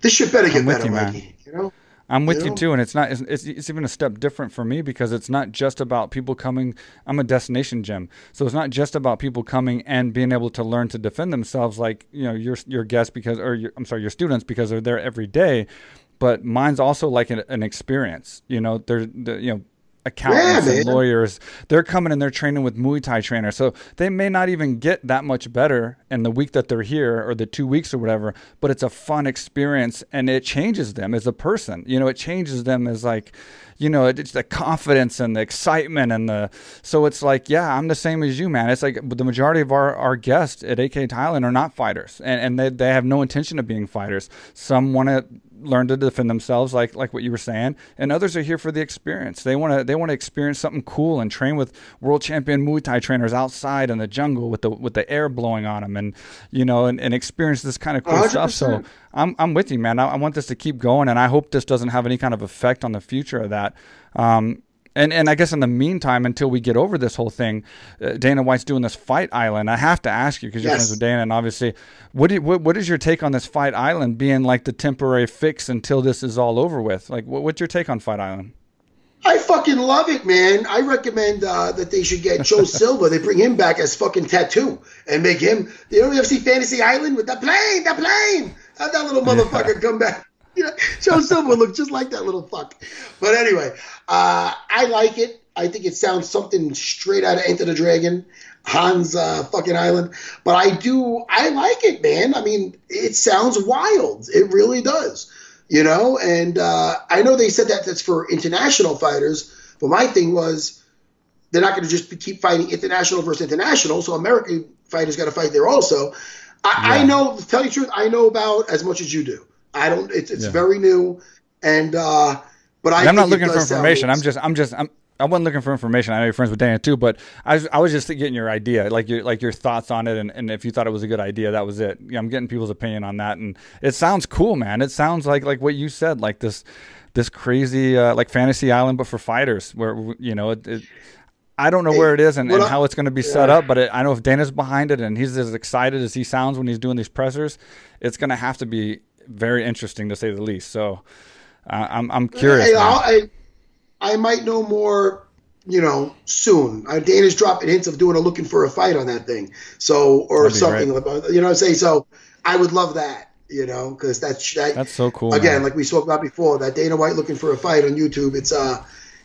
this shit better get better, you, man. Mikey. You know? I'm with You you too, and it's not. It's, it's, it's even a step different for me because it's not just about people coming. I'm a destination gym, so it's not just about people coming and being able to learn to defend themselves, like you know your your guests because, or your, I'm sorry, your students because they're there every day. But mine's also like an, an experience. You know, they're, they're you know accountants Yeah, and lawyers. They're coming and they're training with Muay Thai trainers, so they may not even get that much better in the week that they're here or the two weeks or whatever. But it's a fun experience, and it changes them as a person. You know, it changes them as like, you know, it's the confidence and the excitement and the. So it's like, yeah, I'm the same as you, man. It's like the majority of our, our guests at AKA Thailand are not fighters, and and they they have no intention of being fighters. Some want to learn to defend themselves like like what you were saying. And others are here for the experience. They want to they want to experience something cool and train with world champion muay thai trainers outside in the jungle with the with the air blowing on them and you know and, and experience this kind of cool stuff. So i'm i'm with you man. I, I want this to keep going and i hope this doesn't have any kind of effect on the future of that. Um and, and I guess in the meantime, until we get over this whole thing, uh, Dana White's doing this Fight Island. I have to ask you because you're Yes. friends with Dana, and obviously, what, do you, what what is your take on this Fight Island being like the temporary fix until this is all over with? Like, what, what's your take on Fight Island? I fucking love it, man. I recommend uh, that they should get Joe Silva. They bring him back as fucking tattoo and make him. You know, you Fantasy Island with the plane, the plane? Have that little motherfucker come back. Yeah, Joe Silva looked just like that little fuck. But anyway, uh, I like it. I think it sounds something straight out of Enter the Dragon, Hans uh, fucking Island. But I do, I like it, man. I mean, it sounds wild. It really does you know. And uh, I know they said that that's for international fighters, but my thing was they're not going to just be, keep fighting international versus international. So American fighters got to fight there also. I, I know, to tell you the truth, I know about as much as you do. I don't. It's, it's Yeah. very new, and uh, but I I'm not looking for information. I'm just, I'm just, I'm. I wasn't looking for information. I know you're friends with Dana too, but I was, I was just getting your idea, like your, like your thoughts on it, and, and if you thought it was a good idea, that was it. Yeah, I'm getting people's opinion on that, and it sounds cool, man. It sounds like, like what you said, like this, this crazy, uh, like fantasy island, but for fighters, where you know, it, it I don't know where it is and, and how it's going to be set up, but it, I know if Dana's behind it and he's as excited as he sounds when he's doing these pressers, it's going to have to be very interesting to say the least. So uh, I'm, I'm curious. Hey. I, I might know more, you know, soon. Uh, Dana's dropping hints of doing a looking for a fight on that thing. So, or something, about, you know what I'm saying? So, I would love that, you know, because that's that, That's so cool. again, man. like we spoke about before, that Dana White looking for a fight on YouTube. It's uh,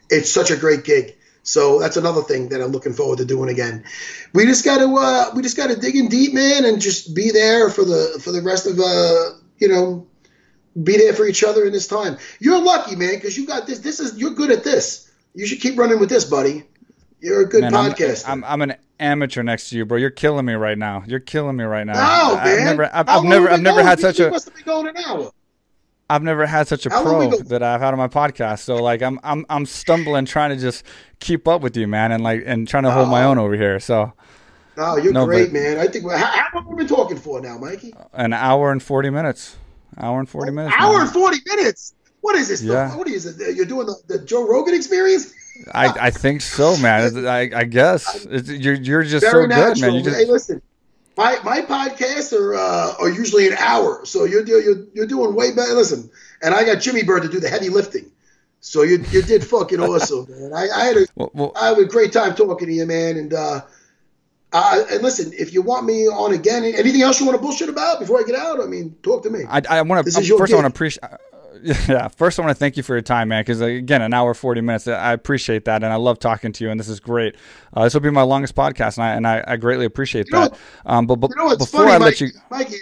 it's such a great gig. So that's another thing that I'm looking forward to doing again. We just got to uh, we just got to dig in deep, man, and just be there for the for the rest of uh, you know, be there for each other in this time. You're lucky, man, because you got this. This is you're good at this. You should keep running with this, buddy. You're a good Man, I'm- I'm, I'm, an amateur next to you, bro. You're killing me right now. You're killing me right now. no, I- man. I've never, I've, I've never, I've never going? had such we a, must have been going an hour. I've never had such a How pro that I've had on my podcast. So like, I'm, I'm, I'm stumbling trying to just keep up with you, man, and like, and trying to hold my Oh. own over here. So No, you're No, great, man. I think. How, how long have we been talking for now, Mikey? an hour and forty minutes, hour and forty minutes. Hour and forty minutes. What is this? The- Yeah. what is it? You're doing the, the Joe Rogan experience? I, I think so, man. I, I guess it's, you're, you're just Very so natural. good, man. You just, Hey, listen. My my podcasts are uh, are usually an hour, so you're do- you're you're doing way better. Listen, and I got Jimmy Bird to do the heavy lifting, so you you did fucking awesome, man. I, I had a well, well, I had a great time talking to you, man. And uh, uh, and listen, if you want me on again, anything else you want to bullshit about before I get out? I mean, talk to me. I, I want This to is your first. I want to appreciate. Yeah, first I want to thank you for your time, man. Because again, an hour forty minutes. I appreciate that, and I love talking to you. And this is great. Uh, this will be my longest podcast, and I and I, I greatly appreciate You know that. Um, but, but you know before funny, I Mike, let you, Mikey?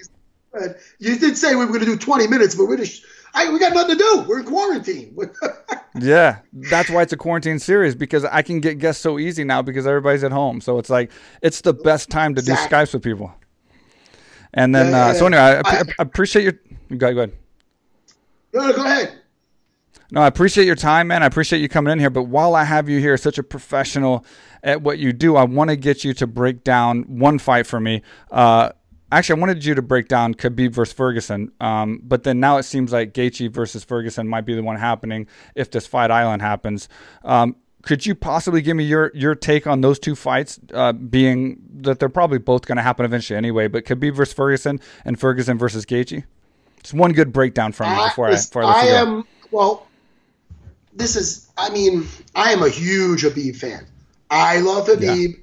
You did say we were going to do 20 minutes, but we're just, I, we got nothing to do. We're in quarantine. yeah, that's why it's a quarantine series because I can get guests so easy now because everybody's at home. So it's like it's the best time to exactly. do Skypes with people. And then, yeah, uh, so anyway, I, I, I, appreciate your. Go ahead. Go ahead. No, no, go ahead. No, I appreciate your time, man. I appreciate you coming in here. But while I have you here, such a professional at what you do, I want to get you to break down one fight for me. Uh, actually, I wanted you to break down Khabib versus Ferguson. Um, but then now it seems like Gaethje versus Ferguson might be the one happening if this fight island happens. Um, could you possibly give me your your take on those two fights, uh, being that they're probably both going to happen eventually anyway? But Khabib versus Ferguson and Ferguson versus Gaethje. Just one good breakdown from you before I, before I, I am well. This is, I mean, I am a huge Khabib fan. I love Khabib. Yeah.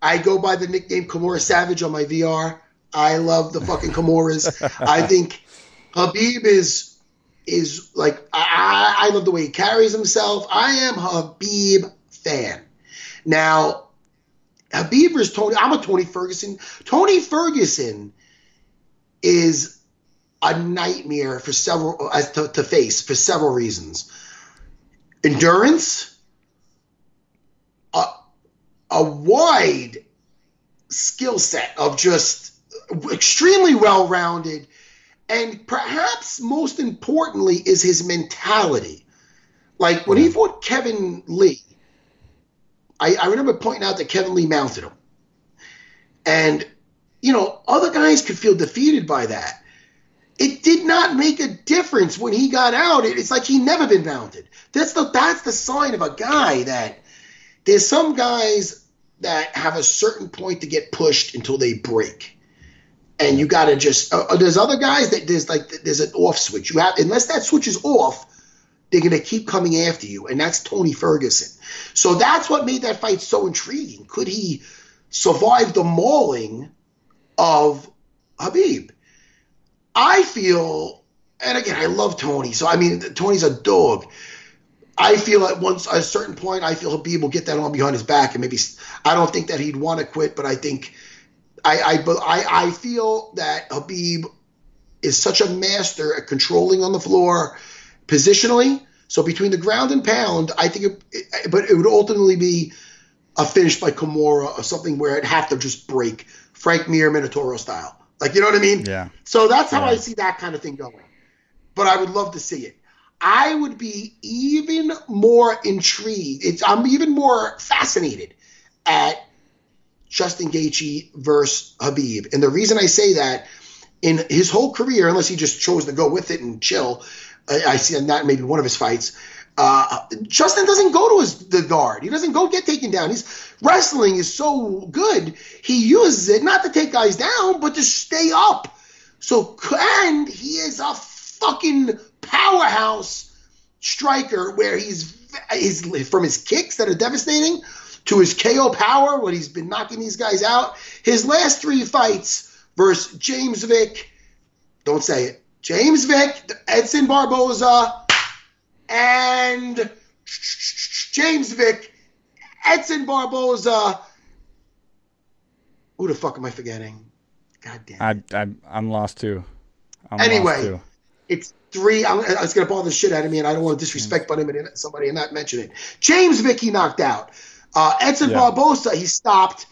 I go by the nickname Kimura Savage on my VR. I love the fucking Kimuras. I think Khabib is is like I, I love the way he carries himself. I am Khabib fan. Now, Khabib is Tony. I'm a Tony Ferguson. Tony Ferguson is a nightmare for several uh, to, to face for several reasons. Endurance, a, a wide skill set of just extremely well rounded and perhaps most importantly is his mentality. Like when he fought Kevin Lee, I, I remember pointing out that Kevin Lee mounted him. And, you know, other guys could feel defeated by that. It did not make a difference when he got out. It's like he never been mounted. That's the that's the sign of a guy that there's some guys that have a certain point to get pushed until they break and you got to just. Uh, uh, there's other guys that there's like there's an off switch. You have unless that switch is off, they're gonna keep coming after you, and that's Tony Ferguson. So that's what made that fight so intriguing. Could he survive the mauling of Khabib? I feel, and again, I love Tony. So I mean, Tony's a dog. I feel at once at a certain point, I feel Khabib will get that on behind his back, and maybe I don't think that he'd want to quit, but I think I, I, I, feel that Khabib is such a master at controlling on the floor positionally. So between the ground and pound, I think, it, it, but it would ultimately be a finish by Kimura or something where it'd have to just break Frank Mir Minotauro style. Like, you know what I mean? Yeah. So that's how yeah. I see that kind of thing going. But I would love to see it. I would be even more intrigued. It's, I'm even more fascinated at Justin Gaethje versus Khabib. And the reason I say that, in his whole career, unless he just chose to go with it and chill, I, I see that maybe one of his fights. Uh, Justin doesn't go to his the guard. He doesn't go get taken down. His wrestling is so good. He uses it not to take guys down, but to stay up. So and he is a fucking powerhouse striker where he's, he's from his kicks that are devastating to his KO power when he's been knocking these guys out. His last three fights versus James Vick, don't say it, James Vick, Edson Barboza, and James Vick, Edson Barboza. Who the fuck am I forgetting? God damn. It. I, I, I'm lost too. I'm anyway, lost too. it's three. I'm, it's going to bother the shit out of me, and I don't want to disrespect mm. somebody and not mention it. James Vick, he knocked out. Uh, Edson yeah. Barboza, he stopped,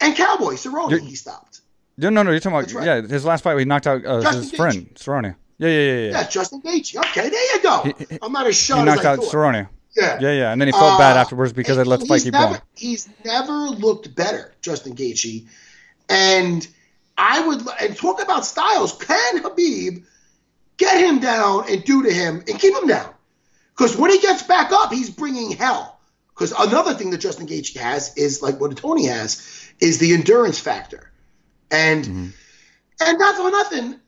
and Cowboy Cerrone, he stopped. No, no, no. You're talking about right. yeah, his last fight, he knocked out uh, his Gage. friend Cerrone. Yeah, yeah, yeah, yeah. Yeah, Justin Gaethje. Okay, there you go. He, I'm not as shot. He knocked out thought. Cerrone. Yeah, yeah, yeah, and then he felt uh, bad afterwards because they let the fight keep never, going. He's never looked better, Justin Gaethje, and I would and talk about styles. Can Khabib get him down and do to him and keep him down? Because when he gets back up, he's bringing hell. Because another thing that Justin Gaethje has is like what Tony has is the endurance factor, and mm-hmm. and not for nothing.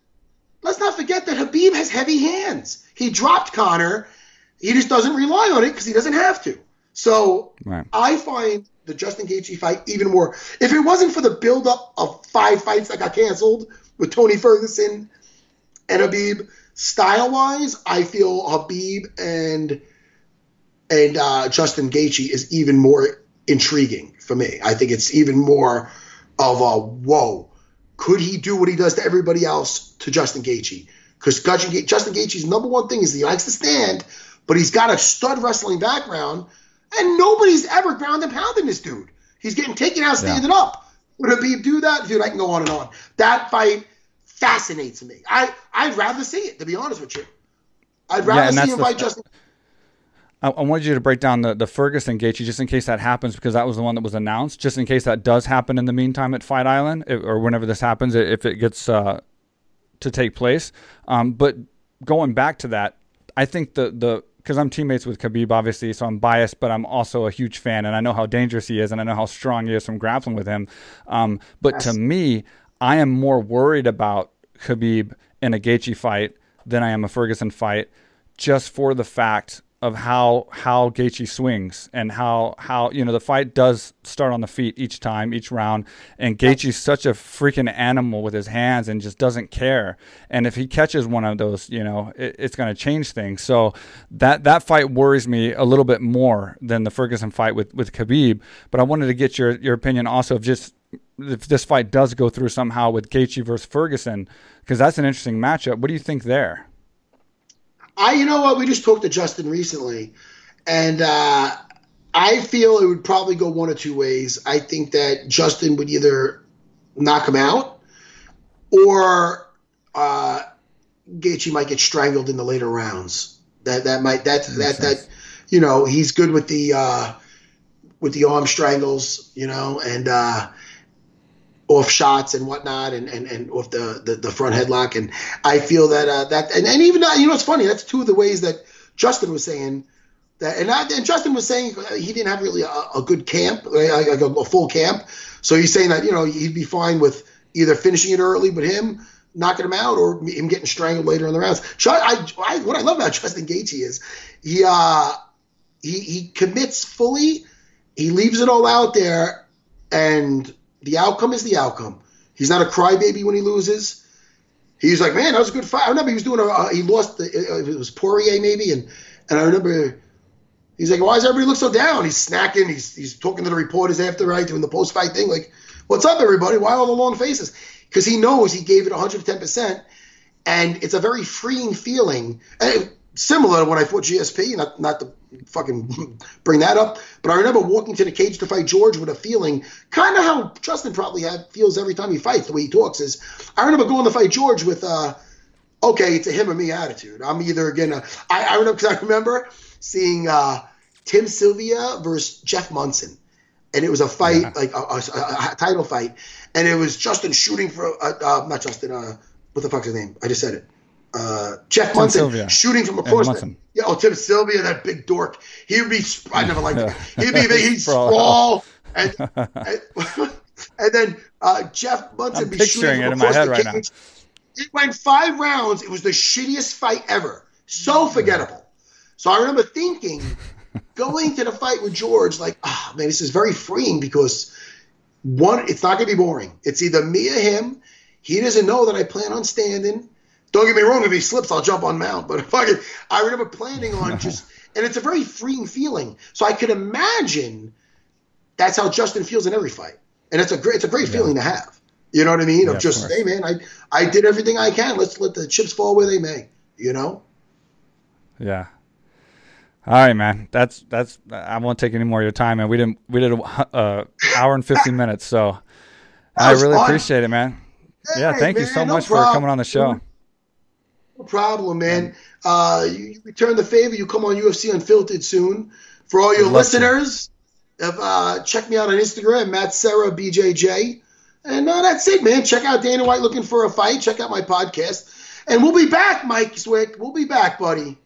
Let's not forget that Khabib has heavy hands. He dropped Conor. He just doesn't rely on it because he doesn't have to. So right. I find the Justin Gaethje fight even more. If it wasn't for the buildup of five fights that got canceled with Tony Ferguson and Khabib, style wise, I feel Khabib and and uh, Justin Gaethje is even more intriguing for me. I think it's even more of a whoa. could he do what he does to everybody else to Justin Gaethje? Because Justin Gaethje's number one thing is he likes to stand, but he's got a stud wrestling background, and nobody's ever ground and pounding this dude. He's getting taken out standing yeah. up. Would Khabib do that? Dude, I can go on and on. That fight fascinates me. I I'd rather see it, to be honest with you. I'd rather yeah, see him fight Justin. I, I wanted you to break down the, the Ferguson Gaethje just in case that happens because that was the one that was announced. Just in case that does happen in the meantime at Fight Island if, or whenever this happens, if it gets uh, to take place. Um, but going back to that, I think the the because I'm teammates with Khabib, obviously, so I'm biased, but I'm also a huge fan, and I know how dangerous he is, and I know how strong he is from grappling with him. Um, but yes. to me, I am more worried about Khabib in a Gaethje fight than I am a Ferguson fight, just for the fact of how how Gaethje swings and how how you know the fight does start on the feet each time each round. And Gaethje's such a freaking animal with his hands and just doesn't care. And if he catches one of those you know it, it's going to change things. So that that fight worries me a little bit more than the Ferguson fight with with Khabib. But I wanted to get your your opinion also of just if this fight does go through somehow with Gaethje versus Ferguson because that's an interesting matchup. What do you think there I, you know what? We just talked to Justin recently, and uh, I feel it would probably go one or two ways. I think that Justin would either knock him out, or uh, Gaethje might get strangled in the later rounds. That that might that that that, that you know he's good with the uh, with the arm strangles, you know, and uh, off shots and whatnot and, and, and off the, the, the front headlock. And I feel that uh, that and, and even you know it's funny that's two of the ways that Justin was saying that and, I, and Justin was saying he didn't have really a, a good camp like a, a, full camp. So he's saying that you know he'd be fine with either finishing it early, but him knocking him out or him getting strangled later in the rounds. So I, I, what I love about Justin Gaethje is he uh, he he commits fully. He leaves it all out there and the outcome is the outcome. He's not a crybaby when he loses. He's like, man, that was a good fight. I remember he was doing a, uh, he lost, the, it was Poirier maybe, and and I remember he's like, why does everybody look so down? He's snacking, he's he's talking to the reporters after, right, doing the post fight thing, like, what's up, everybody? Why all the long faces? Because he knows he gave it 110 percent, and it's a very freeing feeling. And similar to when I fought GSP, not not to fucking bring that up, but I remember walking to the cage to fight George with a feeling, kind of how Justin probably had, feels every time he fights. The way he talks is, I remember going to fight George with, uh, okay, it's a him or me attitude. I'm either gonna, I, I remember because I remember seeing uh, Tim Sylvia versus Jeff Monson, and it was a fight yeah. like a, a, a, title fight, and it was Justin shooting for, uh, uh, not Justin, uh, what the fuck's his name? I just said it uh, Jeff Tim Monson Sylvia. shooting from across. The, yeah, oh Tim Sylvia, that big dork. He would be. I never liked him. He'd be. He'd sprawl and, and, and then uh, Jeff Monson I'm be shooting it in my head right now. It went five rounds. It was the shittiest fight ever. So forgettable. So I remember thinking, going to the fight with George, like, oh man, this is very freeing because one, it's not going to be boring. It's either me or him. He doesn't know that I plan on standing. Don't get me wrong, if he slips, I'll jump on mount. But fucking, I remember planning on just, and it's a very freeing feeling. So I could imagine that's how Justin feels in every fight, and it's a great, it's a great yeah. feeling to have. You know what I mean? Yeah, of just, of hey man, I, I did everything I can. Let's let the chips fall where they may. You know? Yeah. All right, man. That's that's. I won't take any more of your time, man. We didn't. We did a uh, hour and fifteen minutes, so I really fun. appreciate it, man. Hey, yeah, thank man, you so no much problem. for coming on the show. No problem, man. Uh, you, you, return the favor. You come on UFC Unfiltered soon. For all your listeners, if, uh, check me out on Instagram, Matt Serra BJJ. And uh, that's it, man. Check out Dana White looking for a fight. Check out my podcast. And we'll be back, Mike Swick. We'll be back, buddy.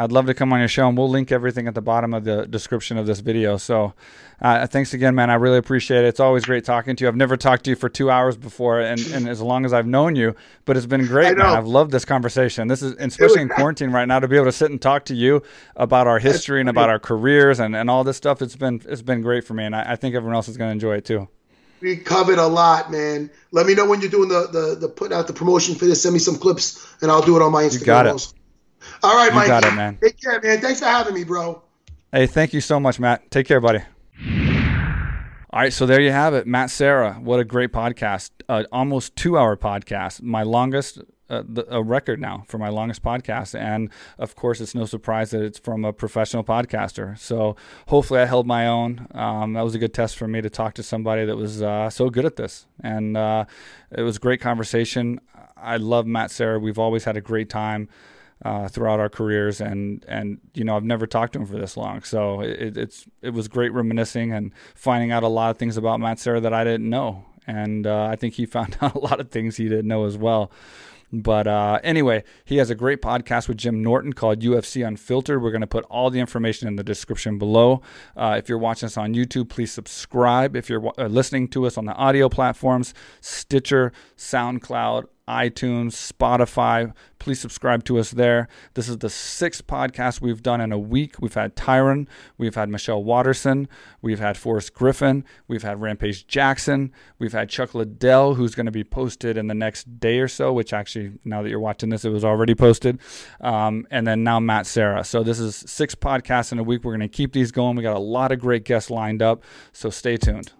I'd love to come on your show, and we'll link everything at the bottom of the description of this video. So, uh, thanks again, man. I really appreciate it. It's always great talking to you. I've never talked to you for two hours before, and, and as long as I've known you, but it's been great, man. I've loved this conversation. This is, especially in quarantine right now, to be able to sit and talk to you about our history and about our careers and, and all this stuff. It's been it's been great for me, and I, I think everyone else is going to enjoy it too. We covered a lot, man. Let me know when you're doing the, the, the putting out the promotion for this. Send me some clips, and I'll do it on my Instagram. You got it. All right, Mike. got it, man. Take care, man. Thanks for having me, bro. Hey, thank you so much, Matt. Take care, buddy. All right, so there you have it, Matt Serra. What a great podcast! Uh, almost two-hour podcast, my longest uh, the, a record now for my longest podcast. And of course, it's no surprise that it's from a professional podcaster. So hopefully, I held my own. Um, that was a good test for me to talk to somebody that was uh, so good at this. And uh, it was a great conversation. I love Matt Serra. We've always had a great time. Uh, throughout our careers, and and you know I've never talked to him for this long, so it, it's it was great reminiscing and finding out a lot of things about Matt Serra that I didn't know, and uh, I think he found out a lot of things he didn't know as well. But uh, anyway, he has a great podcast with Jim Norton called UFC Unfiltered. We're going to put all the information in the description below. Uh, if you're watching us on YouTube, please subscribe. If you're uh, listening to us on the audio platforms, Stitcher, SoundCloud, iTunes, Spotify. Please subscribe to us there. This is the sixth podcast we've done in a week. We've had Tyron, we've had Michelle Waterson, we've had Forrest Griffin, we've had Rampage Jackson, we've had Chuck Liddell, who's going to be posted in the next day or so, which actually, now that you're watching this, it was already posted. Um, and then now Matt Serra. So this is six podcasts in a week. We're going to keep these going. We got a lot of great guests lined up, so stay tuned.